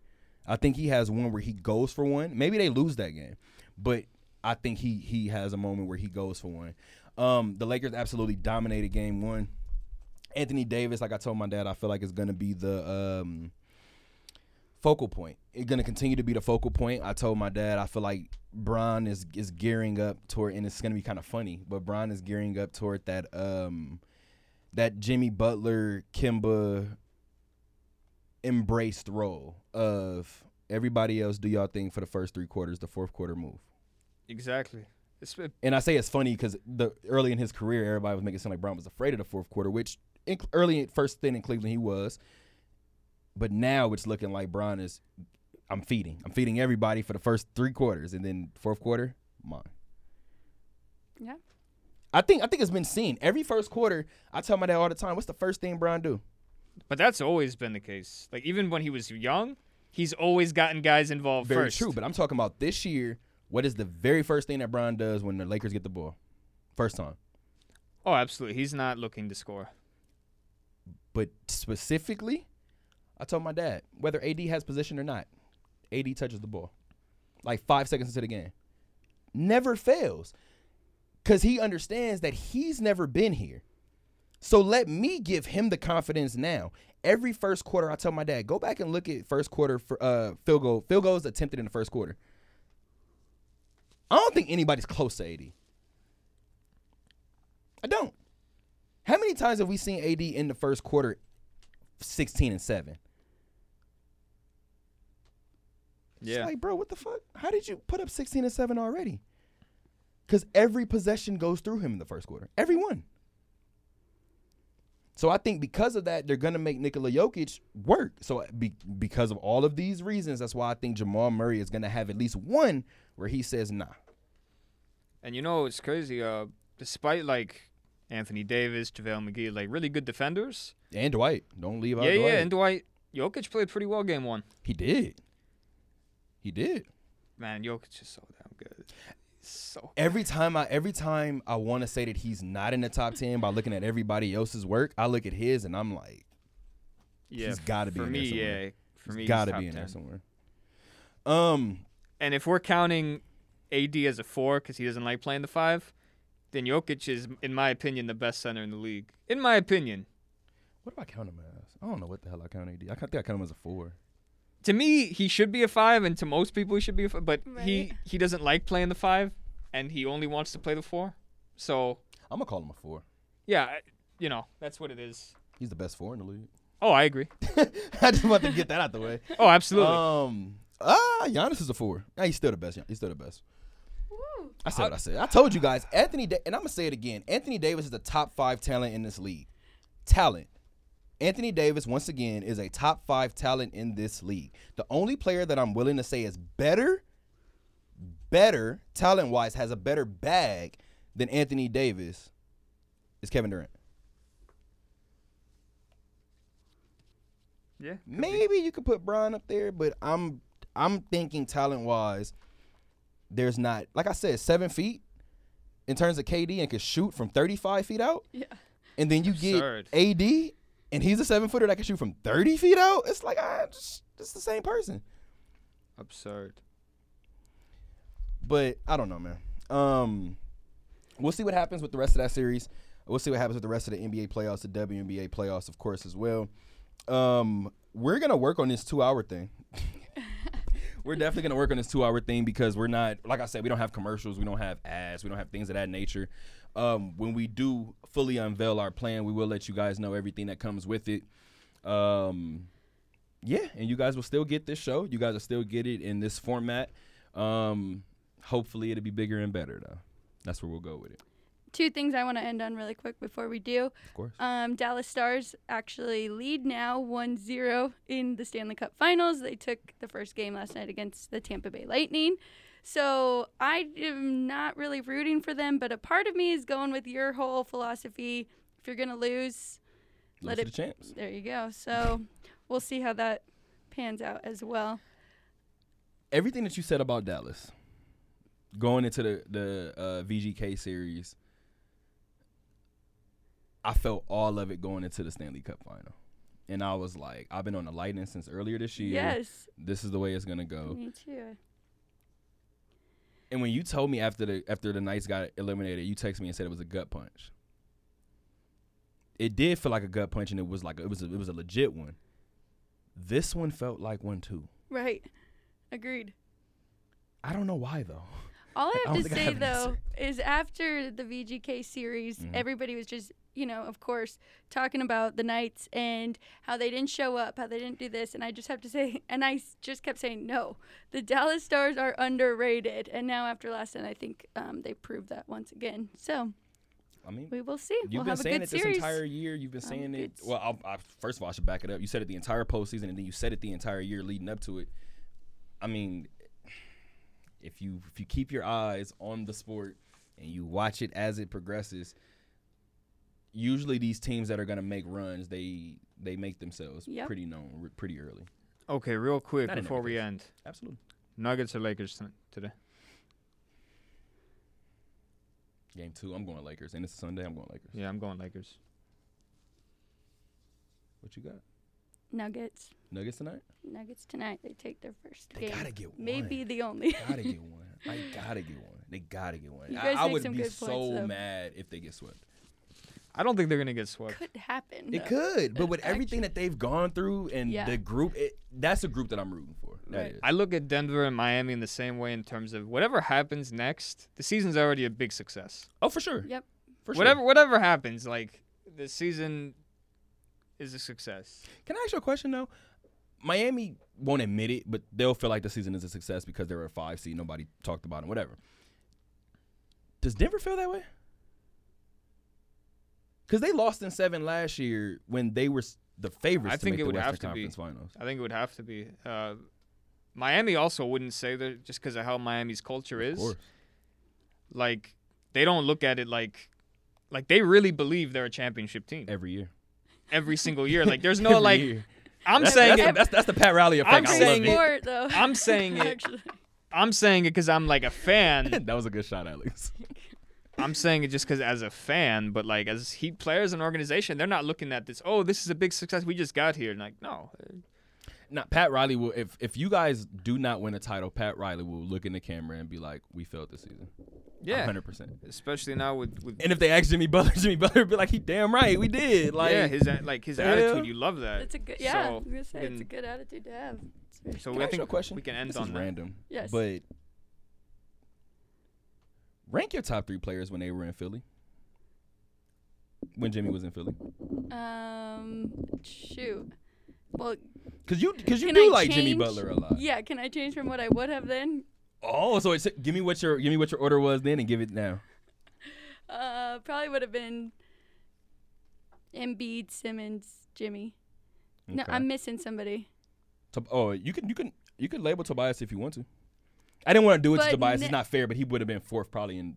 I think he has one where he goes for one. Maybe they lose that game, but I think he he has a moment where he goes for one. Um, the Lakers absolutely dominated game one. Anthony Davis, like I told my dad, I feel like is gonna be the um, focal point. It's gonna continue to be the focal point. I told my dad I feel like Bron is is gearing up toward, and it's gonna be kind of funny, but Bron is gearing up toward that um that Jimmy Butler Kimba embraced role of everybody else do y'all thing for the first three quarters, the fourth quarter move. Exactly. It's, And I say it's funny because the early in his career, everybody was making it sound like Bron was afraid of the fourth quarter, which in, early first thing in Cleveland he was. But now it's looking like Bron is. I'm feeding. I'm feeding everybody for the first three quarters, and then fourth quarter, mine. Yeah. I think I think it's been seen every first quarter. I tell my dad all the time, "What's the first thing Bron do?" but that's always been the case. Like, even when he was young, he's always gotten guys involved Very first. true. But I'm talking about this year. What is the very first thing that Bron does when the Lakers get the ball? First time. Oh, absolutely. He's not looking to score. But specifically, I told my dad whether AD has position or not, AD touches the ball. Like five seconds into the game. Never fails. Because he understands that he's never been here. So let me give him the confidence now. Every first quarter, I tell my dad, go back and look at first quarter for uh field goal. Field goals attempted in the first quarter. I don't think anybody's close to AD. I don't. How many times have we seen AD in the first quarter 16 and 7? It's Yeah. like, bro, what the fuck? How did you put up 16 and 7 already? Because every possession goes through him in the first quarter. Every one. So I think because of that, they're going to make Nikola Jokic work. So be, because of all of these reasons, that's why I think Jamal Murray is going to have at least one where he says, nah. And you know, it's crazy. Uh, despite, like, Anthony Davis, JaVale McGee, like, really good defenders. And Dwight. Don't leave out yeah, Dwight. yeah. And Dwight, Jokic played pretty well game one. he did. He did. Man, Jokic is so damn good. He's so every time I every time I want to say that he's not in the top ten by looking at everybody else's work, I look at his and I'm like, yeah. He's gotta be for in there me. somewhere. Yeah, for he's me, got to be in there somewhere. Um, And if we're counting AD as a four because he doesn't like playing the five, then Jokic is, in my opinion, the best center in the league. In my opinion, what do I count him as? I don't know what the hell I count AD. I think I count him as a four. To me, he should be a five, and to most people, he should be a five. But he Right. he doesn't like playing the five, and he only wants to play the four. So I'm gonna call him a four. yeah, you know that's what it is. He's the best four in the league. Oh, I agree. I just want to get that out the way. Oh, absolutely. Um, ah, Giannis is a four. Nah, he's still the best. He's still the best. Woo. I said what I said. I told you guys. Anthony, da- and I'm gonna say it again. Anthony Davis is the top five talent in this league. Talent. Anthony Davis, once again, is a top five talent in this league. The only player that I'm willing to say is better, better talent wise, has a better bag than Anthony Davis is Kevin Durant. yeah. Maybe you could put Brian up there, but I'm I'm thinking talent wise, there's not like I said, seven feet in terms of KD and can shoot from 35 feet out, Yeah. and then you Absurd. get AD and he's a seven footer that can shoot from 30 feet out. It's like ah, just it's the same person. Absurd. But I don't know, man. Um, we'll see what happens with the rest of that series. We'll see what happens with the rest of the NBA playoffs, the WNBA playoffs, of course, as well. Um, we're gonna work on this two-hour thing. we're definitely gonna work on this two-hour thing because we're not, like I said, we don't have commercials, we don't have ads, we don't have things of that nature. Um, when we do fully unveil our plan, we will let you guys know everything that comes with it. Um, yeah, and you guys will still get this show. You guys will still get it in this format. Um, hopefully, it'll be bigger and better though. That's where we'll go with it. Two things I want to end on really quick before we do. Of course. Um, Dallas Stars actually lead now 1-0 in the Stanley Cup Finals. They took the first game last night against the Tampa Bay Lightning. So I am not really rooting for them, but a part of me is going with your whole philosophy. If you're gonna lose, Lose let it- the champs. there you go. So we'll see how that pans out as well. Everything that you said about Dallas, going into the the uh, VGK series, I felt all of it going into the Stanley Cup final, and I was like, I've been on the Lightning since earlier this year. Yes, This is the way it's gonna go. me too. And when you told me after the after the Knights got eliminated, you texted me and said it was a gut punch. It did feel like a gut punch, and it was like it was a, it was a legit one. This one felt like one too. Right, agreed. I don't know why though. All I I have don't to say have though answer. is after the VGK series, Mhm. everybody was just, you know, of course, talking about the Knights and how they didn't show up, how they didn't do this, and I just have to say, and I just kept saying, no, the Dallas Stars are underrated, and now after last night, I think um, they proved that once again. So I mean, we will see. you've we'll been have a saying good it this series. entire year. You've been Um, saying it. Well, I'll, I, first of all, I should back it up. You said it the entire postseason, and then you said it the entire year leading up to it. I mean, if you if you keep your eyes on the sport and you watch it as it progresses, usually these teams that are gonna make runs, they they make themselves Yep. pretty known r- pretty early. Okay, real quick Not before we end. Absolutely. Nuggets or Lakers t- today? Game two, I'm going Lakers, and it's Sunday. I'm going Lakers. Yeah, I'm going Lakers. What you got? Nuggets. Nuggets tonight? Nuggets tonight. They take their first They game. gotta get one. Maybe the only. gotta get one. I gotta get one. They gotta get one. You I, guys I make would some be good so points, though. mad if they get swept. I don't think they're gonna get swept. It could happen. It though. could, but with everything that they've gone through and Yeah. the group, it, that's a group that I'm rooting for. That Right. is. I look at Denver and Miami in the same way in terms of whatever happens next, the season's already a big success. oh, for sure. Yep. For sure. Whatever whatever happens, like the season is a success. Can I ask you a question though? Miami won't admit it, but they'll feel like the season is a success because they're a five seed. Nobody talked about them. Whatever. Does Denver feel that way? Because they lost in seven last year when they were the favorites I to think make it the would Western have to be. Finals. I think it would have to be. Uh, Miami also wouldn't say that just because of how Miami's culture is. Like they don't look at it like like they really believe they're a championship team Every year. every single year. Like there's no like year. I'm that's, saying that's, it. the, that's, that's the Pat Riley effect. I'm I saying love it- Sport, though. I'm saying it. I'm saying it because I'm like a fan. that was a good shot, Alex. I'm saying it just because as a fan, but like as Heat players and organization, they're not looking at this. Oh, this is a big success. We just got here. And like, no, Now, Pat Riley will. If if you guys do not win a title, Pat Riley will look in the camera and be like, "We failed this season." yeah, hundred percent. especially now with with And if they ask Jimmy Butler, Jimmy Butler would be like, "He damn right, we did." Like, yeah his like his hell. attitude. You love that. It's a good. Yeah, I So, was gonna say it's a good attitude to have. So Can we, I I ask you think a question? we can end This on is that. random. Yes. But rank your top three players when they were in Philly. When Jimmy was in Philly, Um, shoot. Well, because you because you Can do I like Jimmy? Butler a lot. yeah. Can I change from what I would have then? Oh, so it's, give me what your give me what your order was then, and give it now. Uh, probably would have been Embiid, Simmons, Jimmy. No, I'm missing somebody. Oh, you can you can you can label Tobias if you want to. I didn't want to do it to Tobias. ne- it's not fair, but he would have been fourth probably in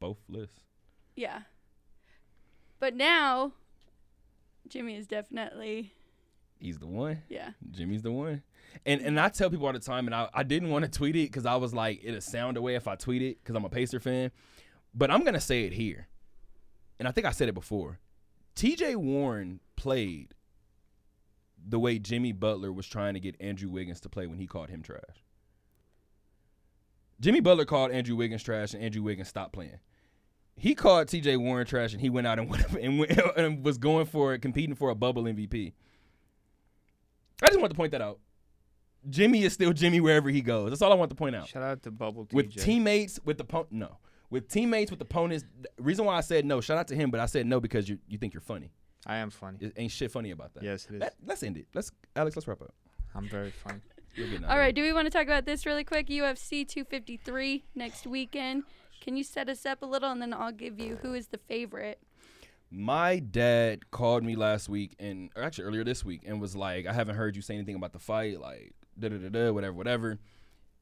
both lists. Yeah. But now, Jimmy is definitely He's the one. yeah. Jimmy's the one. And and I tell people all the time, and I, I didn't want to tweet it because I was like, it'll sound away if I tweet it because I'm a Pacer fan. But I'm gonna say it here. And I think I said it before. TJ Warren played the way Jimmy Butler was trying to get Andrew Wiggins to play when he called him trash. Jimmy Butler called Andrew Wiggins trash and Andrew Wiggins stopped playing. He called TJ Warren trash and he went out and went and, went, and was going for it, competing for a bubble MVP. I just want to point that out. Jimmy is still Jimmy wherever he goes. That's all I want to point out. Shout out to Bubble TJ. With teammates, with the po- no, with teammates, with opponents. The reason why I said no, shout out to him, but I said no because you you think you're funny. I am funny. It ain't shit funny about that. Yes, it is. Let, let's end it. Let's Alex. Let's wrap up. I'm very funny. You're getting out All. Do we want to talk about this really quick? UFC 253 next weekend. Can you set us up a little, and then I'll give you who is the favorite. My dad called me last week and or actually earlier this week and was like, I haven't heard you say anything about the fight, like da da da da, whatever, whatever.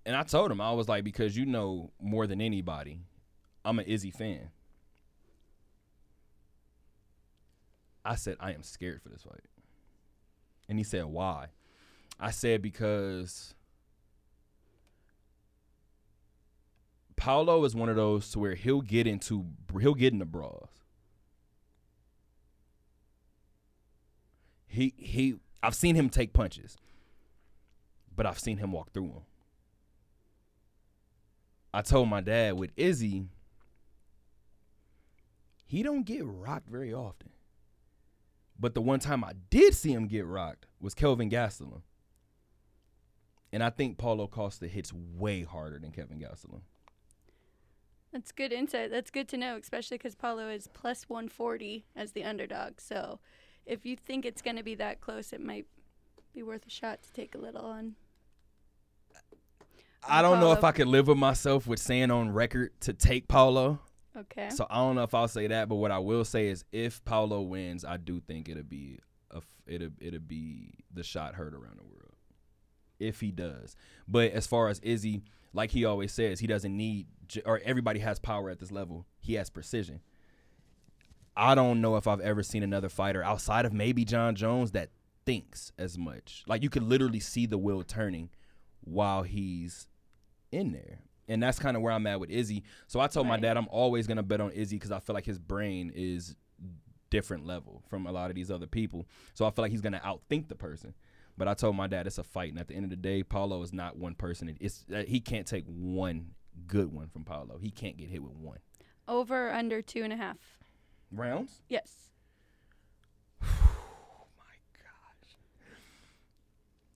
And I told him I was like, because you know more than anybody, I'm an Izzy fan. I said I am scared for this fight, and he said why. I said because Paulo is one of those to where he'll get into he'll get into brawls. He he I've seen him take punches. But I've seen him walk through them. I told my dad with Izzy, he don't get rocked very often. But the one time I did see him get rocked was Kelvin Gastelum. And I think Paulo Costa hits way harder than Kelvin Gastelum. That's good insight. That's good to know, especially because Paulo is plus 140 as the underdog. So if you think it's going to be that close, it might be worth a shot to take a little on. I don't know if I could live with myself with saying on record to take Paulo. Okay. So I don't know if I'll say that, but what I will say is if Paulo wins, I do think it'll be a it'll it'll be the shot heard around the world. If he does. But as far as Izzy, like he always says, he doesn't need or everybody has power at this level. He has precision. I don't know if I've ever seen another fighter outside of maybe Jon Jones that thinks as much. Like you could literally see the wheel turning while he's in there. And that's kind of where I'm at with Izzy. So I told my dad I'm always gonna bet on Izzy because I feel like his brain is different level from a lot of these other people. So I feel like he's gonna outthink the person. But I told my dad it's a fight, and at the end of the day, Paulo is not one person. It's uh, he can't take one good one from Paulo. He can't get hit with one Over under two and a half. Rounds. Yes.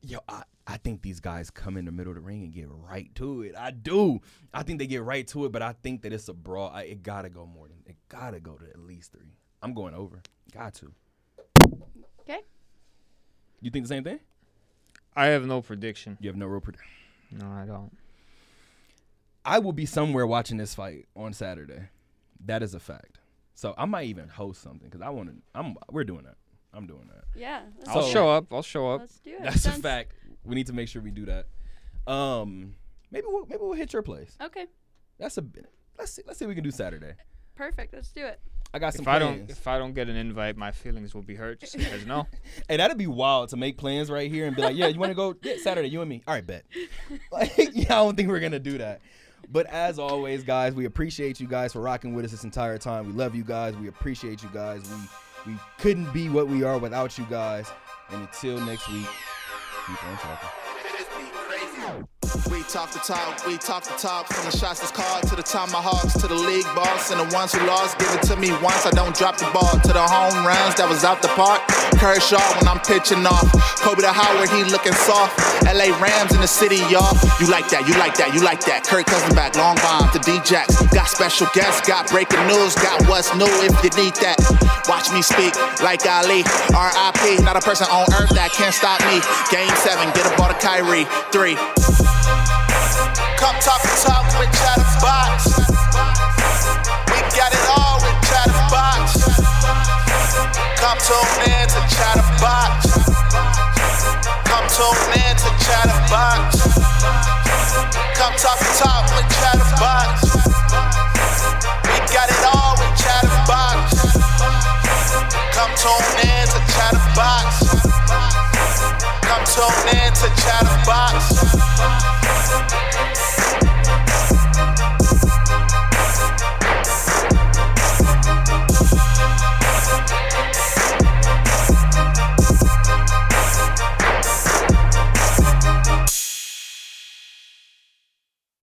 Yo, I, I think these guys come in the middle of the ring and get right to it. I do. I think they get right to it, but I think that it's a brawl. I, it gotta go more than it gotta go to at least three. I'm going over. Got to. Okay. You think the same thing? I have no prediction. You have no real prediction. No, I don't. I will be somewhere watching this fight on Saturday. That is a fact. So I might even host something because I want to. I'm. We're doing that. I'm doing that. Yeah. I'll do show up. I'll show up. Let's do it. That's a fact. We need to make sure we do that. Um, maybe we'll maybe we'll hit your place. Okay. That's a. Let's see. Let's see what we can do Saturday. Perfect. Let's do it. I got some If I don't, plans. if I don't get an invite, my feelings will be hurt. Just so you guys know. hey, that'd be wild to make plans right here and be like, yeah, you want to go yeah, Saturday, you and me. All right, bet. Like, yeah, I don't think we're gonna do that. But as always, guys, we appreciate you guys for rocking with us this entire time. We love you guys. We appreciate you guys. We we couldn't be what we are without you guys. And until next week, keep on talking. We talk the talk, we talk the talk. From the shots that's called to the tomahawks to the league boss and the ones who lost. Give it to me once, I don't drop the ball. To the home runs that was out the park. Kershaw when I'm pitching off. Kobe to Howard, he looking soft. LA Rams in the city, y'all. You like that, you like that, you like that. Kirk Cousins back, long bomb to D-Jacks. Got special guests, got breaking news, got what's new if you need that. Watch me speak like Ali. R.I.P. Not a person on earth that can't stop me. Game seven, get a ball to Kyrie. Three. Come talk to talk with Chatterbox. We got it all with Chatterbox. Come tune in to Chatterbox. Come tune in to Chatterbox. Come talk to talk with Chatterbox. We got it all with Chatterbox. Come tune in to Chatterbox. Tune in to Chatterbox.